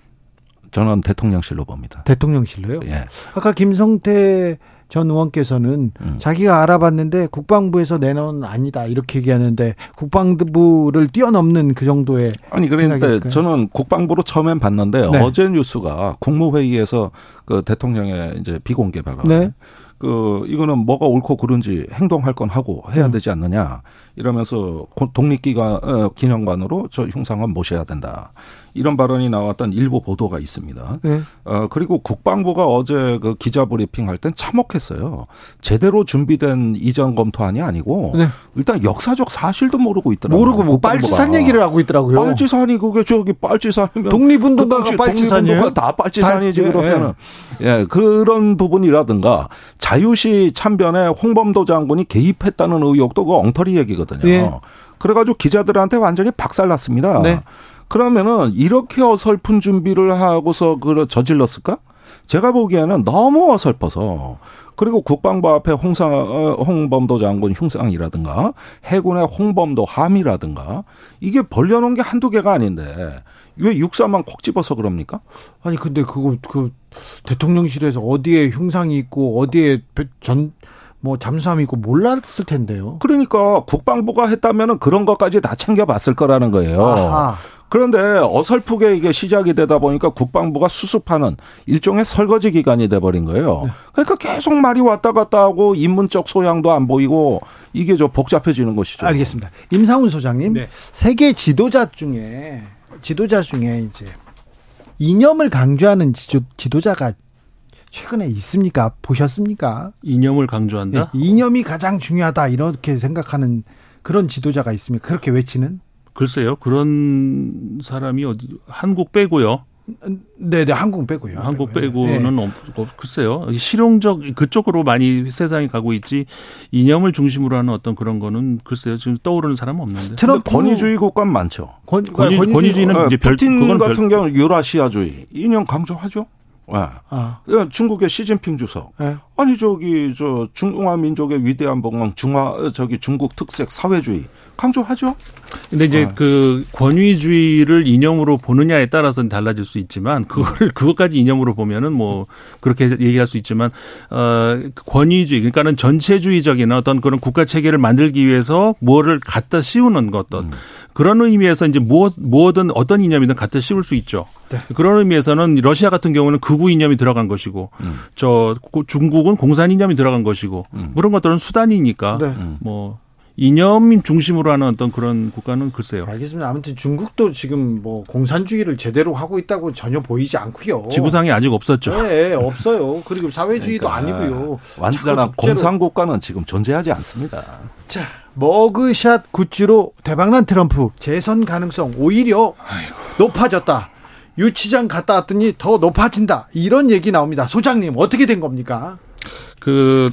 저는 대통령실로 봅니다. 대통령실로요? 예. 아까 김성태 전 의원께서는 음. 자기가 알아봤는데 국방부에서 내놓은 아니다 이렇게 얘기하는데 국방부를 뛰어넘는 그 정도의 아니 그런데 저는 국방부로 처음엔 봤는데 네. 어제 뉴스가 국무회의에서 그 대통령의 이제 비공개 발언 네. 그 이거는 뭐가 옳고 그른지 행동할 건 하고 해야 음. 되지 않느냐 이러면서 독립기관 어, 기념관으로 저 흉상은 모셔야 된다. 이런 발언이 나왔던 일부 보도가 있습니다. 네. 어, 그리고 국방부가 어제 그 기자 브리핑 할 땐 참혹했어요. 제대로 준비된 이전 검토안이 아니고 네. 일단 역사적 사실도 모르고 있더라고요. 모르고 뭐 빨치산 얘기를 하고 있더라고요. 빨치산이 그게 저기 빨치산이면 독립운동가가 그 빨치산이에요? 다 빨치산이지 다, 그러면은 예. 예 그런 부분이라든가 자유시 참변에 홍범도 장군이 개입했다는 의혹도 그 엉터리 얘기거든요. 예. 그래가지고 기자들한테 완전히 박살났습니다. 네. 그러면은 이렇게 어설픈 준비를 하고서 그 저질렀을까? 제가 보기에는 너무 어설퍼서 그리고 국방부 앞에 홍상, 어, 홍범도 장군 흉상이라든가 해군의 홍범도 함이라든가 이게 벌려놓은 게 한두 개가 아닌데 왜 육사만 콕 집어서 그럽니까? 아니 근데 그거 그 대통령실에서 어디에 흉상이 있고 어디에 전 뭐 잠수함이 있고 몰랐을 텐데요. 그러니까 국방부가 했다면은 그런 것까지 다 챙겨봤을 거라는 거예요. 아하. 그런데 어설프게 이게 시작이 되다 보니까 국방부가 수습하는 일종의 설거지 기간이 돼버린 거예요. 네. 그러니까 계속 말이 왔다 갔다 하고 인문적 소양도 안 보이고 이게 좀 복잡해지는 것이죠. 알겠습니다. 임상훈 소장님, 네. 세계 지도자 중에 지도자 중에 이제 이념을 강조하는 지도, 지도자가 최근에 있습니까? 보셨습니까? 이념을 강조한다? 네, 이념이 가장 중요하다 이렇게 생각하는 그런 지도자가 있습니까? 그렇게 외치는? 글쎄요. 그런 사람이 어디 한국 빼고요. 네, 네, 한국 빼고요. 한국 빼고는 네. 없, 글쎄요. 실용적 그쪽으로 많이 세상이 가고 있지 이념을 중심으로 하는 어떤 그런 거는 글쎄요. 지금 떠오르는 사람은 없는데. 트럼프 권위주의 국가는 많죠. 권, 권위, 권위주의, 는 이제 별, 푸틴 같은 경우 는 유라시아주의 이념 강조하죠. 네. 아. 중국의 시진핑 주석. 네. 아니 저기 저 중화 민족의 위대한 봉황 중화 저기 중국 특색 사회주의 강조하죠. 근데 이제 아. 그 권위주의를 이념으로 보느냐에 따라서는 달라질 수 있지만 그거를 그것까지 이념으로 보면은 뭐 그렇게 얘기할 수 있지만 어 권위주의 그러니까는 전체주의적인 어떤 그런 국가 체계를 만들기 위해서 뭐를 갖다 씌우는 것 어떤 음. 그런 의미에서 이제 무엇 뭐든 어떤 이념이든 갖다 씌울 수 있죠. 네. 그런 의미에서는 러시아 같은 경우는 극우 이념이 들어간 것이고 음. 저 중국은 공산 이념이 들어간 것이고 음. 그런 것들은 수단이니까 네. 뭐 이념 중심으로 하는 어떤 그런 국가는 글쎄요. 알겠습니다. 아무튼 중국도 지금 뭐 공산주의를 제대로 하고 있다고 전혀 보이지 않고요. 지구상에 아직 없었죠. 네, 없어요. 그리고 사회주의도 그러니까 아니고요. 완전한 공산 국가는 지금 존재하지 않습니다. 자, 머그샷 굿즈로 대박난 트럼프 재선 가능성 오히려 아이고. 높아졌다. 유치장 갔다 왔더니 더 높아진다. 이런 얘기 나옵니다. 소장님 어떻게 된 겁니까? 그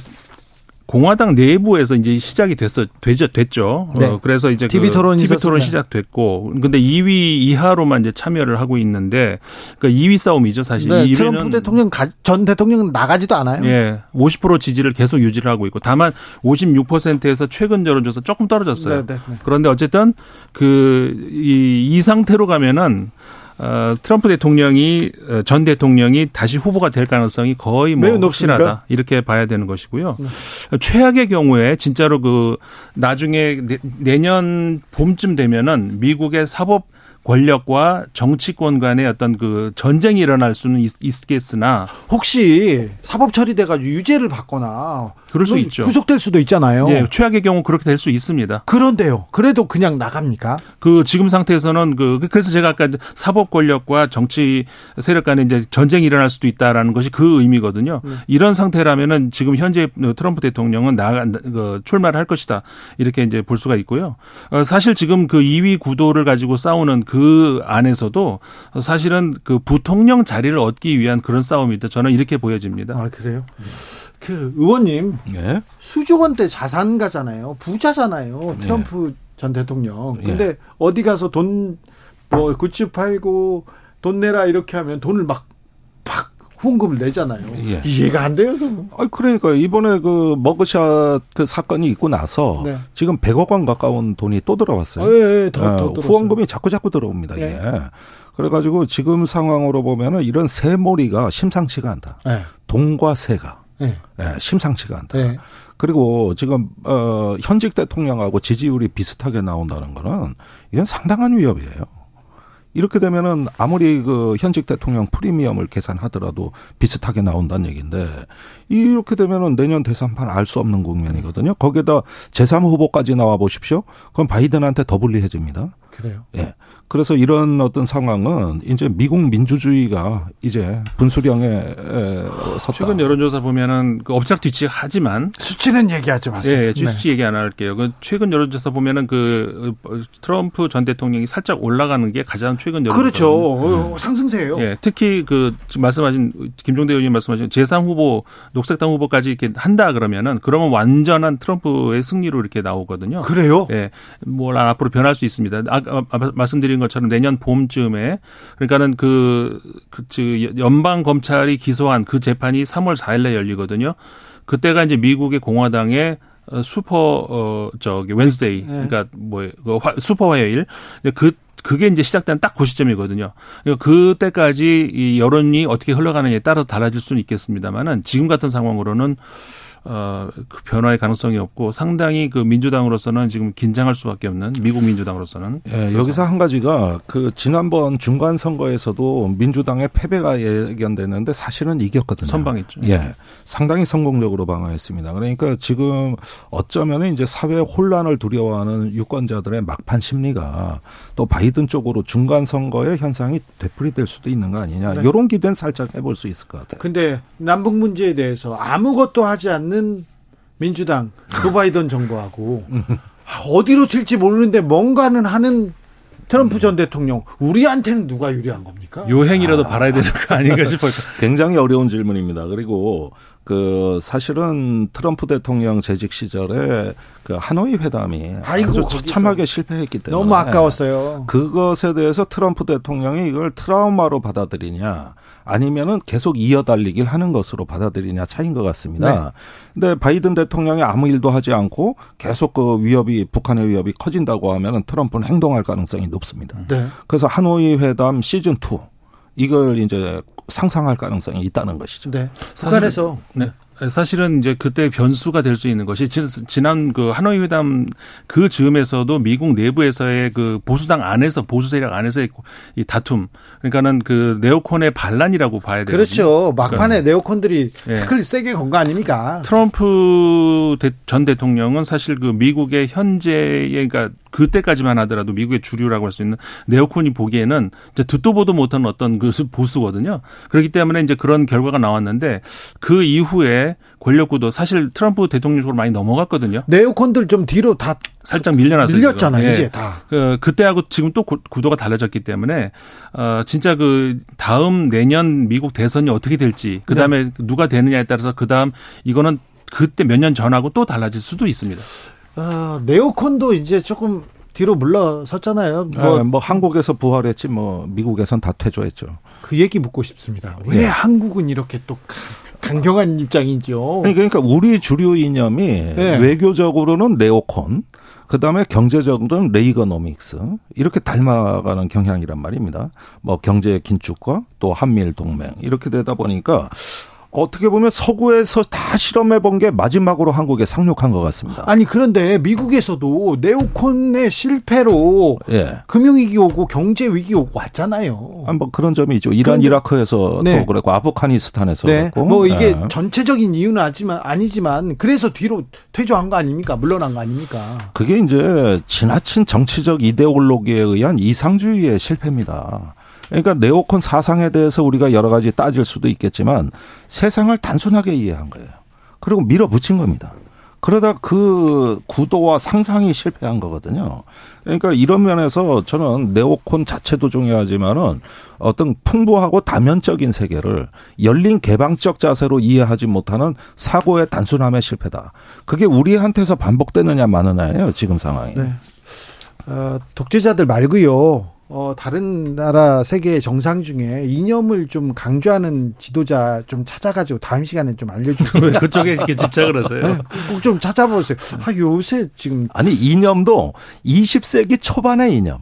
공화당 내부에서 이제 시작이 됐어 되죠 됐죠. 네. 어, 그래서 이제 TV 그 토론 TV 토론 시작됐고 근데 2위 이하로만 이제 참여를 하고 있는데 그러니까 2위 싸움이죠 사실. 네, 트럼프 대통령 전 대통령은 나가지도 않아요. 예, 50% 지지를 계속 유지를 하고 있고 다만 56%에서 최근 여론조사 조금 떨어졌어요. 네, 네, 네. 그런데 어쨌든 그 이 이 상태로 가면은 어, 트럼프 대통령이 어, 전 대통령이 다시 후보가 될 가능성이 거의 뭐 확실하다 이렇게 봐야 되는 것이고요. 네. 최악의 경우에 진짜로 그 나중에 내년 봄쯤 되면은 미국의 사법 권력과 정치권 간의 어떤 그 전쟁이 일어날 수는 있, 겠으나 혹시 사법 처리돼 가지고 유죄를 받거나 그럴 수 있죠. 구속될 수도 있잖아요. 네, 최악의 경우 그렇게 될 수 있습니다. 그런데요. 그래도 그냥 나갑니까? 그 지금 상태에서는 그 그래서 제가 아까 사법 권력과 정치 세력 간에 이제 전쟁이 일어날 수도 있다라는 것이 그 의미거든요. 네. 이런 상태라면은 지금 현재 트럼프 대통령은 나 그, 출마를 할 것이다 이렇게 이제 볼 수가 있고요. 어, 사실 지금 그 2위 구도를 가지고 싸우는 그 안에서도 사실은 그 부통령 자리를 얻기 위한 그런 싸움이다. 저는 이렇게 보여집니다. 아 그래요? 그 의원님 네? 수조 원대 자산가잖아요. 부자잖아요. 네. 트럼프 네. 전 대통령. 예. 근데 네. 어디 가서 돈 뭐 굿즈 팔고 돈 내라 이렇게 하면 돈을 막 팍 후원금을 내잖아요. 예. 이해가 안 돼요. 아 그러니까 이번에 그 머그샷 그 사건이 있고 나서 네. 지금 100억 원 가까운 돈이 또 들어왔어요. 아, 예, 예. 더, 더 어, 후원금이 자꾸 자꾸 들어옵니다. 예. 그래가지고 지금 상황으로 보면은 이런 세몰이가 심상치가 않다. 예. 돈과 세가. 네. 네, 심상치가 않다. 네. 그리고 지금 어 현직 대통령하고 지지율이 비슷하게 나온다는 거는 이건 상당한 위협이에요. 이렇게 되면은 아무리 그 현직 대통령 프리미엄을 계산하더라도 비슷하게 나온다는 얘기인데 이렇게 되면은 내년 대선판 알 수 없는 국면이거든요. 거기에다 제3 후보까지 나와 보십시오. 그럼 바이든한테 더 불리해집니다. 그래요. 예. 그래서 이런 어떤 상황은 이제 미국 민주주의가 이제 분수령에 섰다. 최근 여론조사 보면은 그 엎치락뒤치 하지만 수치는 얘기하지 마세요. 예, 네. 수치 얘기 안 할게요. 그 최근 여론조사 보면은 그 트럼프 전 대통령이 살짝 올라가는 게 가장 최근 여론조사. 그렇죠. 어, 상승세예요. 예, 특히 그 말씀하신 김종대 의원님 말씀하신 제3 후보 녹색당 후보까지 이렇게 한다 그러면은 그러면 완전한 트럼프의 승리로 이렇게 나오거든요. 그래요? 예, 뭘 앞으로 변할 수 있습니다. 아, 아, 말씀드린 말씀드린 것처럼 내년 봄쯤에 그러니까는 그, 그, 연방 검찰이 기소한 그 재판이 3월 4일에 열리거든요. 그때가 이제 미국의 공화당의 어, 슈퍼 어 저기 Wednesday 네. 그러니까 뭐 그 슈퍼 화요일 그 그게 이제 시작된 딱 그 시점이거든요. 그러니까 그때까지 이 여론이 어떻게 흘러가느냐에 따라서 달라질 수는 있겠습니다만은 지금 같은 상황으로는 어, 그 변화의 가능성이 없고 상당히 그 민주당으로서는 지금 긴장할 수밖에 없는 미국 민주당으로서는. 예, 여기서 한 가지가 그 지난번 중간 선거에서도 민주당의 패배가 예견됐는데 사실은 이겼거든요. 선방했죠. 예. 상당히 성공적으로 방어했습니다. 그러니까 지금 어쩌면 이제 사회 혼란을 두려워하는 유권자들의 막판 심리가 또 바이든 쪽으로 중간 선거의 현상이 되풀이될 수도 있는 거 아니냐. 네. 이런 기대는 살짝 해볼 수 있을 것 같아요. 근데 남북 문제에 대해서 아무것도 하지 않는 있는 민주당 조 바이든 정부하고 어디로 튈지 모르는데 뭔가는 하는 트럼프 전 대통령 우리한테는 누가 유리한 겁니까? 요행이라도 아. 바라야 되는 거 아닌가 싶어요. 굉장히 어려운 질문입니다. 그리고 그 사실은 트럼프 대통령 재직 시절에 그 하노이 회담이 아이고, 아주 처참하게 실패했기 때문에 너무 아까웠어요. 그것에 대해서 트럼프 대통령이 이걸 트라우마로 받아들이냐 아니면은 계속 이어달리길 하는 것으로 받아들이냐 차이인 것 같습니다. 네. 근데 바이든 대통령이 아무 일도 하지 않고 계속 그 위협이 북한의 위협이 커진다고 하면은 트럼프는 행동할 가능성이 높습니다. 네. 그래서 하노이 회담 시즌 2 이걸 이제 상상할 가능성이 있다는 것이죠. 네. 북한에서 네. 사실은 이제 그때 변수가 될 수 있는 것이 지난 그 하노이 회담 그 즈음에서도 미국 내부에서의 그 보수당 안에서 보수 세력 안에서의 이 다툼 그러니까는 그 네오콘의 반란이라고 봐야 되죠. 그렇죠. 막판에 그러니까. 네오콘들이 예. 태클 네. 세게 건 거 아닙니까? 트럼프 전 대통령은 사실 그 미국의 현재의 그러니까 그때까지만 하더라도 미국의 주류라고 할 수 있는 네오콘이 보기에는 이제 듣도 보도 못한 어떤 그 보수거든요. 그렇기 때문에 이제 그런 결과가 나왔는데 그 이후에 권력 구도 사실 트럼프 대통령 쪽으로 많이 넘어갔거든요. 네오콘들 좀 뒤로 다 살짝 밀려났어요. 밀렸잖아요, 네. 이제 다. 그 그때하고 지금 또 구도가 달라졌기 때문에 어 진짜 그 다음 내년 미국 대선이 어떻게 될지 그다음에 네. 누가 되느냐에 따라서 그다음 이거는 그때 몇 년 전하고 또 달라질 수도 있습니다. 아, 네오콘도 이제 조금 뒤로 물러섰잖아요. 뭐, 네, 뭐 한국에서 부활했지 뭐 미국에선 다 퇴조했죠. 그 얘기 묻고 싶습니다. 왜 네. 한국은 이렇게 또 강경한 입장이죠? 그러니까 우리 주류 이념이 네. 외교적으로는 네오콘, 그 다음에 경제적으로는 레이거노믹스 이렇게 닮아가는 경향이란 말입니다. 뭐 경제 긴축과 또 한미일 동맹 이렇게 되다 보니까 어떻게 보면 서구에서 다 실험해 본 게 마지막으로 한국에 상륙한 것 같습니다. 아니 그런데 미국에서도 네오콘의 실패로 예. 금융 위기 오고 경제 위기 오고 왔잖아요. 아, 뭐 그런 점이 있죠. 이란 그런데, 이라크에서 네. 또 그랬고 아프가니스탄에서 네. 그랬고. 뭐 이게 네. 전체적인 이유는 아니지만 아니지만 그래서 뒤로 퇴조한 거 아닙니까? 물러난 거 아닙니까? 그게 이제 지나친 정치적 이데올로기에 의한 이상주의의 실패입니다. 그러니까 네오콘 사상에 대해서 우리가 여러 가지 따질 수도 있겠지만 세상을 단순하게 이해한 거예요. 그리고 밀어붙인 겁니다. 그러다 그 구도와 상상이 실패한 거거든요. 그러니까 이런 면에서 저는 네오콘 자체도 중요하지만은 어떤 풍부하고 다면적인 세계를 열린 개방적 자세로 이해하지 못하는 사고의 단순함의 실패다. 그게 우리한테서 반복되느냐 마느냐예요. 지금 상황이. 네. 어, 독재자들 말고요. 어, 다른 나라 세계 정상 중에 이념을 좀 강조하는 지도자 좀 찾아가지고 다음 시간에 좀 알려주세요. 그쪽에 이렇게 집착을 하세요? 네, 꼭좀 찾아보세요. 아, 요새 지금. 아니, 이념도 20세기 초반의 이념.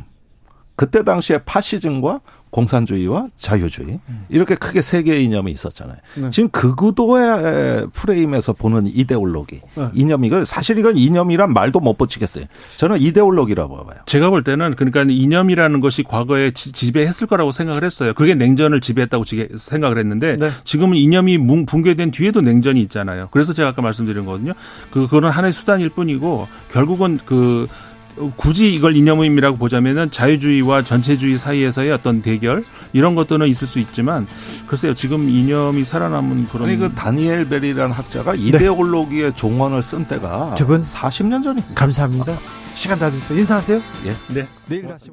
그때 당시에 파시즘과 공산주의와 자유주의 이렇게 크게 세 개의 이념이 있었잖아요. 네. 지금 그 구도의 프레임에서 보는 이데올로기 네. 이념 이거 사실 이건 이념이란 말도 못 붙이겠어요. 저는 이데올로기라고 봐요. 제가 볼 때는 그러니까 이념이라는 것이 과거에 지배했을 거라고 생각을 했어요. 그게 냉전을 지배했다고 생각을 했는데 네. 지금은 이념이 붕괴된 뒤에도 냉전이 있잖아요. 그래서 제가 아까 말씀드린 거거든요. 그 그거는 하나의 수단일 뿐이고 결국은 그 굳이 이걸 이념임이라고 보자면은 자유주의와 전체주의 사이에서의 어떤 대결 이런 것들은 있을 수 있지만 글쎄요 지금 이념이 살아남은 그런 아니 그 다니엘 베리라는 학자가 네. 이데올로기의 종언을 쓴 때가 저분 40년 전입니다. 감사합니다. 시간 다 됐어요. 인사하세요. 예. 네. 내일 다시